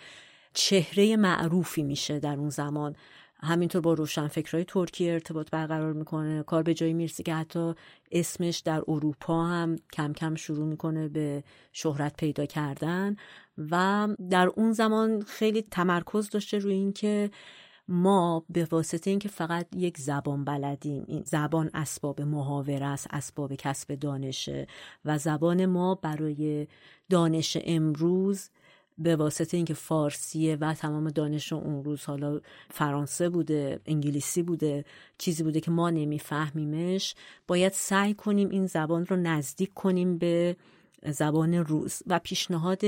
چهره معروفی میشه در اون زمان. همینطور با روشنفکرهای ترکیه ارتباط برقرار می‌کنه. کار به جایی می‌رسه که حتی اسمش در اروپا هم کم کم شروع می‌کنه به شهرت پیدا کردن و در اون زمان خیلی تمرکز داشته روی اینکه ما به واسطه اینکه فقط یک زبان بلدیم این زبان اسباب محاوره است اسباب کسب دانشه و زبان ما برای دانش امروز به واسطه اینکه فارسیه و تمام دانش اون روز حالا فرانسه بوده انگلیسی بوده چیزی بوده که ما نمیفهمیمش باید سعی کنیم این زبان رو نزدیک کنیم به زبان روز و پیشنهاد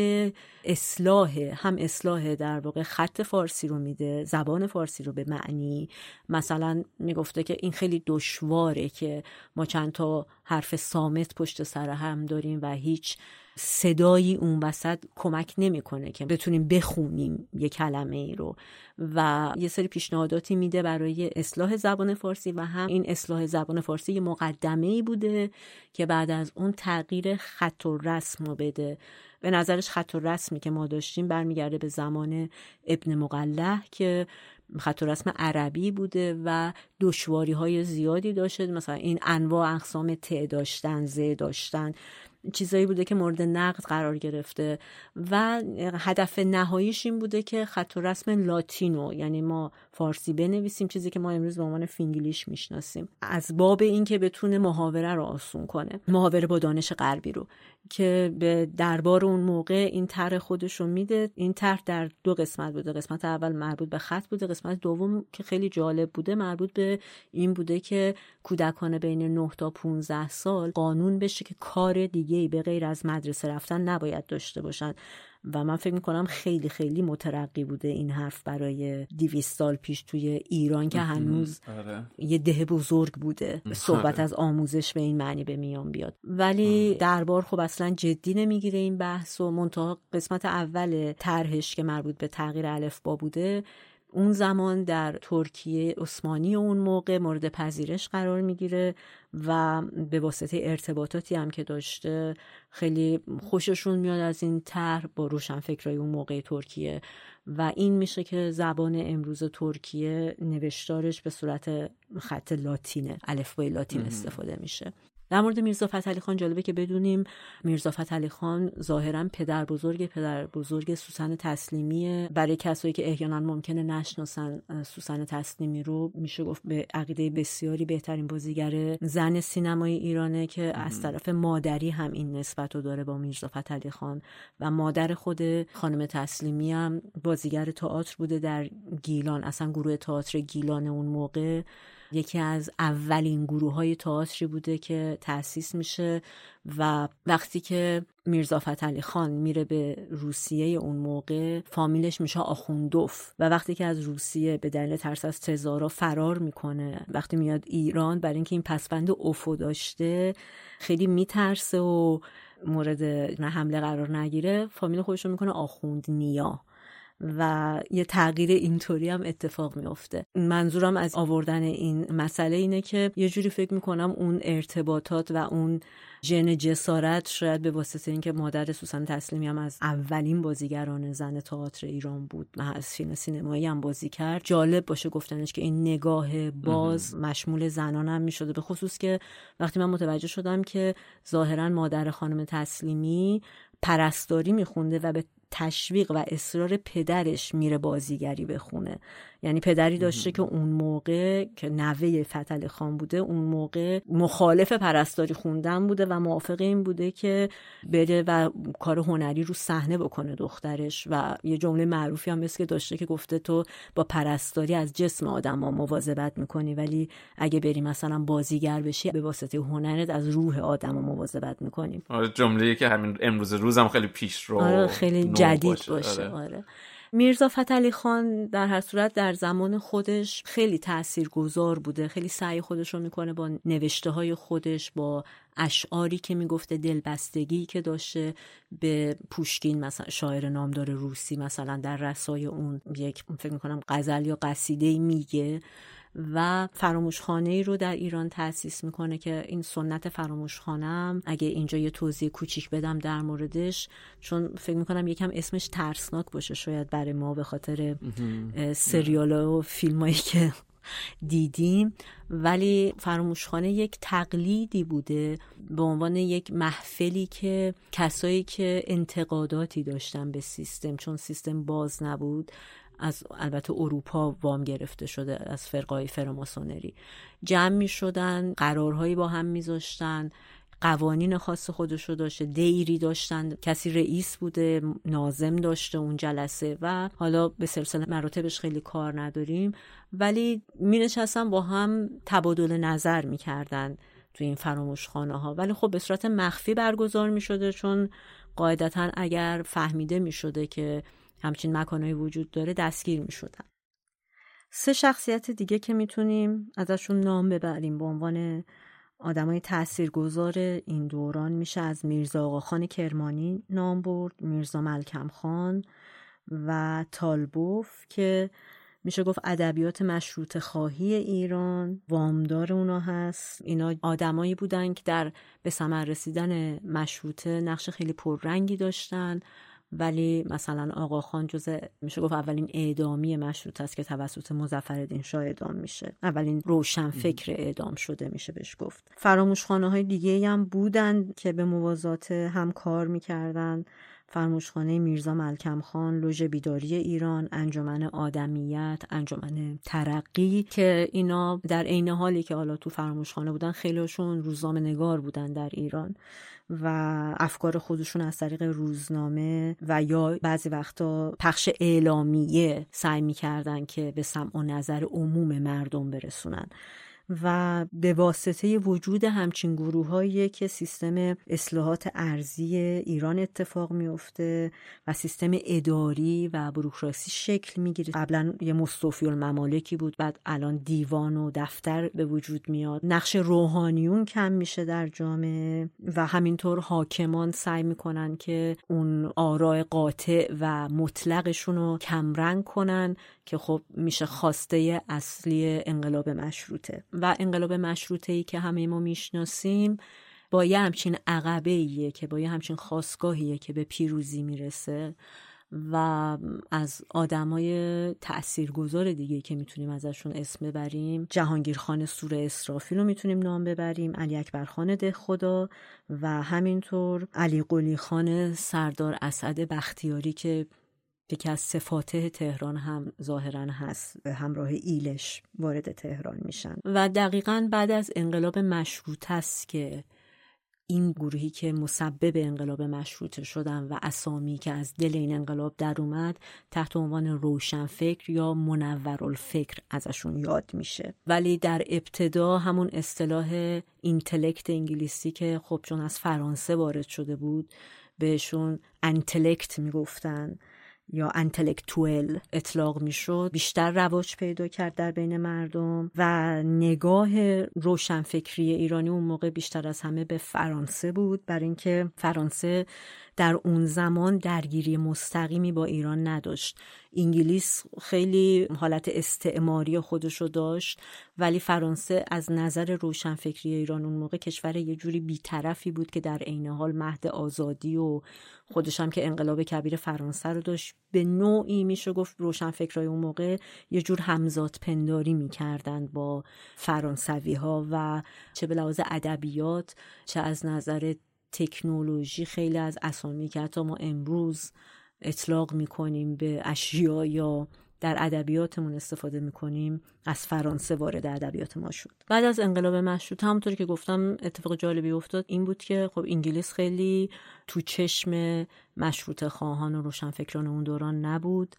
اصلاح هم اصلاح در واقع خط فارسی رو میده زبان فارسی رو به معنی. مثلا می‌گفته که این خیلی دشواره که ما چند تا حرف سامت پشت سر هم داریم و هیچ صدایی اون وسط کمک نمی‌کنه که بتونیم بخونیم یه کلمه ای رو. و یه سری پیشنهاداتی میده برای اصلاح زبان فارسی و هم این اصلاح زبان فارسی یه مقدمه ای بوده که بعد از اون تغییر خط و رسم رو بده. به نظرش خط و رسمی که ما داشتیم برمیگرده به زمان ابن مقله که خط و رسم عربی بوده و دشواری های زیادی داشته مثلا این انواع اقسام ت داشتن ز داشتن چیزایی بوده که مورد نقد قرار گرفته. و هدف نهاییش این بوده که خط و رسم لاتینو یعنی ما فارسی بنویسیم چیزی که ما امروز به عنوان فینگلیش می‌شناسیم. از باب اینکه بتونه محاوره رو آسون کنه محاوره با دانش غربی رو. که به دربار اون موقع این طرح خودش رو میده. این طرح در دو قسمت بوده. قسمت اول مربوط به خط بوده. قسمت دوم که خیلی جالب بوده مربوط به این بوده که کودکان بین 9 تا 15 سال قانون بشه که کار دیگه به غیر از مدرسه رفتن نباید داشته باشن. و من فکر می‌کنم خیلی خیلی مترقی بوده این حرف برای دیویست سال پیش توی ایران که هنوز آره. یه ده بزرگ بوده صحبت آره. از آموزش به این معنی به میان بیاد ولی دربار خب اصلا جدی نمی‌گیره این بحث و منتها قسمت اول طرحش که مربوط به تغییر الفبا بوده اون زمان در ترکیه عثمانی اون موقع مورد پذیرش قرار می‌گیره و به واسطه ارتباطاتی هم که داشته خیلی خوششون میاد از این طرح با روشنفکرای اون موقع ترکیه. و این میشه که زبان امروز ترکیه نوشتارش به صورت خط لاتینه الفبای لاتین استفاده میشه. در مورد میرزا فتحعلی خان جالبه که بدونیم میرزا فتحعلی خان ظاهرا پدر بزرگ پدر بزرگ سوسن تسلیمی برای کسایی که احیانا ممکنه نشناسن سوسن تسلیمی رو میشه گفت به عقیده بسیاری بهترین بازیگر زن سینمای ایرانه که از طرف مادری هم این نسبت رو داره با میرزا فتحعلی خان و مادر خود خانم تسلیمی هم بازیگر تئاتر بوده در گیلان. اصلا گروه تئاتر گیلان اون موقع یکی از اولین گروه های بوده که تأسیس میشه و وقتی که میرزا فتحعلی خان میره به روسیه اون موقع فامیلش میشه آخوندوف و وقتی که از روسیه به دلیل ترس از تزارا فرار می‌کنه وقتی میاد ایران برای اینکه این پسبند اوفو داشته خیلی میترسه و مورد حمله قرار نگیره فامیل خودش رو می‌کنه آخوند نیا و یه تغییر اینطوری هم اتفاق میفته منظورم از آوردن این مسئله اینه که یه جوری فکر می‌کنم اون ارتباطات و اون ژن جسارت شاید به واسطه اینکه مادر سوسن تسلیمی هم از اولین بازیگران زن تئاتر ایران بود و از فیلم سینمایی هم بازی کرد جالب باشه گفتنش که این نگاه باز مشمول زنان هم می‌شده. به خصوص که وقتی من متوجه شدم که ظاهرا مادر خانم تسلیمی پرستاری میخونده و به تشویق و اصرار پدرش میره بازیگری بخونه. یعنی پدری داشته که اون موقع که نوه فتل خان بوده اون موقع مخالف پرستاری خوندن بوده و موافق این بوده که بره و کار هنری رو صحنه بکنه دخترش و یه جمله معروفی هم مثل که داشته که گفته تو با پرستاری از جسم آدم ها مواظبت می‌کنی ولی اگه بری مثلا بازیگر بشی به واسطه هنرت از روح آدم ها مواظبت می‌کنیم آره جمله که همین امروز روزم خیلی پیش رو آره خیلی جدید باشه, باشه. آره. آره. میرزا فتلی خان در هر صورت در زمان خودش خیلی تأثیر گذار بوده خیلی سعی خودش رو می‌کنه با نوشته های خودش با اشعاری که می‌گفته دلبستگی که داشته به پوشکین مثلا شاعر نامدار روسی مثلا در رسای اون یک فکر می‌کنم غزل یا قصیده میگه و فراموشخانه ای رو در ایران تأسیس می‌کنه که این سنت فراموشخانه هم اگه اینجا یه توضیح کوچیک بدم در موردش چون فکر می‌کنم یکم اسمش ترسناک باشه شاید برای ما به خاطر سریال و فیلم که دیدیم. ولی فراموشخانه یک تقلیدی بوده به عنوان یک محفلی که کسایی که انتقاداتی داشتن به سیستم چون سیستم باز نبود از البته اروپا وام گرفته شده از فرقای فراماسونری. جمع می شدن قرارهایی با هم میذاشتن قوانین خاص خودش رو داشته دیری داشتن. کسی رئیس بوده نازم داشته اون جلسه و حالا به سلسله مراتبش خیلی کار نداریم. ولی می با هم تبادل نظر می کردن تو این فراموش خانه ها ولی خب به صورت مخفی برگزار می شده چون قاعدتا اگر فهمیده می شده که همچین مکانهایی وجود داره دستگیر می شدن. سه شخصیت دیگه که می‌تونیم ازشون نام ببریم به عنوان آدمای تاثیرگذار این دوران میشه از میرزا آقاخان کرمانی نام برد میرزا ملکم خان و تالبوف که میشه گفت ادبیات مشروط خواهی ایران وامدار اونا هست اینا آدمایی بودن که در به ثمر رسیدن مشروطه نقش خیلی پررنگی داشتن ولی مثلا آقا خان جز میشه گفت اولین اعدامی مشروط است که توسط مزفر شاه اعدام میشه. اولین روشن فکر اعدام شده میشه بهش گفت. فراموشخانه های دیگه هم بودن که به موازات هم کار می‌کردن. فرموشخانه میرزا ملکم خان، لوژ بیداری ایران، انجمن آدمیت، انجمن ترقی که اینا در عین حالی که حالا تو فرموشخانه بودن خیلیشون روزنامه نگار بودن در ایران. و افکار خودشون از طریق روزنامه و یا بعضی وقتا پخش اعلامیه سعی می‌کردن که به سمع و نظر عموم مردم برسونن. و به واسطه وجود همچین گروه که سیستم اصلاحات ارزی ایران اتفاق میفته و سیستم اداری و بروکراسی شکل می‌گیره. قبلا یه مستوفی الممالکی بود بعد الان دیوان و دفتر به وجود میاد. نقش روحانیون کم میشه در جامعه و همینطور حاکمان سعی می‌کنن که اون آراء قاطع و مطلقشون رو کمرنگ کنن که خب میشه خواسته اصلی انقلاب مشروطه. و انقلاب مشروطه ای که همه ما می‌شناسیم با یه همچین عقبه ایه که با یه همچین خواستگاهیه که به پیروزی می‌رسه و از آدمای تاثیرگذار دیگه که می‌تونیم ازشون اسم ببریم جهانگیر خان سور اسرافی رو می‌تونیم نام ببریم علی اکبر خان ده خدا و همینطور علی قلی خان سردار اسد بختیاری که یکی از صفاته تهران هم ظاهرا هست همراه ایلش وارد تهران میشن. و دقیقا بعد از انقلاب مشروط است که این گروهی که مسبب انقلاب مشروطه شدن و اسامی که از دل این انقلاب در اومد تحت عنوان روشنفکر یا منورالفکر ازشون یاد میشه. ولی در ابتدا همون اصطلاح اینتلکت انگلیسی که خب چون از فرانسه وارد شده بود بهشون انتلکت می‌گفتن. یا انتلکتوئل اطلاق می‌شد بیشتر رواج پیدا کرد در بین مردم و نگاه روشنفکری ایرانی اون موقع بیشتر از همه به فرانسه بود. بر اینکه فرانسه در اون زمان درگیری مستقیمی با ایران نداشت. انگلیس خیلی حالت استعماری خودشو داشت ولی فرانسه از نظر روشنفکری ایران اون موقع کشور یه جوری بیطرفی بود که در عین حال مهد آزادی و خودش هم که انقلاب کبیر فرانسه رو داشت به نوعی میشه گفت روشنفکرای اون موقع یه جور همزاد پنداری می‌کردن با فرانسوی ها و چه به لحاظ ادبیات چه از نظر تکنولوژی خیلی از اسامی که حتی ما امروز اطلاق می‌کنیم به اشیا یا در ادبیاتمون استفاده می‌کنیم از فرانسه وارد ادبیات ما شد. بعد از انقلاب مشروط همونطور که گفتم اتفاق جالبی افتاد. این بود که خب انگلیس خیلی تو چشم مشروط خواهان و روشنفکران اون دوران نبود.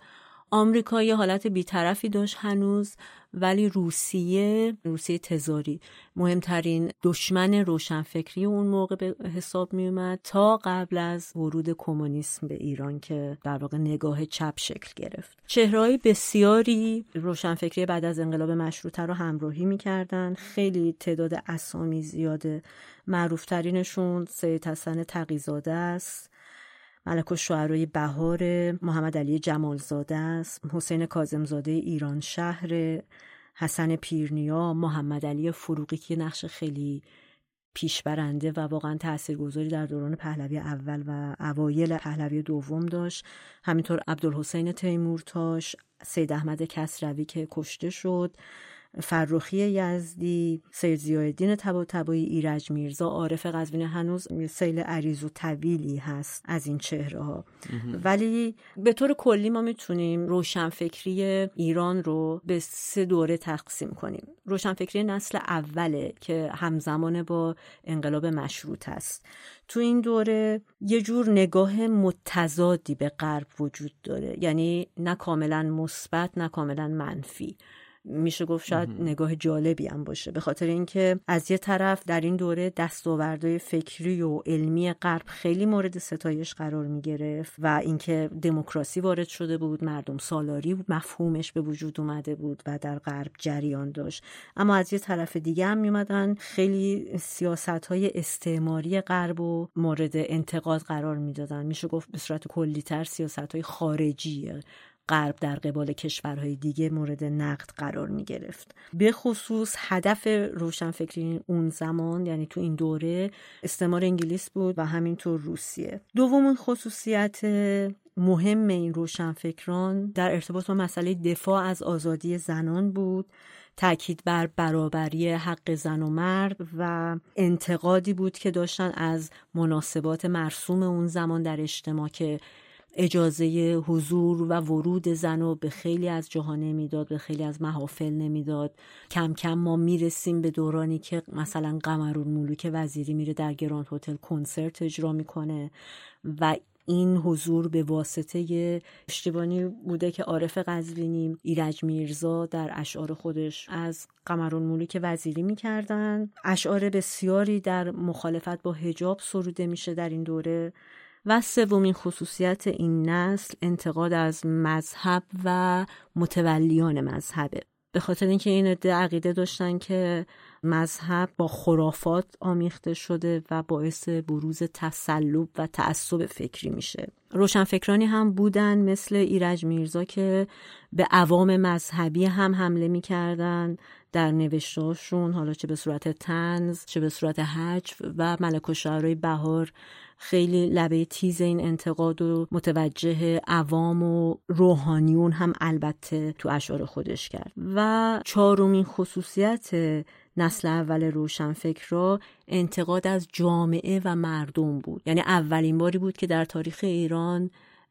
آمریکا یه حالت بیطرفی داشت هنوز ولی روسیه روسیه تزاری. مهمترین دشمن روشنفکری اون موقع به حساب می اومد تا قبل از ورود کمونیسم به ایران که در واقع نگاه چپ شکل گرفت. چهرهای بسیاری روشنفکری بعد از انقلاب مشروطه رو همراهی می‌کردن. خیلی تعداد اسامی زیاده. معروفترینشون سید حسن تقیزاده است. ملک شعرهای بهار محمد علی جمالزاده است حسین کازمزاده ایران شهر حسن پیرنیا محمد علی فروغی که نقش خیلی پیشبرنده و واقعا تاثیرگذاری در دوران پهلوی اول و اوایل پهلوی دوم داشت. همینطور عبدالحسین تیمورتاش سید احمد کسروی که کشته شد. فرخی یزدی سید زیادین تبا تبایی ایرج میرزا عارف قزوینی هنوز سیل عریض و طویلی هست از این چهره ها ولی به طور کلی ما می‌تونیم روشنفکری ایران رو به سه دوره تقسیم کنیم. روشنفکری نسل اوله که همزمان با انقلاب مشروط است. تو این دوره یه جور نگاه متضادی به غرب وجود داره. یعنی نه کاملا مثبت نه کاملا منفی. میشه گفت شاید نگاه جالبی هم باشه. به خاطر اینکه از یه طرف در این دوره دستاوردهای فکری و علمی غرب خیلی مورد ستایش قرار می گرفت و اینکه دموکراسی وارد شده بود مردم سالاری مفهومش به وجود اومده بود و در غرب جریان داشت. اما از یه طرف دیگه هم میومدن خیلی سیاست های استعماری غرب و مورد انتقاد قرار می‌دادن. میشه گفت به صورت کلیتر سیاست های خارجی غرب در قبال کشورهای دیگه مورد نقد قرار می گرفت. به خصوص هدف روشنفکری اون زمان یعنی تو این دوره استعمار انگلیس بود و همینطور روسیه. دومین خصوصیت مهم این روشنفکران در ارتباط با مسئله دفاع از آزادی زنان بود. تاکید بر برابری حق زن و مرد و انتقادی بود که داشتن از مناسبات مرسوم اون زمان در اجتماع که اجازه حضور و ورود زن رو به خیلی از جاها نمی‌داد به خیلی از محافل نمی‌داد. کم کم ما می‌رسیم به دورانی که مثلا قمرون ملوک وزیری میره در گراند هتل کنسرت اجرا می‌کنه و این حضور به واسطه اشتبانی بوده که عارف قزوینی ایرج میرزا در اشعار خودش از قمرون ملوک وزیری می‌کردن. اشعار بسیاری در مخالفت با هجاب سروده میشه در این دوره. و سومین خصوصیت این نسل انتقاد از مذهب و متولیان مذهبه. به خاطر اینکه این عده عقیده داشتن که مذهب با خرافات آمیخته شده و باعث بروز تسلب و تعصب فکری میشه. روشنفکرانی هم بودن مثل ایرج میرزا که به عوام مذهبی هم حمله می‌کردن در نوشتاشون حالا چه به صورت تنز چه به صورت حج و ملک و بهار خیلی لبه تیز این انتقاد و متوجه عوام و روحانیون هم البته تو اشعار خودش کرد. و چهارمین خصوصیت نسل اول روشنفکر را انتقاد از جامعه و مردم بود. یعنی اولین باری بود که در تاریخ ایران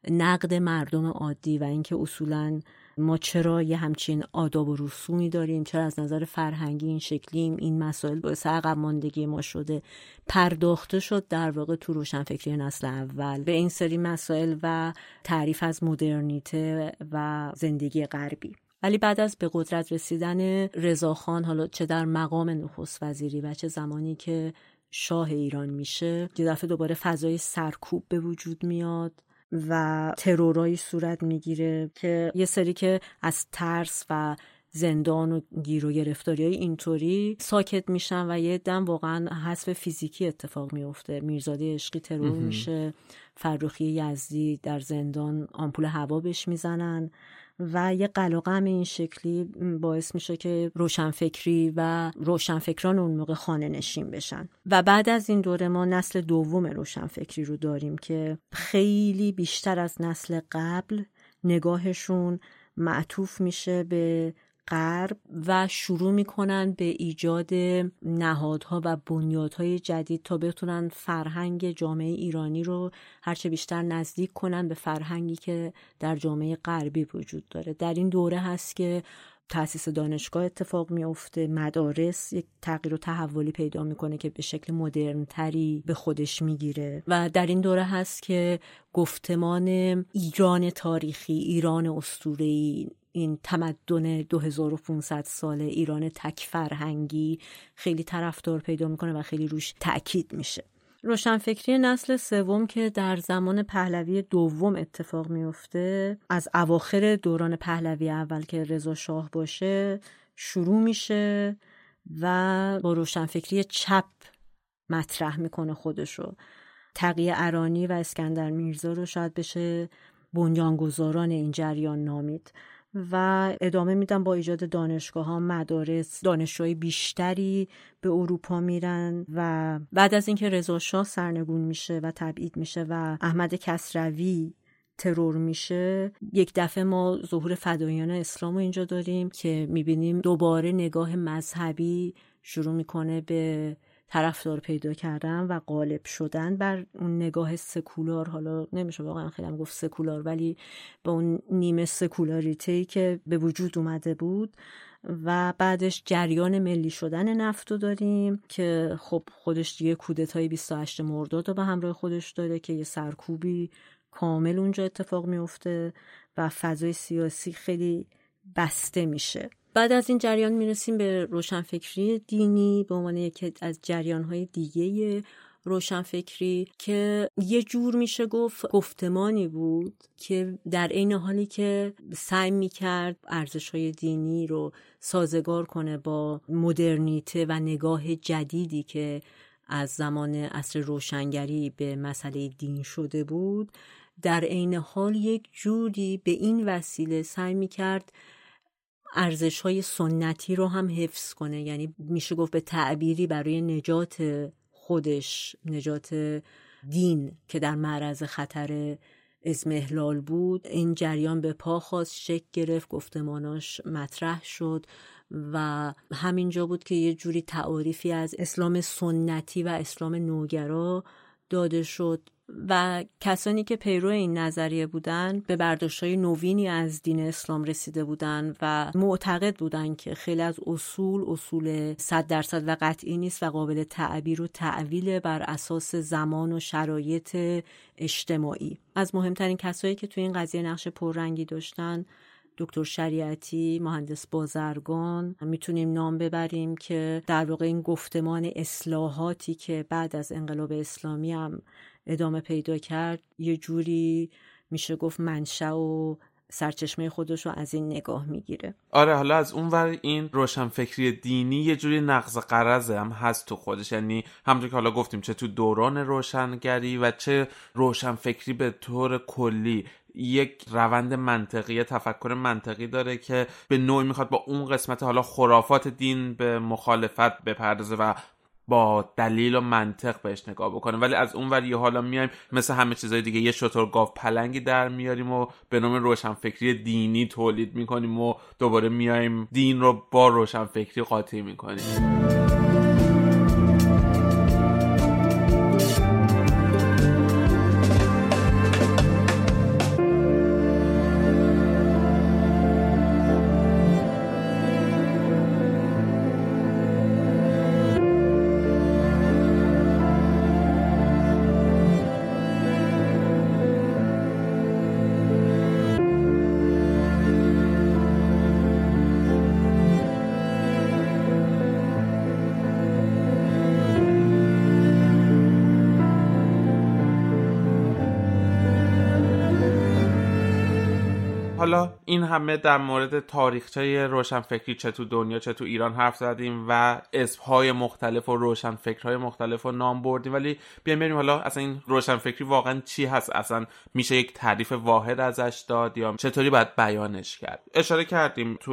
نقد مردم عادی و اینکه اصولا ما چرا یه همچین آداب و رسومی داریم؟ چرا از نظر فرهنگی این شکلیم؟ این مسائل باعث عقب ماندگی ما شده. پرداخته شد در واقع تو روشنفکری نسل اول. به این سری مسائل و تعریف از مدرنیته و زندگی غربی. ولی بعد از به قدرت رسیدن رضاخان حالا چه در مقام نخست وزیری و چه زمانی که شاه ایران میشه یه دفعه دوباره فضای سرکوب به وجود میاد. و ترورایی صورت می‌گیره که یه سری که از ترس و زندان و گیر و گرفتاری های اینطوری ساکت میشن و یه دم واقعا حذف فیزیکی اتفاق میفته میرزاده عشقی ترور میشه فرخی یزدی در زندان آمپول هوا بهش می‌زنن. و یه قلقم این شکلی باعث میشه که روشنفکری و روشنفکران اون موقع خانه نشین بشن. و بعد از این دوره ما نسل دوم روشنفکری رو داریم که خیلی بیشتر از نسل قبل نگاهشون معطوف میشه به غرب و شروع می‌کنن به ایجاد نهادها و بنیادهای جدید تا بتونن فرهنگ جامعه ایرانی رو هرچه بیشتر نزدیک کنن به فرهنگی که در جامعه غربی وجود داره. در این دوره هست که تاسیس دانشگاه اتفاق میافته. مدارس یک تغییر و تحولی پیدا می‌کنه که به شکل مدرنتری به خودش می‌گیره. و در این دوره هست که گفتمان ایران تاریخی ایران اسطوره‌ای این تمدن 2500 ساله ایران تک فرهنگی خیلی طرفدار پیدا می‌کنه و خیلی روش تاکید میشه. روشنفکری نسل سوم که در زمان پهلوی دوم اتفاق میفته از اواخر دوران پهلوی اول که رضا شاه باشه شروع میشه و با روشنفکری چپ مطرح می‌کنه خودشو. تقیه ارانی و اسکندر میرزا رو شاید بشه بنیانگذاران این جریان نامید. و ادامه میدم با ایجاد دانشگاه ها مدارس دانشجوهای بیشتری به اروپا میرن و بعد از اینکه رضا شاه سرنگون میشه و تبعید میشه و احمد کسروی ترور میشه یک دفعه ما ظهور فدایان اسلام رو اینجا داریم که می‌بینیم دوباره نگاه مذهبی شروع می‌کنه به طرفدار پیدا کردن و غالب شدن بر اون نگاه سکولار. حالا نمیشه واقعا خیلی هم گفت سکولار ولی با اون نیمه سکولاریتی که به وجود اومده بود. و بعدش جریان ملی شدن نفت رو داریم که خب خودش دیگه کودتای 28 مرداد رو به همراه خودش داره که یه سرکوبی کامل اونجا اتفاق میفته و فضای سیاسی خیلی بسته میشه. بعد از این جریان می‌رسیم به روشنفکری دینی به عنوان یکی از جریانهای دیگه روشنفکری که یه جور میشه گفت گفتمانی بود که در عین حالی که سعی می‌کرد ارزش های دینی رو سازگار کنه با مدرنیته و نگاه جدیدی که از زمان اصر روشنگری به مسئله دین شده بود در عین حال یک جوری به این وسیله سعی می‌کرد ارزش های سنتی رو هم حفظ کنه. یعنی میشه گفت به تعبیری برای نجات خودش نجات دین که در معرض خطر ازمهلال بود این جریان به پا خواست شک گرفت گفتماناش مطرح شد و همینجا بود که یه جوری تعاریفی از اسلام سنتی و اسلام نوگرا داده شد. و کسانی که پیرو این نظریه بودن به برداشت های نوینی از دین اسلام رسیده بودن و معتقد بودن که خیلی از اصول اصول صد درصد و قطعی نیست و قابل تعبیر و تعویل بر اساس زمان و شرایط اجتماعی. از مهمترین کسایی که توی این قضیه نقش پررنگی داشتن دکتر شریعتی مهندس بازرگان. می‌تونیم نام ببریم که در واقع این گفتمان اصلاحاتی که بعد از انقلاب اسلامی هم ادامه پیدا کرد یه جوری میشه گفت منشأ و سرچشمه خودش رو از این نگاه می‌گیره. آره حالا از اون ور این روشنفکری دینی یه جوری نقض قرضه هم هست تو خودش. یعنی همونطور که حالا گفتیم چه تو دوران روشنگری و چه روشنفکری به طور کلی یک روند منطقی تفکر منطقی داره که به نوعی می‌خواد با اون قسمت حالا خرافات دین به مخالفت بپردازه و با دلیل و منطق بهش نگاه بکنه. ولی از اون ور حالا میایم مثل همه چیزهای دیگه یه شطور گاو پلنگی در میاریم و به نام روشنفکری دینی تولید می‌کنیم و دوباره میایم دین رو با روشنفکری قاطی می‌کنیم. این همه در مورد تاریخچه روشنفکری چه تو دنیا چه تو ایران حرف زدیم و اسمهای مختلف و روشنفکرهای مختلف رو نام بردیم. ولی بیایم بریم حالا اصلا این روشنفکری واقعا چی هست؟ اصلا میشه یک تعریف واحد ازش داد یا چطوری باید بیانش کرد؟ اشاره کردیم تو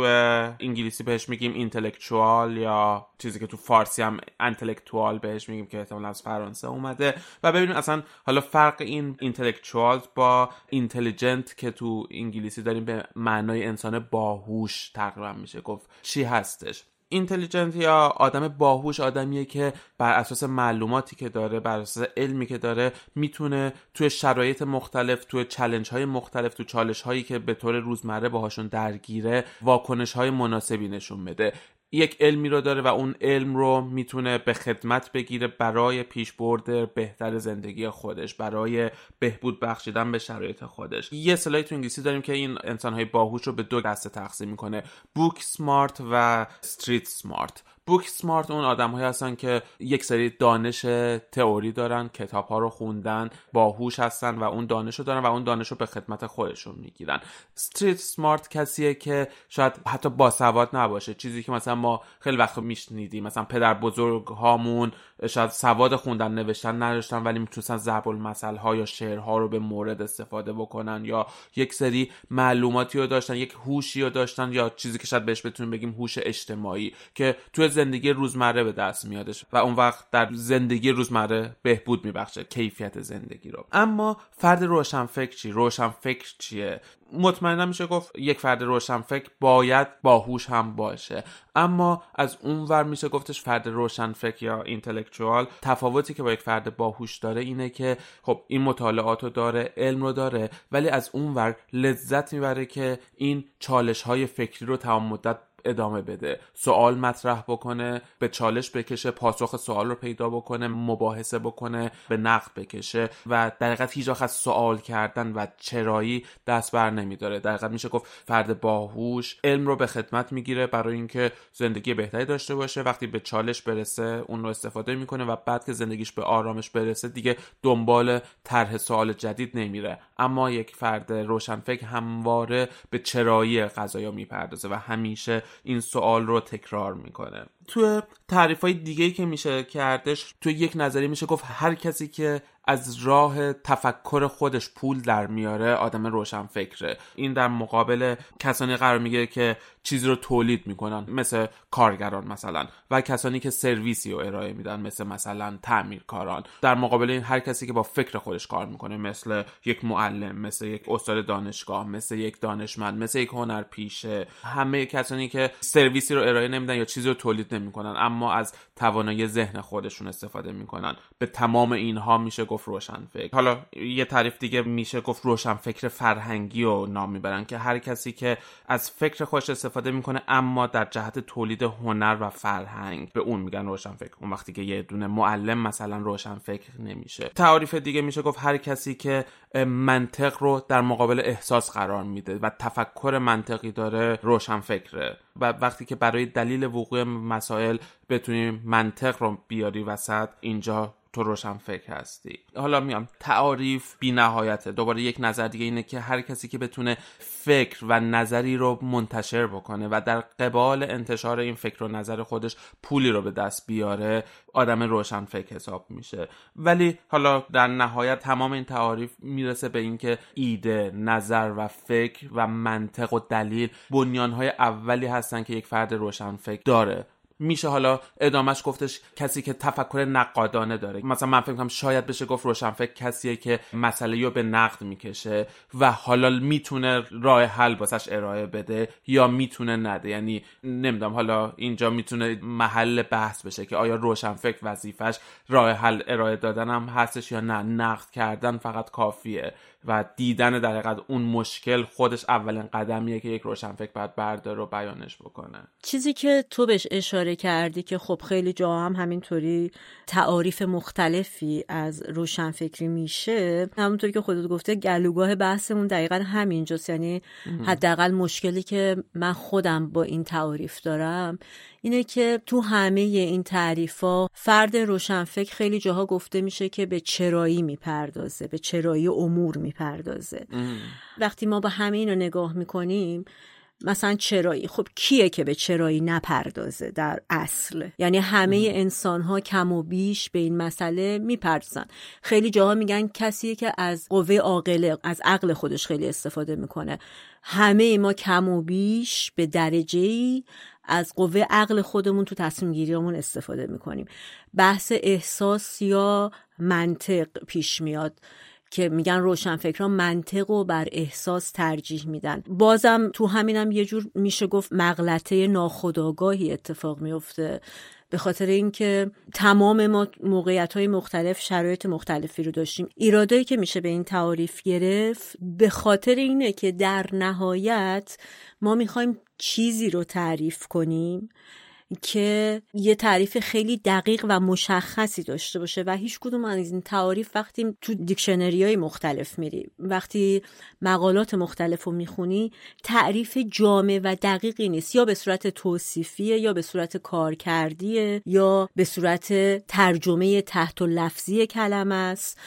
انگلیسی بهش میگیم intellectual یا چیزی که تو فارسی هم انتلکتوال بهش میگیم که احتمالا از فرانسه اومده. و ببینیم اصلا حالا فرق این انتلکتوال با intelligent که تو انگلیسی داریم به معنای انسان باهوش تقریبا میشه. گفت چی هستش؟ intelligent یا آدم باهوش آدمیه که بر اساس معلوماتی که داره بر اساس علمی که داره می‌تونه توی شرایط مختلف توی چلنج های مختلف تو چالش هایی که به طور روزمره باهاشون درگیره واکنش های مناسبی نشون بده. یک علمی رو داره و اون علم رو می‌تونه به خدمت بگیره برای پیشبرد بهتر زندگی خودش برای بهبود بخشیدن به شرایط خودش. یه اصطلاحی تو انگلیسی داریم که این انسانهای باهوش رو به دو دسته تقسیم می‌کنه بوک سمارت و استریت سمارت بوک سمارت اون آدمهایی هستن که یک سری دانش تئوری دارن کتاب ها رو خوندن باهوش هستن و اون دانش رو دارن و اون دانش رو به خدمت خودشون می‌گیرن. استریت سمارت کسیه که شاید حتی باسواد نباشه. چیزی که مثلا ما خیلی وقت میشنیدیم. مثلا پدر بزرگ هامون شاید سواد خوندن نوشتن نداشتن ولی می‌تونستن ضرب المثل ها یا شعرها رو به مورد استفاده بکنن یا یک سری معلوماتی رو داشتن یک هوشی رو داشتن یا چیزی که شاید بهش بتونیم بگیم هوش اجتماعی که تو زندگی روزمره به دست میادش و اون وقت در زندگی روزمره بهبود میبخشه کیفیت زندگی رو. اما فرد روشنفکر چی؟ روشنفکر چیه؟ مطمئنا میشه گفت یک فرد روشنفکر باید باهوش هم باشه. اما از اون ور میشه گفتش فرد روشنفکر یا اینتלקچوال تفاوتی که با یک فرد باهوش داره اینه که خب این مطالعات رو داره علم رو داره ولی از اون ور لذت می‌بره که این چالش های فکری رو تمام مدت ادامه بده. سوال مطرح بکنه به چالش بکشه پاسخ سوال رو پیدا بکنه مباحثه بکنه به نقد بکشه و در حقیقت هیچ از سوال کردن و چرایی دست بر نمیداره. در حقیقت میشه گفت فرد باهوش علم رو به خدمت می‌گیره برای اینکه زندگی بهتری داشته باشه. وقتی به چالش برسه اون رو استفاده می‌کنه و بعد که زندگیش به آرامش برسه دیگه دنبال طرح سوال جدید نمیره. اما یک فرد روشنفکر همواره به چرایی قضایا می‌پردازه و همیشه این سوال رو تکرار می‌کنه. تو تعریف های دیگه که میشه کردش تو یک نظری میشه گفت هر کسی که از راه تفکر خودش پول در میاره آدم روشن فکره این در مقابل کسانی قرار می‌گیره که چیزی رو تولید می‌کنن مثل کارگران مثلا و کسانی که سرویسی رو ارائه میدن مثل مثلا تعمیرکاران. در مقابل این هر کسی که با فکر خودش کار می‌کنه مثل یک معلم مثل یک استاد دانشگاه مثل یک دانشمند مثل یک هنرپیشه همه کسانی که سرویسی رو ارائه نمیدن یا چیزی رو تولید نمی‌کنن اما از توانایی ذهن خودشون استفاده می‌کنن. به تمام اینها میشه گفت روشن فکر حالا یه تعریف دیگه میشه گفت روشن فکر فرهنگی رو نام می‌برن که هر کسی که از فکر خودش استفاده می‌کنه اما در جهت تولید هنر و فرهنگ به اون میگن روشن فکر اون وقتی که یه دونه معلم مثلا روشن فکر نمیشه. تعریف دیگه میشه گفت هر کسی که منطق رو در مقابل احساس قرار میده و تفکر منطقی داره روشن فکره و وقتی که برای دلیل وقوع مسائل بتونیم منطق رو بیاری وسط اینجا تو روشن فکر هستی. حالا میام. تعاریف بی نهایته دوباره یک نظر دیگه اینه که هر کسی که بتونه فکر و نظری رو منتشر بکنه و در قبال انتشار این فکر و نظر خودش پولی رو به دست بیاره آدم روشن فکر حساب میشه. ولی حالا در نهایت تمام این تعاریف می‌رسه به اینکه ایده نظر و فکر و منطق و دلیل بنیانهای اولی هستن که یک فرد روشن فکر داره. میشه حالا ادامش گفتش کسی که تفکر نقادانه داره. مثلا من فکر کنم شاید بشه گفت روشنفکر کسیه که مسئله رو به نقد می‌کشه و حالا می‌تونه راه حل واسش ارائه بده یا می‌تونه نده. یعنی نمی‌دونم حالا اینجا می‌تونه محل بحث بشه که آیا روشنفکر وظیفش راه حل ارائه دادن هم هستش یا نه. نقد کردن فقط کافیه. و دیدن در حقیقت اون مشکل خودش اولین قدمیه که یک روشنفکر باید برداره و بیانش بکنه. چیزی که تو بهش اشاره کردی که خب خیلی جا هم همینطوری تعاریف مختلفی از روشنفکری میشه همونطوری که خودت گفته گلوگاه بحثمون دقیقا همینجاست. یعنی حداقل مشکلی که من خودم با این تعاریف دارم اینه که تو همه این تعریفا فرد روشنفکر خیلی جاها گفته میشه که به چرایی می‌پردازه به چرایی امور می‌پردازه. وقتی ما با همه اینو نگاه می‌کنیم مثلا چرایی. خب کیه که به چرایی نپردازه در اصل؟ یعنی همه انسان ها کم و بیش به این مسئله می‌پردازن. خیلی جاها میگن کسی که از قوه عاقله از عقل خودش خیلی استفاده می‌کنه. همه ما کم و بیش به درجه ای از قوه عقل خودمون تو تصمیم گیریمون استفاده می‌کنیم. بحث احساس یا منطق پیش میاد که میگن روشنفکران منطق و بر احساس ترجیح میدن. بازم تو همینم یه جور میشه گفت مغلطه ناخودآگاهی اتفاق میفته. به خاطر اینکه تمام ما موقعیت های مختلف شرایط مختلفی رو داشتیم. ایرادایی که میشه به این تعاریف گرفت به خاطر اینه که در نهایت ما می‌خوایم چیزی رو تعریف کنیم که یه تعریف خیلی دقیق و مشخصی داشته باشه و هیچ کدوم از این تعاریف وقتی تو دیکشنری های مختلف میری وقتی مقالات مختلف رو می‌خونی تعریف جامع و دقیقی نیست. یا به صورت توصیفیه یا به صورت کارکردیه یا به صورت ترجمه تحت و لفظی کلمه است.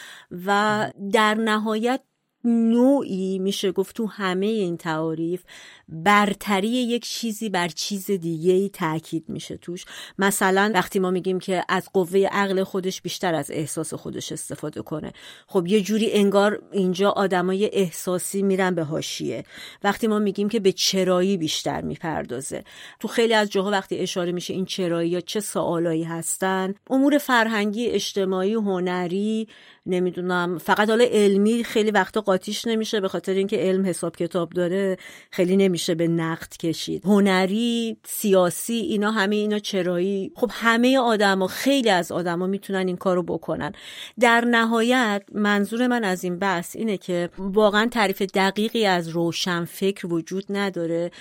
و در نهایت نوعی میشه گفت تو همه این تعاریف برتری یک چیزی بر چیز دیگه ای تاکید میشه توش. مثلا وقتی ما میگیم که از قوه عقل خودش بیشتر از احساس خودش استفاده کنه خب یه جوری انگار اینجا آدمای احساسی میرن به هاشیه وقتی ما میگیم که به چرایی بیشتر می‌پردازه. تو خیلی از جاها وقتی اشاره میشه این چرایی یا چه سوالایی هستن امور فرهنگی اجتماعی هنری نمی‌دونم فقط حالا علمی خیلی وقتا قاطیش نمیشه به خاطر اینکه علم حساب کتاب داره خیلی نمیشه به نقد کشید. هنری سیاسی اینا همه اینا چرایی. خب همه آدما خیلی از آدما می‌تونن این کارو بکنن. در نهایت منظور من از این بحث اینه که واقعا تعریف دقیقی از روشن فکر وجود نداره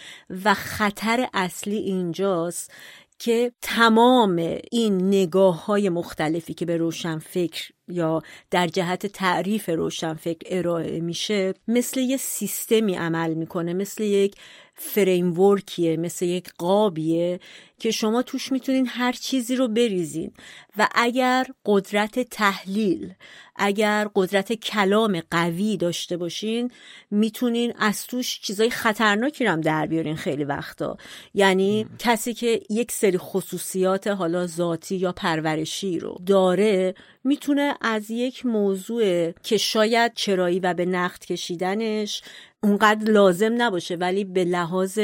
و خطر اصلی اینجاست که تمام این نگاه های مختلفی که به روشن فکر یا در جهت تعریف روشن فکر ارائه میشه مثل یه سیستمی عمل می‌کنه مثل یک فریمورکیه مثل یک قابیه که شما توش می‌تونین هر چیزی رو بریزین. و اگر قدرت تحلیل اگر قدرت کلام قوی داشته باشین می‌تونین از توش چیزای خطرناکی رو هم در بیارین خیلی وقتا. یعنی کسی که یک سری خصوصیات حالا ذاتی یا پرورشی رو داره می‌تونه از یک موضوع که شاید چرایی و به نقد کشیدنش اونقدر لازم نباشه ولی به لحاظ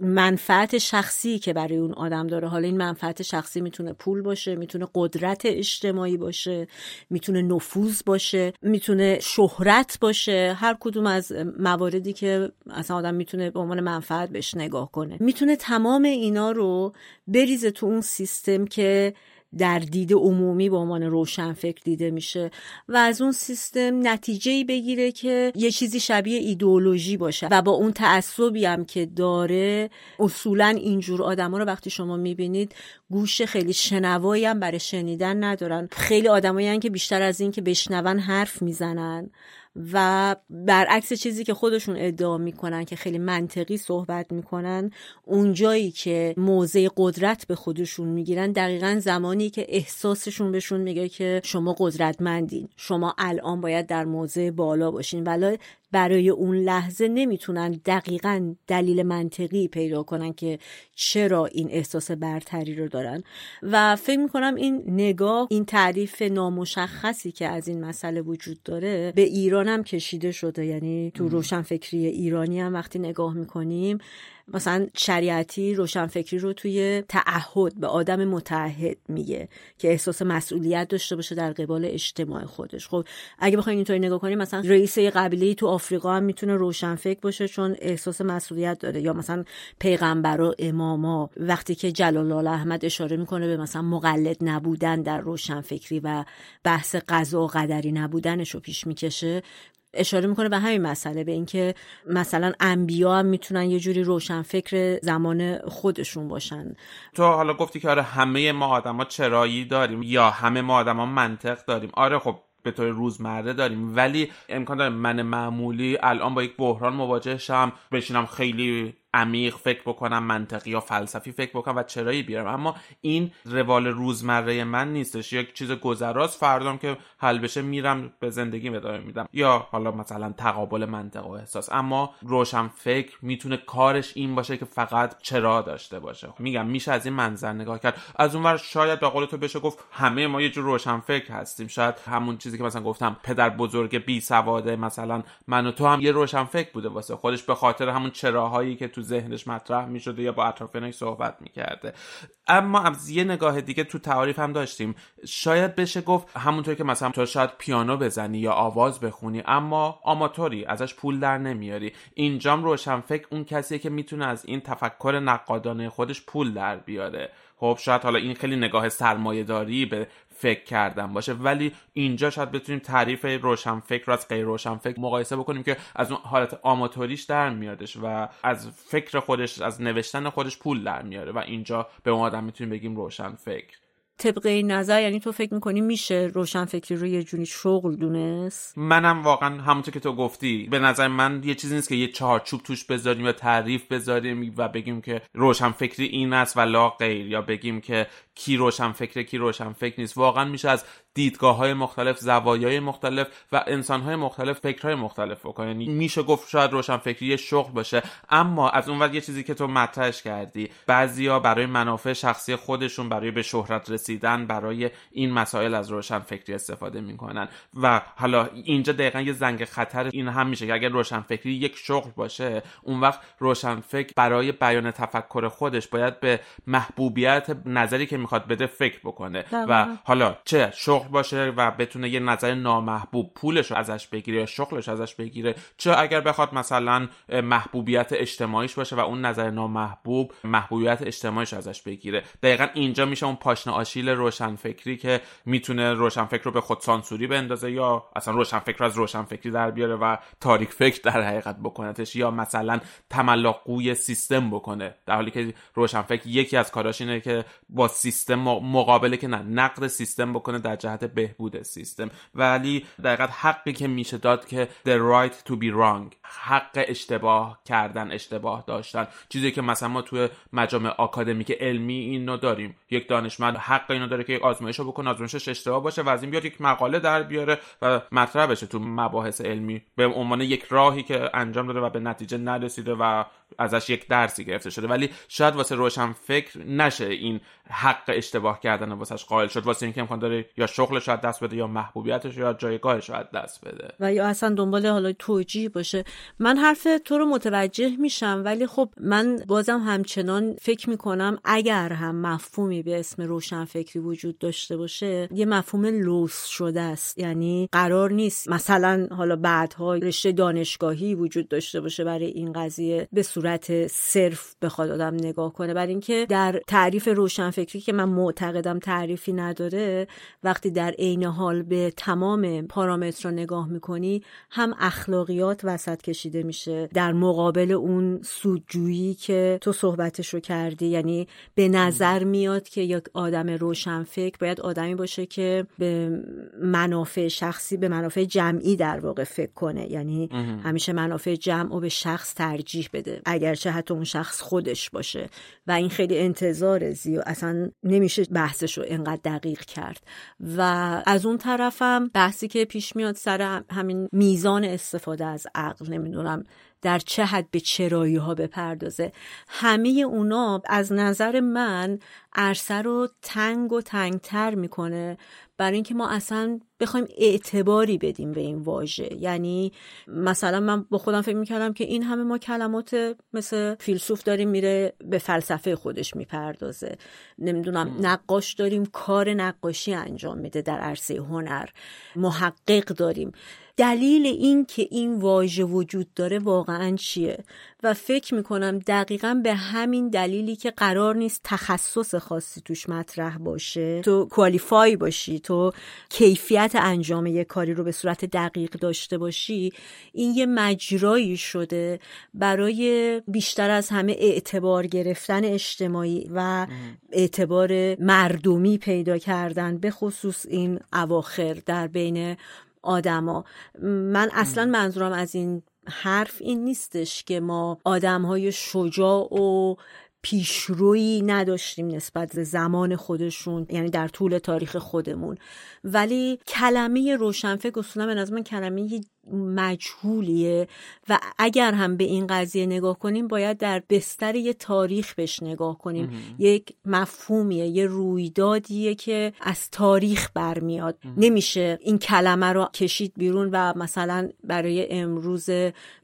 منفعت شخصی که برای اون آدم داره. حالا این منفعت شخصی می‌تونه پول باشه می‌تونه قدرت اجتماعی باشه می‌تونه نفوذ باشه می‌تونه شهرت باشه. هر کدوم از مواردی که اصلا آدم می‌تونه به عنوان منفعت بهش نگاه کنه. می‌تونه تمام اینا رو بریزه تو اون سیستم که در دید عمومی به عنوان روشنفکر دیده میشه و از اون سیستم نتیجه ای بگیره که یه چیزی شبیه ایدئولوژی باشه و با اون تعصبی هم که داره اصولا اینجور آدما رو وقتی شما می‌بینید گوش خیلی شنوایی هم برای شنیدن ندارن. خیلی آدمایی که بیشتر از این که بشنون حرف می‌زنن. و برعکس چیزی که خودشون ادعا می‌کنن که خیلی منطقی صحبت می‌کنن اونجایی که موضع قدرت به خودشون می‌گیرن دقیقا زمانی که احساسشون بهشون میگه که شما قدرتمندین شما الان باید در موضع بالا باشین. ولی برای اون لحظه نمی‌تونن دقیقا دلیل منطقی پیدا کنن که چرا این احساس برتری رو دارن. و فکر می‌کنم این نگاه این تعریف نامشخصی که از این مسئله وجود داره به ایران هم کشیده شده. یعنی تو روشنفکری ایرانی هم وقتی نگاه می‌کنیم مثلا شریعتی روشنفکری رو توی تعهد به آدم متعهد میگه که احساس مسئولیت داشته باشه در قبال اجتماع خودش. خب اگه بخوایم اینطوری نگاه کنیم مثلا رئیس قبیله تو آفریقا هم می‌تونه روشنفکر باشه چون احساس مسئولیت داره. یا مثلا پیغمبر و اماما وقتی که جلال احمد اشاره می‌کنه به مثلا مقلد نبودن در روشنفکری و بحث قضا و قدری نبودنش رو پیش می‌کشه اشاره می‌کنه به همین مسئله به اینکه مثلا انبیا هم می‌تونن یه جوری روشنفکر زمان خودشون باشن. تو حالا گفتی که آره همه ما آدما چرایی داریم یا همه ما آدما منطق داریم. آره خب به طور روزمره داریم ولی امکان داره من معمولی الان با یک بحران مواجه شم بشینم خیلی عمیق فکر بکنم منطقی یا فلسفی فکر بکنم و چرایی بیارم. اما این روال روزمره من نیستش. یک چیز گذراست. فردام که حل بشه میرم به زندگی ادامه میدم. یا حالا مثلا تقابل منطق و احساس. اما روشن فکر می‌تونه کارش این باشه که فقط چرا داشته باشه. میگم میشه از این منظر نگاه کرد. از اونور شاید به قول تو بشه گفت همه ما یه جور روشن فکر هستیم. شاید همون چیزی که مثلا گفتم پدر بزرگ بی سواده مثلا من و تو هم یه روشن فکر بوده واسه خودش به خاطر همون چراهایی که تو ذهنش مطرح می‌شده یا با اطرافیانش صحبت می‌کرده. اما از یه نگاه دیگه تو تعاریف هم داشتیم. شاید بشه گفت همونطور که مثلا تو شاید پیانو بزنی یا آواز بخونی اما آماتوری ازش پول در نمیاری. اینجام روشن فکر اون کسیه که می‌تونه از این تفکر نقادانه خودش پول در بیاره. خب شاید حالا این خیلی نگاه سرمایه داری به فکر کردن باشه. ولی اینجا شاید بتونیم تعریف روشن فکر رو از غیر روشن فکر مقایسه بکنیم که از اون حالت آماتوریش در میادش و از فکر خودش از نوشتن خودش پول در میاره و اینجا به اون آدم می‌تونیم بگیم روشن فکر طبق این نظر یعنی تو فکر می‌کنی میشه روشن فکری رو یه جونی شغل دونست؟ منم واقعا همونطور که تو گفتی به نظر من یه چیزی نیست که یه چهارچوب توش بذاریم یا تعریف بذاریم و بگیم که روشن فکری این است و لا غیر یا بگیم که کی روشن فکره کی روشن فکر نیست. واقعا میشه از دیدگاه های مختلف زوایای مختلف و انسان های مختلف فکرهای مختلف بکنه یعنی میشه گفت شاید روشن فکری یه شغل باشه. اما از اون یه چیزی که تو مطرحش کردی بعضیا برای منافع شخصی خودشون برای به شهرت رسیدن برای این مسائل از روشن فکری استفاده می‌کنن. و حالا اینجا دقیقا یه زنگ خطر این هم میشه که اگر روشن فکری یک شغل باشه اون وقت روشن فکر برای بیان تفکر خودش باید به محبوبیت نظری که می‌خواد بده فکر بکنه. و حالا چه شغل باشه و بتونه یه نظر نامحبوب پولش رو ازش بگیره یا شغلش ازش بگیره چه اگر بخواد مثلا محبوبیت اجتماعیش باشه و اون نظر نامحبوب محبوبیت اجتماعیش ازش بگیره. دقیقا اینجا میشه اون پاشنه آشیل روشنفکری که می‌تونه روشنفکر رو به خود سانسوری بندازه یا اصلا روشنفکر رو از روشنفکری در بیاره و تاریک فکر در حقیقت بکنتش یا مثلا تملقوی سیستم بکنه. در حالی که روشنفکر یکی از کاراش اینه که با سیستم مقابله که نه نقد سیستم بکنه در جهت بهبود سیستم. ولی دقیقا حقی که میشه داد که the right to be wrong حق اشتباه کردن اشتباه داشتن. چیزی که مثلا ما توی مجامع آکادمیک علمی اینو داریم. یک دانشمند حق اینو داره که یک آزمایش رو بکنه آزمایشش اشتباه باشه و از این بیاد یک مقاله در بیاره و مطرح بشه تو مباحث علمی. به عنوان یک راهی که انجام داده و به نتیجه نرسیده و ازش یک درسی گرفته شده. ولی شاید واسه روشن فکر نشه این حق اشتباه کردن واسش قائل شد واسه اینکه امکان داره یا شغلش شاید دست بده یا محبوبیتش یا جایگاهش شاید دست بده. و یا اصلا دنبال حالا توجیه باشه. من حرف تو رو متوجه میشم ولی خب من بازم همچنان فکر می‌کنم اگر هم مفهومی به اسم روشن فکری وجود داشته باشه یه مفهوم لوس شده است. یعنی قرار نیست مثلا حالا بعدها رشته دانشگاهی وجود داشته باشه برای این قضیه به صورت صرف بخواد آدم نگاه کنه. برای اینکه در تعریف روشن فکری که من معتقدم تعریفی نداره وقتی در عین حال به تمام پارامترها نگاه می‌کنی هم اخلاقیات وسط کشیده میشه. در مقابل اون سودجویی که تو صحبتش رو کردی یعنی به نظر میاد که یک آدم روشن فکر باید آدمی باشه که به منافع شخصی به منافع جمعی در واقع فکر کنه. یعنی همیشه منافع جمع و به شخص ترجیح بده اگرچه حتی اون شخص خودش باشه. و این خیلی انتظار زیاد. اصلا نمیشه بحثش رو انقدر دقیق کرد. و از اون طرفم بحثی که پیش میاد سر همین میزان استفاده از عقل نمی‌دونم در چه حد به چرایی ها بپردازه. همه اونا از نظر من عرصه رو تنگ و تنگتر می‌کنه برای اینکه ما اصلا بخوایم اعتباری بدیم به این واژه. یعنی مثلا من با خودم فکر می‌کردم که این همه ما کلمات مثل فیلسوف داریم میره به فلسفه خودش می‌پردازه. نمی‌دونم نقاش داریم کار نقاشی انجام میده در عرصه هنر. محقق داریم. دلیل این که این واژه وجود داره واقعا چیه؟ و فکر می‌کنم دقیقا به همین دلیلی که قرار نیست تخصص خاصی توش مطرح باشه. تو کوالیفای باشی تو کیفیت انجام یه کاری رو به صورت دقیق داشته باشی. این یه مجرایی شده برای بیشتر از همه اعتبار گرفتن اجتماعی و اعتبار مردمی پیدا کردن به خصوص این اواخر در بین آدما. من اصلا منظورم از این حرف این نیستش که ما آدم های شجاع و پیشرویی نداشتیم نسبت به زمان خودشون یعنی در طول تاریخ خودمون. ولی کلمه روشنفکر اصولا به نظر من کلمه مجهولیه و اگر هم به این قضیه نگاه کنیم باید در بستر یه تاریخ بهش نگاه کنیم. یک مفهومیه یه رویدادیه که از تاریخ برمیاد. نمیشه این کلمه رو کشید بیرون و مثلا برای امروز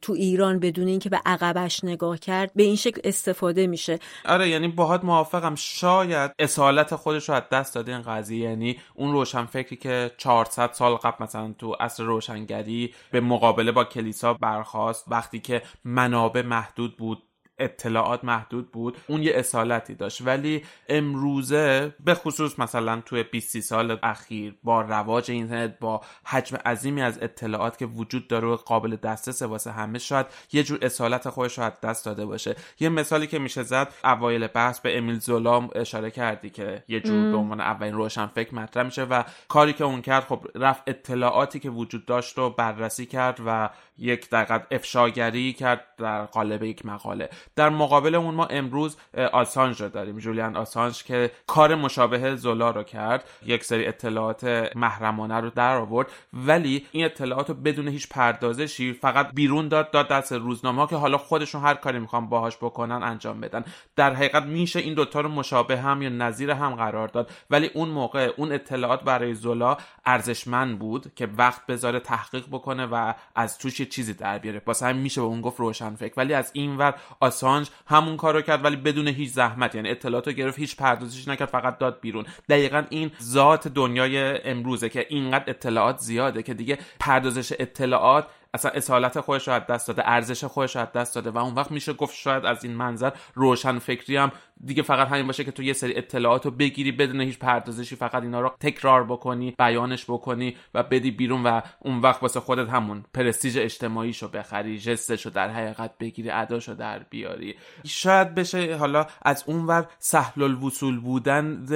تو ایران بدون اینکه به عقبش نگاه کرد به این شکل استفاده میشه. آره یعنی باهات موافقم. شاید اصالت خودش رو از دست داده این قضیه. یعنی اون روشنفکری که 400 سال قبل مثلا تو اصر روشنگری به مقابله با کلیسا برخواست وقتی که منابع محدود بود. اطلاعات محدود بود. اون یه اصالتی داشت. ولی امروزه به خصوص مثلا توی 20 سال اخیر با رواج اینترنت با حجم عظیمی از اطلاعات که وجود داره و قابل دسترس واسه همه شاید یه جور اصالت خودش رو از دست داده باشه. یه مثالی که میشه زد اوایل بحث به امیل زولا اشاره کردی که یه جور به عنوان اولین روشن فکر مطرح میشه و کاری که اون کرد خب رفت اطلاعاتی که وجود داشت رو بررسی کرد و یک دقیقت افشاگری کرد در قالب یک مقاله. در مقابل اون ما امروز آسانج رو داریم. جولیان آسانج که کار مشابه زولا رو کرد. یک سری اطلاعات محرمانه رو در آورد. ولی این اطلاعات رو بدون هیچ پردازشی فقط بیرون داد داد دست روزنامه ها که حالا خودشون هر کاری می‌خوان باهاش بکنن انجام بدن. در حقیقت میشه این دوتا رو مشابه هم یا نظیر هم قرار داد. ولی اون موقع اون اطلاعات برای زولا ارزشمند بود که وقت بذاره تحقیق بکنه و از توش چیزی در بیاره. واسه همین میشه به اون گفت روشن فکر ولی از این ور آسانج همون کارو کرد ولی بدون هیچ زحمت. یعنی اطلاعاتو گرفت هیچ پردازش نکرد فقط داد بیرون. دقیقا این ذات دنیای امروزه که اینقدر اطلاعات زیاده که دیگه پردازش اطلاعات اصلا اصالت خودش رو دست داده ارزش خودش رو دست داده و اون وقت میشه گفت شاید از این منظر روشن فکری هم دیگه فقط همین باشه که تو یه سری اطلاعات رو بگیری بدون هیچ پردازشی فقط اینا رو تکرار بکنی بیانش بکنی و بدی بیرون و اون وقت واسه خودت همون پرستیژ اجتماعیشو بخری جستشو در حقیقت بگیری اداشو در بیاری. شاید بشه حالا از اونور سهل الوصول بودن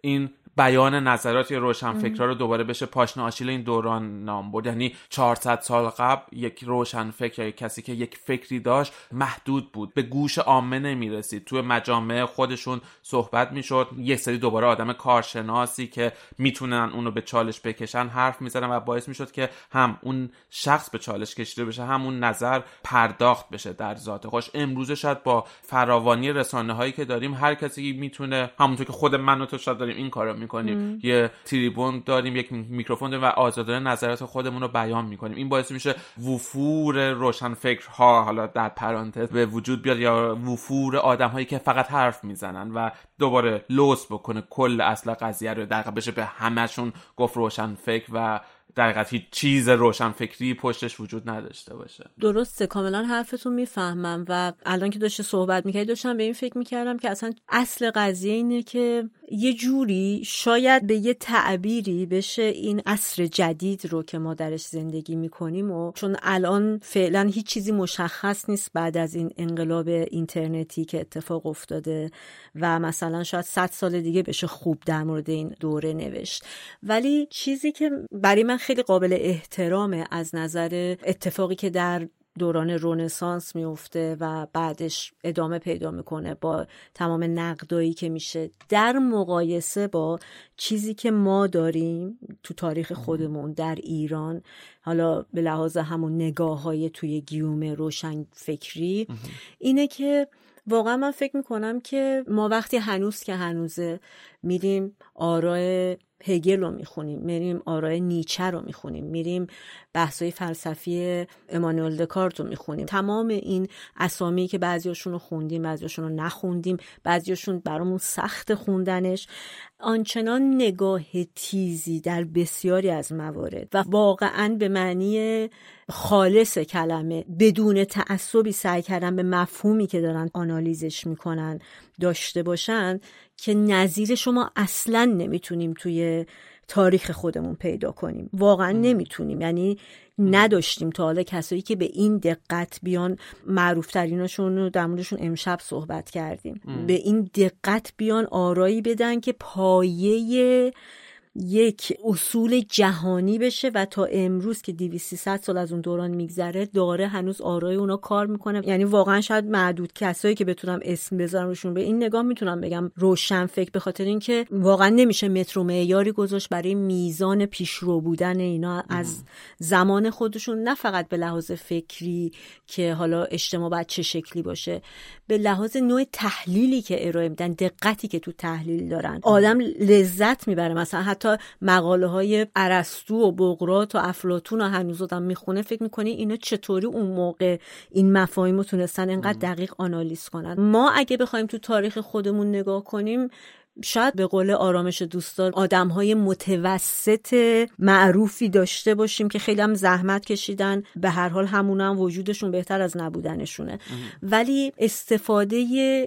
این بیان نظرات یا روشنفکرا رو دوباره بشه پاشنه آشیل این دوران نام برد. یعنی 400 سال قبل یک روشنفکر یا کسی که یک فکری داشت محدود بود. به گوش عامه نمی‌رسید. توی مجامع خودشون صحبت می‌شد. یک سری دوباره آدم کارشناسی که می‌تونن اونو به چالش بکشن حرف می‌زنن و باعث می‌شد که هم اون شخص به چالش کشیده بشه همون نظر پرداخت بشه در ذات خوش امروزه شاید با فراوانی رسانه هایی که داریم هر کسی می‌تونه همونطور که خود من و تو شاید داریم این کارو می‌کنیم. یه تریبون داریم یک میکروفون داریم و آزادانه نظرات خودمون رو بیان می‌کنیم. این باعث میشه وفور روشنفکرها حالا در پرانتز به وجود بیاد یا وفور آدم هایی که فقط حرف می‌زنن و دوباره لوس بکنه کل اصل قضیه رو در بشه به همشون گفت روشنفکر و در هیچ چیز روشنفکری پشتش وجود نداشته باشه. درسته کاملا حرفتون می‌فهمم و الان که داشته صحبت می‌کردی داشتم به این فکر می‌کردم که اصلا اصل قضیه اینه که یه جوری شاید به یه تعبیری بشه این عصر جدید رو که ما درش زندگی می‌کنیم و چون الان فعلا هیچ چیزی مشخص نیست بعد از این انقلاب اینترنتی که اتفاق افتاده و مثلا شاید صد سال دیگه بشه خوب در مورد این دوره نوشت. ولی چیزی که برای من خیلی قابل احترامه از نظر اتفاقی که در دوران رونسانس میفته و بعدش ادامه پیدا می‌کنه با تمام نقدایی که میشه. در مقایسه با چیزی که ما داریم تو تاریخ خودمون در ایران حالا به لحاظ همون نگاه های توی گیوم روشن فکری اینه که واقعا من فکر می‌کنم که ما وقتی هنوز که هنوزه میریم آرای هگل رو می‌خونیم میریم آرای نیچه رو می‌خونیم میریم بحثای فلسفی امانوئل دکارت رو می‌خونیم. تمام این اسامی که بعضیاشون رو خوندیم بعضیاشون رو نخوندیم بعضیاشون برامون سخت خوندنش آنچنان نگاه تیزی در بسیاری از موارد و واقعا به معنی خالص کلمه بدون تعصبی سعی کردن به مفهومی که دارن آنالیزش می‌کنن داشته باشن که نظیر شما اصلا نمی‌تونیم توی تاریخ خودمون پیدا کنیم. واقعا نمی‌تونیم. یعنی نداشتیم تا حالا کسایی که به این دقت بیان معروف تریناشون رو در موردشون امشب صحبت کردیم. به این دقت بیان آرایی بدن که پایه یک اصول جهانی بشه و تا امروز که 2300 سال از اون دوران میگذره داره هنوز آرای اونا کار می‌کنه. یعنی واقعا شاید معدود کسایی که بتونم اسم بذارم روشون به این نگاه می‌تونم بگم. روشن فکر به خاطر اینکه واقعا نمیشه متر و معیاری گذاشت برای میزان پیشرو بودن اینا از زمان خودشون. نه فقط به لحاظ فکری که حالا اجتماع باید چه شکلی باشه به لحاظ نوع تحلیلی که ارائه میدن دقتی که تو تحلیل دارن. آدم لذت می‌بره. مثلا حتی مقاله های عرستو و بغرات و افلاتون و هنوز آدم می‌خونه فکر می‌کنی اینا چطوری اون موقع این مفاهیم رو تونستن انقدر دقیق آنالیز کنن؟ ما اگه بخوایم تو تاریخ خودمون نگاه کنیم شاید به قول آرامش دوستان آدم های متوسط معروفی داشته باشیم که خیلی هم زحمت کشیدن. به هر حال همون هم وجودشون بهتر از نبودنشونه. ولی استفاده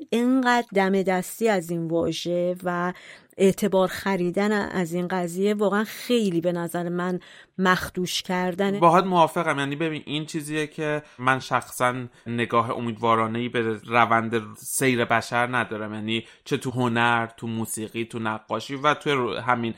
اینقدر دم دستی از این واژه و اعتبار خریدن از این قضیه واقعا خیلی به نظر من مخدوش کردن. باهات موافقم. یعنی ببین این چیزیه که من شخصا نگاه امیدوارانه به روند سیر بشر ندارم. یعنی چه تو هنر تو موسیقی تو نقاشی و تو همین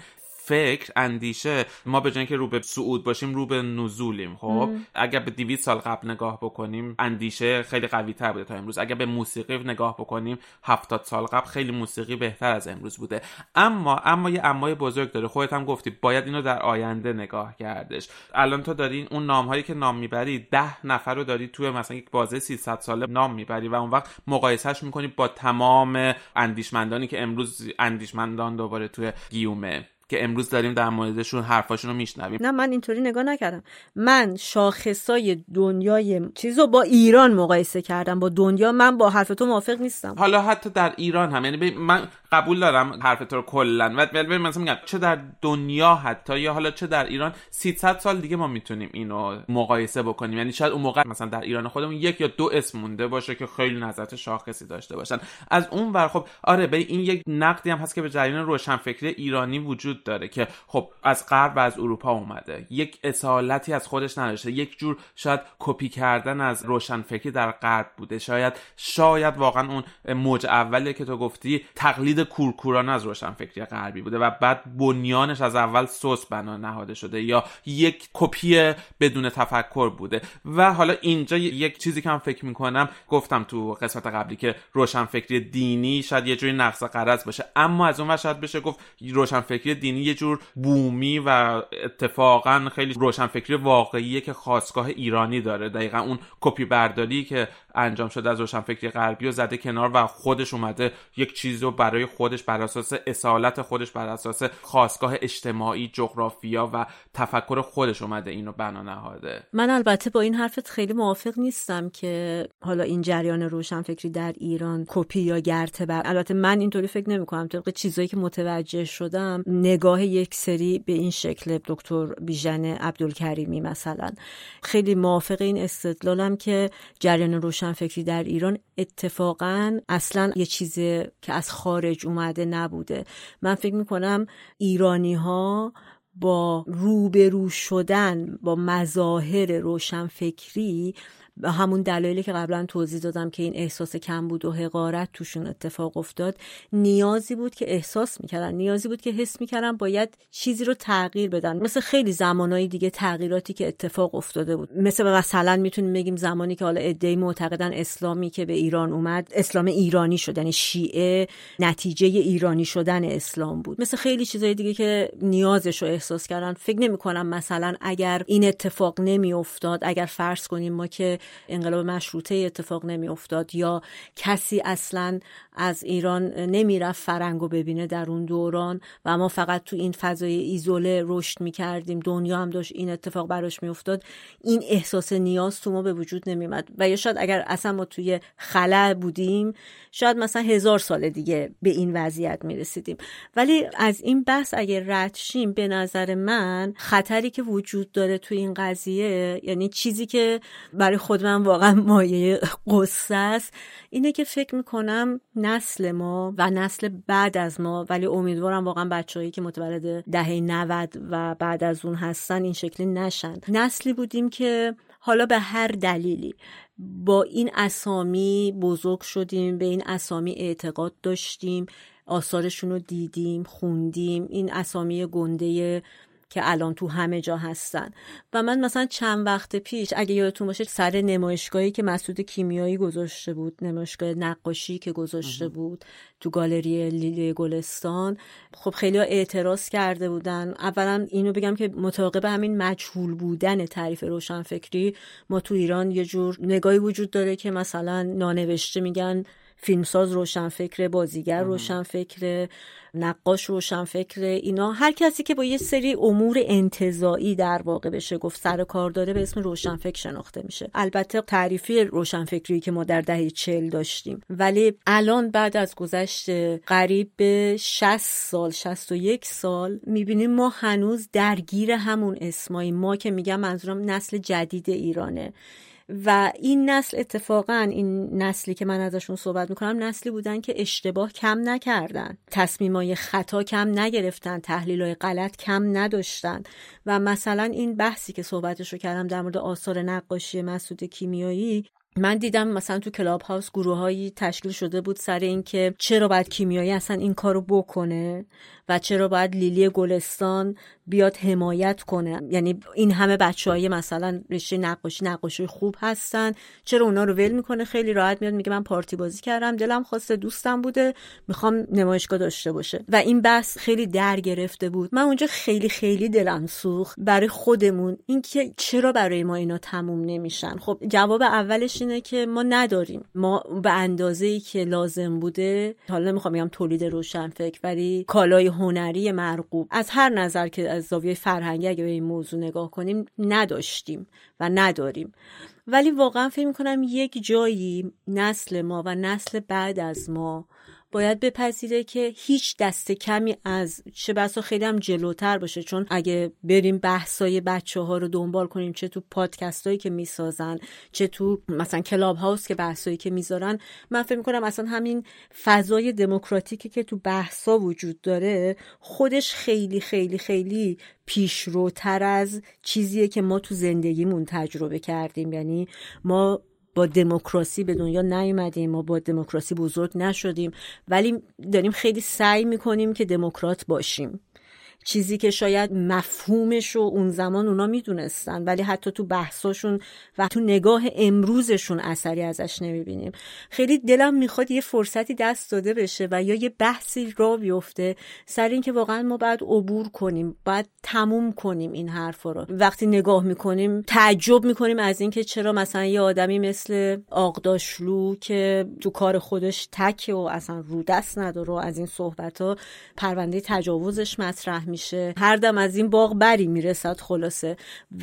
فکر اندیشه ما به که رو به صعود باشیم رو به نزولیم خب؟ اگر به 200 سال قبل نگاه بکنیم اندیشه خیلی قوی تر بوده تا امروز. اگر به موسیقی نگاه بکنیم 70 سال قبل خیلی موسیقی بهتر از امروز بوده. اما اما یه امای بزرگ داره. خودت هم گفتی باید اینو در آینده نگاه کردش. الان تو داری اون نام هایی که نام می‌بری ده نفر رو داری توی مثلا یک بازه 300 ساله نام می‌بری و اون وقت مقایسهش می‌کنی با تمام اندیشمندانی که امروز اندیشمندان دوباره توی گیومه. که امروز داریم در موردشون حرفاشون رو میشنویم. نه من اینطوری نگاه نکردم. من شاخصای دنیای چیزو با ایران مقایسه کردم. با دنیا من با حرف تو موافق نیستم. حالا حتی در ایران هم. یعنی من قبول دارم حرف تو رو کلا. ولی مثلا میگم چه در دنیا حتی یا حالا چه در ایران 300 سال دیگه ما می‌تونیم اینو مقایسه بکنیم. یعنی شاید اون موقع مثلا در ایران خودمون یک یا دو اسم مونده باشه که خیلی نظرات شاخصی داشته باشن. از اون ور خب آره به این یک نقدی هم هست که به جریان روشنفکری ایرانی وجود وجود داره که خب از غرب و از اروپا اومده. یک اصالتی از خودش نداشته. یک جور شاید کپی کردن از روشنفکری در غرب بوده. شاید شاید واقعا اون موج اولی که تو گفتی تقلید کورکورانه از روشنفکری غربی بوده و بعد بنیانش از اول سوس بنا نهاده شده یا یک کپی بدون تفکر بوده. و حالا اینجا یک چیزی که من فکر می‌کنم گفتم تو قسمت قبلی که روشنفکری دینی شاید یه جوری نقص قرض باشه. اما از اون شاید بشه گفت روشنفکری دینی یه جور بومی و اتفاقا خیلی روشنفکری واقعیه که خواستگاه ایرانی داره. دقیقا اون کپی برداری که انجام شده از روشنفکری غربی و زده کنار و خودش اومده یک چیزی رو برای خودش بر اساس اصالت خودش بر اساس خواستگاه اجتماعی جغرافیا و تفکر خودش اومده اینو بنا نهاده. من البته با این حرفت خیلی موافق نیستم که حالا این جریان روشنفکری در ایران کپی یا گرته بر البته من اینطوری فکر نمی کنم. طبق چیزایی که متوجه شدم نگاه یک سری به این شکل دکتر بیژن عبدالکریمی مثلا. خیلی موافق این استدلالم که جریان روشنفکری در ایران اتفاقا اصلا یه چیزی که از خارج اومده نبوده. من فکر می‌کنم ایرانی ها با روبرو شدن با مظاهر روشنفکری همون دلایلی که قبلا توضیح دادم که این احساس کم بود و حقارت توشون اتفاق افتاد نیازی بود که احساس می‌کردن نیازی بود که حس می‌کردن باید چیزی رو تغییر بدن. مثل خیلی زمانهای دیگه تغییراتی که اتفاق افتاده بود. مثل مثلا می‌تونیم بگیم زمانی که حالا ادعی معتقدن اسلامی که به ایران اومد اسلام ایرانی شد یعنی شیعه نتیجه ایرانی شدن اسلام بود. مثل خیلی چیزهای دیگه که نیازش رو احساس کردن. فکر نمی کنم مثلا اگر این اتفاق نمی افتاد اگر فرض کنیم ما که انقلاب مشروطه اتفاق نمی افتاد یا کسی اصلا از ایران نمی‌رفت فرنگ ببینه در اون دوران و ما فقط تو این فضای ایزوله رشد می کردیم دنیا هم داشت این اتفاق براش می افتاد این احساس نیاز تو ما به وجود نمیمد و یا شاید اگر اصلا ما توی خلا بودیم شاید مثلا هزار سال دیگه به این وضعیت می رسیدیم ولی از این بحث اگر رد شیم به نظر من خطری که وجود داره تو این قضیه یعنی چیزی که برای خود من واقعا مایه قصه است اینه که فکر می‌کنم نسل ما و نسل بعد از ما ولی امیدوارم واقعا بچههایی که متولد دهه 90 و بعد از اون هستن این شکلی نشن. نسلی بودیم که حالا به هر دلیلی با این اسامی بزرگ شدیم به این اسامی اعتقاد داشتیم آثارشون رو دیدیم خوندیم. این اسامی گنده که الان تو همه جا هستن. و من مثلا چند وقت پیش اگه یادتون باشه سر نمایشگاهی که مسعود کیمیایی گذاشته بود نمایشگاه نقاشی که گذاشته بود تو گالری لیلی گلستان خب خیلی اعتراض کرده بودن. اولا اینو بگم که متعاقب همین مجهول بودن تعریف روشنفکری ما تو ایران یه جور نگاهی وجود داره که مثلا نانوشته میگن فیلمساز روشنفکر بازیگر روشنفکر نقاش روشنفکر اینا هر کسی که با یه سری امور انتظایی در واقع بشه گفت سر کار داره به اسم روشنفکر شناخته میشه. البته تعریفی روشنفکری که ما در دهه چل داشتیم. ولی الان بعد از گذشت قریب به 60 سال 61 سال می‌بینیم ما هنوز درگیر همون اسمایی. ما که میگم منظورم نسل جدید ایرانه. و این نسل اتفاقا این نسلی که من ازشون صحبت می‌کنم نسلی بودن که اشتباه کم نکردن. تصمیمای خطا کم نگرفتن های غلط کم نداشتن. و مثلا این بحثی که صحبتش رو کردم در مورد آثار نقاشی مسعود کیمیایی من دیدم مثلا تو کلاب هاوس گروه هایی تشکیل شده بود سر اینکه چرا باید کیمیایی اصلا این کارو بکنه و چرا باید لیلی گلستان بیاد حمایت کنه. یعنی این همه بچه های مثلا رشته نقاشی نقاشی خوب هستن. چرا اونا رو ول می‌کنه؟ خیلی راحت میاد میگه من پارتی بازی کردم. دلم خواسته دوستم بوده. می‌خوام نمایشگاه داشته باشه. و این بحث خیلی در گرفته بود. من اونجا خیلی خیلی دلم سوخت برای خودمون. اینکه چرا برای ما اینا تموم نمیشن؟ خب جواب اولش اینه که ما نداریم. ما به اندازه ای که لازم بوده حالا نمی‌خوام بگم تولید روشنفکر ولی کالای هنری مرغوب. از هر نظر که از زاویه فرهنگی اگه به این موضوع نگاه کنیم نداشتیم و نداریم. ولی واقعا فکر می‌کنم یک جایی نسل ما و نسل بعد از ما باید بپذیره که هیچ دست کمی از چه بسا خیلی هم جلوتر باشه. چون اگه بریم بحثای بچه ها رو دنبال کنیم چه تو پادکست هایی که می‌سازن چه تو مثلا کلاب هاوس که بحثایی که می‌ذارن من فکر می‌کنم اصلا همین فضای دموکراتیکی که تو بحثا وجود داره خودش خیلی خیلی خیلی پیشروتر از چیزیه که ما تو زندگیمون تجربه کردیم. یعنی ما با دموکراسی به دنیا نیومدیم ما با دموکراسی بزرگ نشدیم. ولی داریم خیلی سعی می‌کنیم که دموکرات باشیم. چیزی که شاید مفهومش رو اون زمان اونا می‌دونستن ولی حتی تو بحثاشون و تو نگاه امروزشون اثری ازش نمی‌بینیم. خیلی دلم می‌خواد یه فرصتی دست داده بشه و یا یه بحثی را بیفته سر اینکه واقعا ما باید عبور کنیم باید تموم کنیم این حرفا رو. وقتی نگاه می‌کنیم تعجب می‌کنیم از اینکه چرا مثلا یه آدمی مثل آغداشلو که تو کار خودش تکه و اصلا رو دست نداره از این صحبت ها پرونده تجاوزش مطرح میشه. هر دم از این باغ بری می‌رسد خلاصه.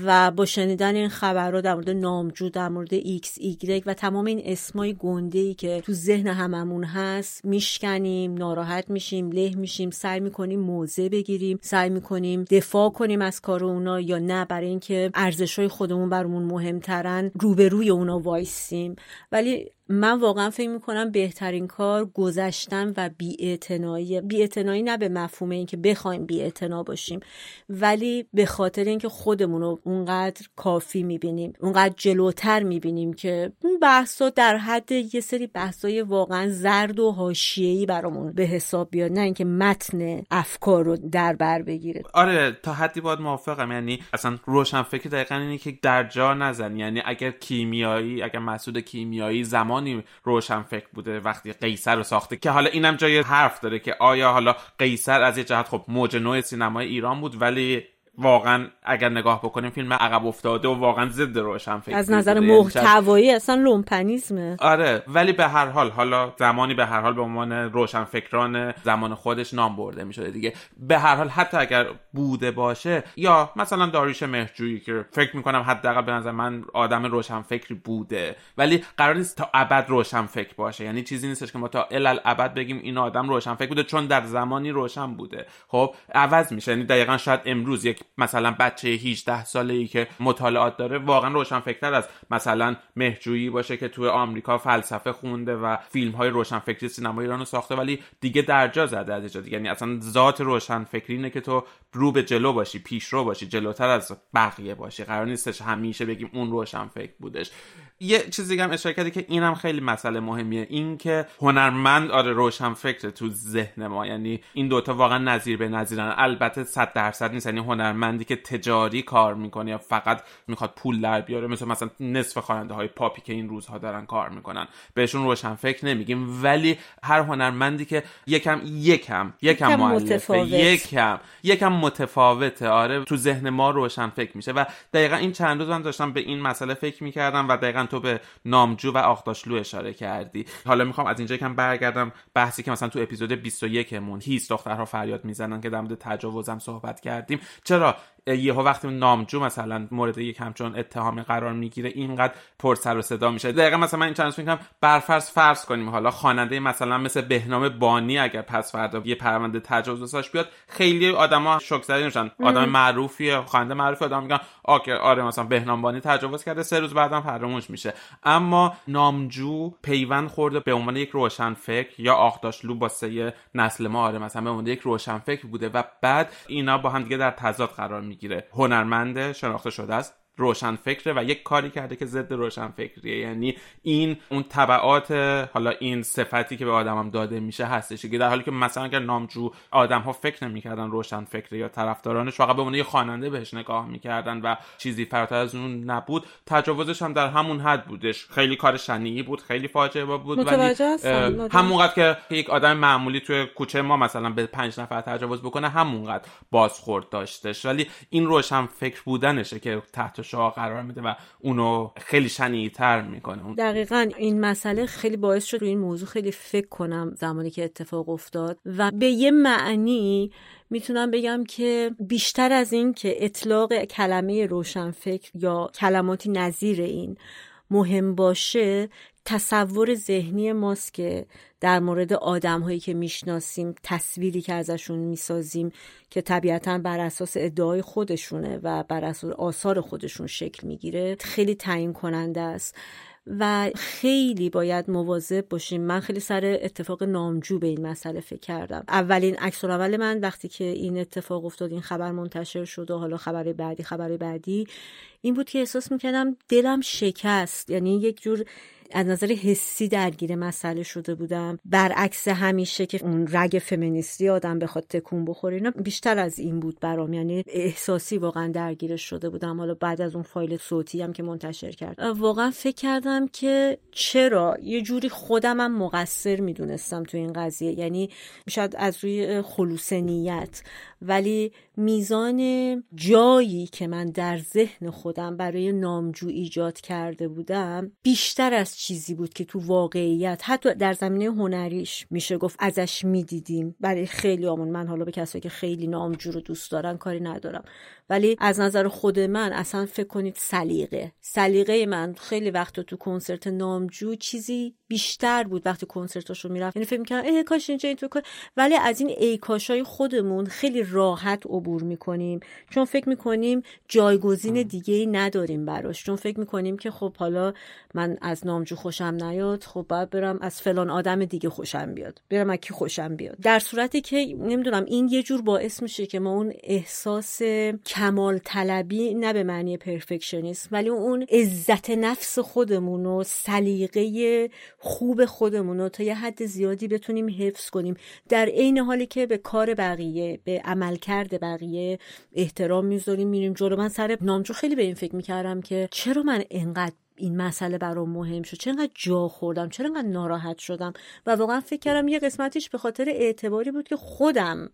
و با شنیدن این خبرها در مورد نامجو در مورد ایکس ایگرگ و تمام این اسمای گنده ای که تو ذهن هممون هست میشکنیم ناراحت میشیم له میشیم سعی می‌کنیم موضع بگیریم سعی می‌کنیم دفاع کنیم از کار اونا یا نه. برای اینکه ارزش های خودمون برامون مهمترن روبروی اونا وایسیم. ولی من واقعا فکر می‌کنم بهترین کار گذشتن و بیاعتنایی بیاعتنایی نه به مفهوم اینکه بخوایم بیاعتنا باشیم ولی به خاطر اینکه خودمون رو اونقدر کافی می‌بینیم اونقدر جلوتر می‌بینیم که اون بحثا در حد یه سری بحثای واقعا زرد و حاشیه‌ای برامون به حساب بیاد نه اینکه متن افکار رو در بر بگیره. آره تا حدی باید موافقم. یعنی اصلا روشن فکر دقیقا اینه که در جا نزن. یعنی اگر کیمیایی اگر مسعود کیمیایی زمان زمانی روشن فکر بوده وقتی قیصر رو ساخته که حالا اینم جای حرف داره که آیا حالا قیصر از یه جهت خب موج نوع سینمای ایران بود ولی واقعا اگر نگاه بکنیم فیلم عقب افتاده و واقعا ضد روشن فکر از نظر یعنی محتوایی اصلا لومپنیزمه. آره ولی به هر حال حالا زمانی به هر حال به عنوان روشن فکران زمان خودش نام برده می شده دیگه. به هر حال حتی اگر بوده باشه یا مثلا داریش مهرجویی که فکر می‌کنم حداقل به نظر من آدم روشن فکری بوده ولی قرار نیست تا ابد روشن فکر باشه. یعنی چیزی نیستش که ما تا الال ابد بگیم این آدم روشن فکر بوده چون در زمانی روشن بوده. خب عوض میشه. یعنی دقیقا شاید امروز یک مثلا بچه 18 ساله ای که مطالعات داره واقعا فکر از مثلا مهجویی باشه که توی آمریکا فلسفه خونده و فیلم های روشن فکری سینما ایران رو ساخته ولی دیگه درجا زده از اینجا. یعنی اصلا ذات روشن فکری اینه که تو رو به جلو باشی پیش رو باشی جلوتر از بقیه باشی. قرار نیستش همیشه بگیم اون روشن فکر بودش. یه چیز دیگه هم اشاره کردی که اینم خیلی مسئله مهمیه. این که هنرمند آره روشن فکر تو ذهن ما. یعنی این دوتا واقعا نظیر به نظیرن. البته صد درصد نیست. یعنی هنرمندی که تجاری کار می‌کنه یا فقط می‌خواد پول در بیاره مثل مثلا نصف خواننده های پاپی که این روزها دارن کار می‌کنن. بهشون روشن فکر نمیگیم. ولی هر هنرمندی که یکم یکم یکم مؤلفه یکم یکم متفاوته. آره تو ذهن ما روشن فکر میشه. و دقیقا این چند روز من داشتم به این مسئله فکر می‌کردم و دقیقا تو به نامجو و آخداشلو اشاره کردی. حالا می‌خوام از اینجا کم برگردم. بحثی که مثلا تو اپیزود 21 مون هیس دخترها فریاد می‌زنن که در مورد تجاوزم صحبت کردیم. چرا یهو وقتی نامجو مثلا مورد یک همچون اتهامی قرار می‌گیره اینقدر پر سر و صدا میشه. دقیقا مثلا من این چند میگم برفرض فرض کنیم. حالا خواننده مثلا مثل بهنام بانی اگر پس فردا یه پرونده تجاوز بیاد خیلی آدما شوک زده میشن آدم معروفیه خواننده معروفی آدم میگن آکه آره مثلا بهنام بانی تجاوز کرده سه روز بعدم فراموش میشه. اما نامجو پیوند خورده به عنوان یک روشن فکر یا آخداشلو با سه نسل ما آره مثلا به عنوان یک روشن فکر بوده و بعد اینا با هم دیگه در تضاد قرار می‌گیره. هنرمنده شناخته شده است. روشن فکره و یک کاری کرده که ضد روشن فکریه یعنی این اون طبعات حالا این صفتی که به آدمم داده میشه هستش که در حالی که مثلا اگر نامجو آدم ها فکر نمی‌کردن روشن فکری یا طرفدارانش فقط به عنوان یه خواننده بهش نگاه می‌کردن و چیزی فراتر از اون نبود. تجاوزش هم در همون حد بودش. خیلی کار شنیعی بود خیلی فاجعه بود. ولی همونقدر که یک آدم معمولی توی کوچه ما مثلا به پنج نفر تجاوز بکنه همونقدر بازخورد داشتش. ولی این روشن فکر بودنشه که تحت شاه قرار میده و اونو خیلی شنیعتر می‌کنه. دقیقا این مسئله خیلی باعث شد روی این موضوع خیلی فکر کنم زمانی که اتفاق افتاد و به یه معنی می‌تونم بگم که بیشتر از این که اطلاق کلمه روشنفکر یا کلماتی نظیر این مهم باشه تصور ذهنی ماست که در مورد آدم هایی که می‌شناسیم تصویری که ازشون می‌سازیم که طبیعتا بر اساس ادعای خودشونه و بر اساس آثار خودشون شکل می‌گیره خیلی تعیین کننده است و خیلی باید مواظب باشیم. من خیلی سر اتفاق نامجو به این مسئله فکر کردم. اولین عکس اول من وقتی که این اتفاق افتاد این خبر منتشر شد و حالا خبر بعدی خبر بعدی این بود که احساس می‌کردم دلم شکست. یعنی یک جور از نظر حسی درگیر مسئله شده بودم. برعکس همیشه که اون رگ فمینیستی آدم بخواد تکون بخوره اینا بیشتر از این بود برام. یعنی احساسی واقعا درگیرش شده بودم. حالا بعد از اون فایل صوتی هم که منتشر کرد. واقعا فکر کردم که چرا؟ یه جوری خودم هم مقصر می‌دونستم تو این قضیه. یعنی شاید از روی خلوص نیت. ولی میزان جایی که من در ذهن خودم برای نامجو ایجاد کرده بودم بیشتر از چیزی بود که تو واقعیت حتی در زمینه هنریش میشه گفت ازش می‌دیدیم. برای خیلی آمون من حالا به کسایی که خیلی نامجو رو دوست دارن کاری ندارم. ولی از نظر خود من اصلا فکر کنید سلیقه. سلیقه من خیلی وقت تو کنسرت نامجو چیزی بیشتر بود وقتی کنسرتاشو می‌رفت. یعنی فکر می‌کردم ای کاش اینجا این تو ولی از این ای کاشای خودمون خیلی راحت عبور می‌کنیم. چون فکر می‌کنیم جایگزین دیگه ای نداریم براش. چون فکر می‌کنیم که خب حالا من از نامجو خوشم نیاد خب باید برم از فلان آدم دیگه خوشم بیاد. برم از کی خوشم بیاد. در صورتی که نمی‌دونم این یه جور باعث میشه که ما اون احساس کمال طلبی نه به معنی پرفکشنیسم ولی اون عزت نفس خودمون و سلیقه خوب خودمون رو تا یه حد زیادی بتونیم حفظ کنیم. در عین حالی که به کار بقیه به عملکرد بقیه احترام می‌ذاریم میریم جلو. من سر نامجو خیلی به این فکر می‌کردم که چرا من انقدر این مسئله برام مهم شد. چرا انقدر جا خوردم چرا انقدر ناراحت شدم؟ و واقعا فکر کردم یه قسمتیش به خاطر اعتباری بود که خودم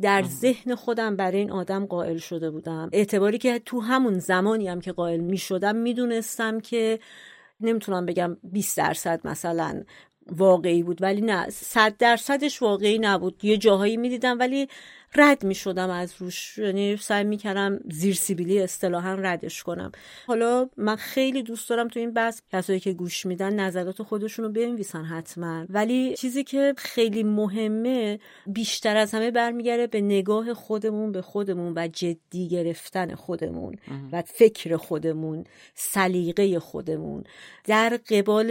در ذهن خودم برای این آدم قائل شده بودم. اعتباری که تو همون زمانی هم که قائل می شدم می‌دونستم که نمی‌تونم بگم 20 درصد مثلا واقعی بود ولی نه صد درصدش واقعی نبود. یه جاهایی می‌دیدم ولی رد می شدم از روش. یعنی سعی می کردم زیر سیبیلی اصطلاحا ردش کنم. حالا من خیلی دوست دارم تو این بحث کسایی که گوش میدن نظرات خودشونو بنویسن حتما. ولی چیزی که خیلی مهمه بیشتر از همه برمیگرده به نگاه خودمون به خودمون و جدی گرفتن خودمون و فکر خودمون سلیقه خودمون. در قبال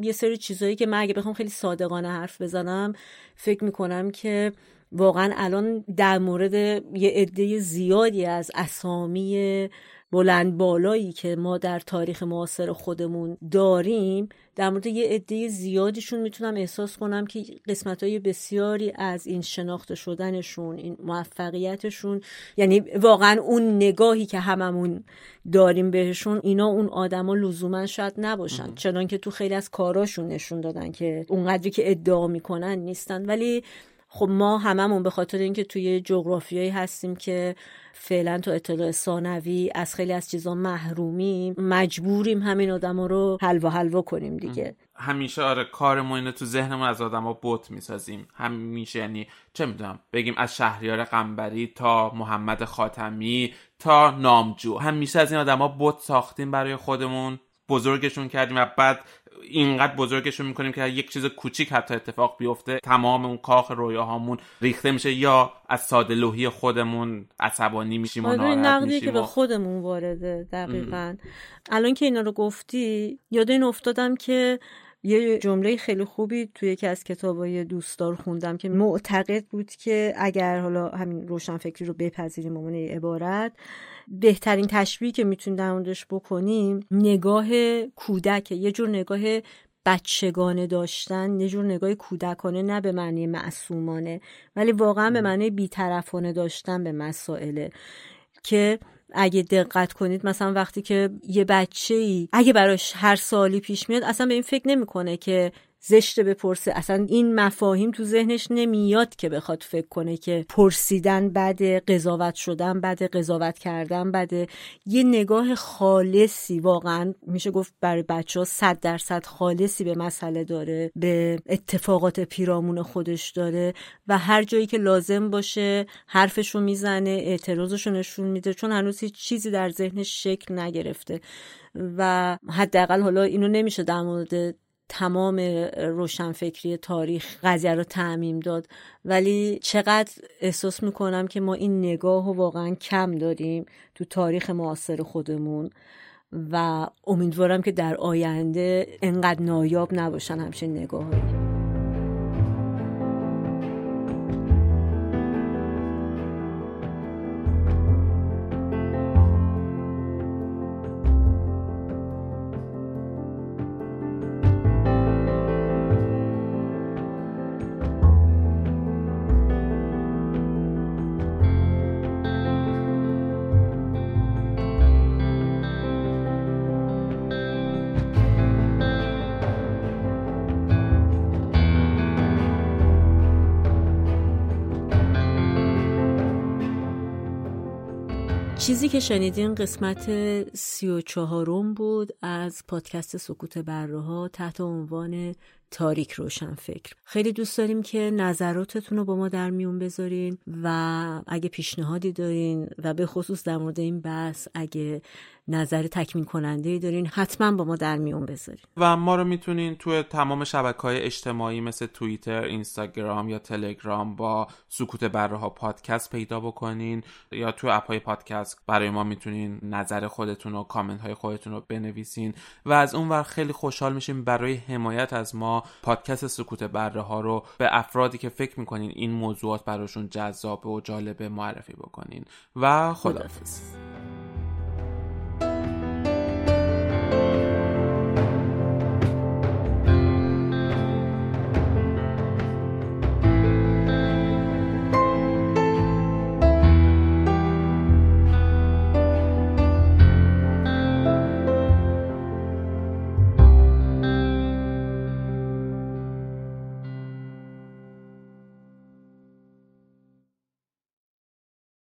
یه سری چیزایی که من اگه بخوام خیلی صادقانه حرف بزنم فکر می‌کنم که واقعا الان در مورد یه عده زیادی از اسامی بلند بالایی که ما در تاریخ معاصر خودمون داریم در مورد یه عده زیادیشون می‌تونم احساس کنم که قسمت های بسیاری از این شناخته شدنشون این موفقیتشون یعنی واقعا اون نگاهی که هممون داریم بهشون اینا اون آدما لزوما شاید نباشن. چنان که تو خیلی از کاراشون نشون دادن که اونقدری که ادعا می‌کنن نیستن. ولی خب ما هممون به خاطر اینکه توی جغرافیایی هستیم که فعلا تو اطلاع ثانوی از خیلی از چیزا محرومیم مجبوریم همین آدما رو حلوا حلوا کنیم دیگه. همیشه آره کارمون اینه تو ذهنمون از آدما بوت می‌سازیم. همیشه یعنی چه می‌دونم بگیم از شهریار قنبری تا محمد خاتمی تا نامجو. همیشه از این آدما بوت ساختیم برای خودمون بزرگشون کردیم و بعد اینقدر بزرگشون می‌کنیم که یک چیز کوچیک حتی اتفاق بیفته. تمام اون کاخ رویاهامون ریخته میشه یا از ساده لوحی خودمون عصبانی میشیم و آره، ناراحت نقدی میشیم که به خودمون وارده دقیقا. الان که اینا رو گفتی یاد این افتادم که یه جمله خیلی خوبی توی یکی از کتابای دوستدار خوندم که معتقد بود که اگر حالا همین روشنفکری رو بپذیریم به عنوان عبارت بهترین تشبیهی که می‌تونیم در موردش بکنیم نگاه کودک یه جور نگاه بچگانه داشتن یه جور نگاه کودکانه نه به معنی معصومانه ولی واقعا به معنی بیطرفانه داشتن به مسائله که اگه دقت کنید مثلا وقتی که یه بچه ای اگه براش هر سالی پیش میاد اصلا به این فکر نمی‌کنه که زشته بپرسه. اصلا این مفاهیم تو ذهنش نمیاد که بخواد فکر کنه که پرسیدن بده قضاوت شدن بده قضاوت کردن بده یه نگاه خالصی. واقعا میشه گفت برای بچه ها صد درصد خالصی به مسئله داره به اتفاقات پیرامون خودش داره و هر جایی که لازم باشه حرفشو می‌زنه اعتراضشو نشون میده چون هنوز هیچ چیزی در ذهنش شکل نگرفته. و حداقل حالا اینو نمیشه در مورد تمام روشنفکری تاریخ قضیه رو تعمیم داد. ولی چقدر احساس می‌کنم که ما این نگاه رو واقعا کم داریم تو تاریخ معاصر خودمون و امیدوارم که در آینده انقدر نایاب نباشن همچین نگاههایی چیزی که شنیدین قسمت سی و چهارم بود از پادکست سکوت برها تحت عنوان تاریک روشن فکر خیلی دوست داریم که نظراتتون رو با ما در میون بذارین و اگه پیشنهادی دارین و به خصوص در مورد این بحث اگه نظر تکمیل کننده ای دارین حتما با ما در میون بذارین. و ما رو می‌تونین توی تمام شبکه های اجتماعی مثل توییتر، اینستاگرام یا تلگرام با سکوت برها پادکست پیدا بکنین یا توی اپ های پادکست برای ما می‌تونین نظر خودتون و کامنت های خودتون رو بنویسین. و از اون ور خیلی خوشحال میشیم برای حمایت از ما پادکست سکوت بره ها رو به افرادی که فکر می‌کنین این موضوعات براشون جذاب و جالبه معرفی بکنین. و خداحافظ.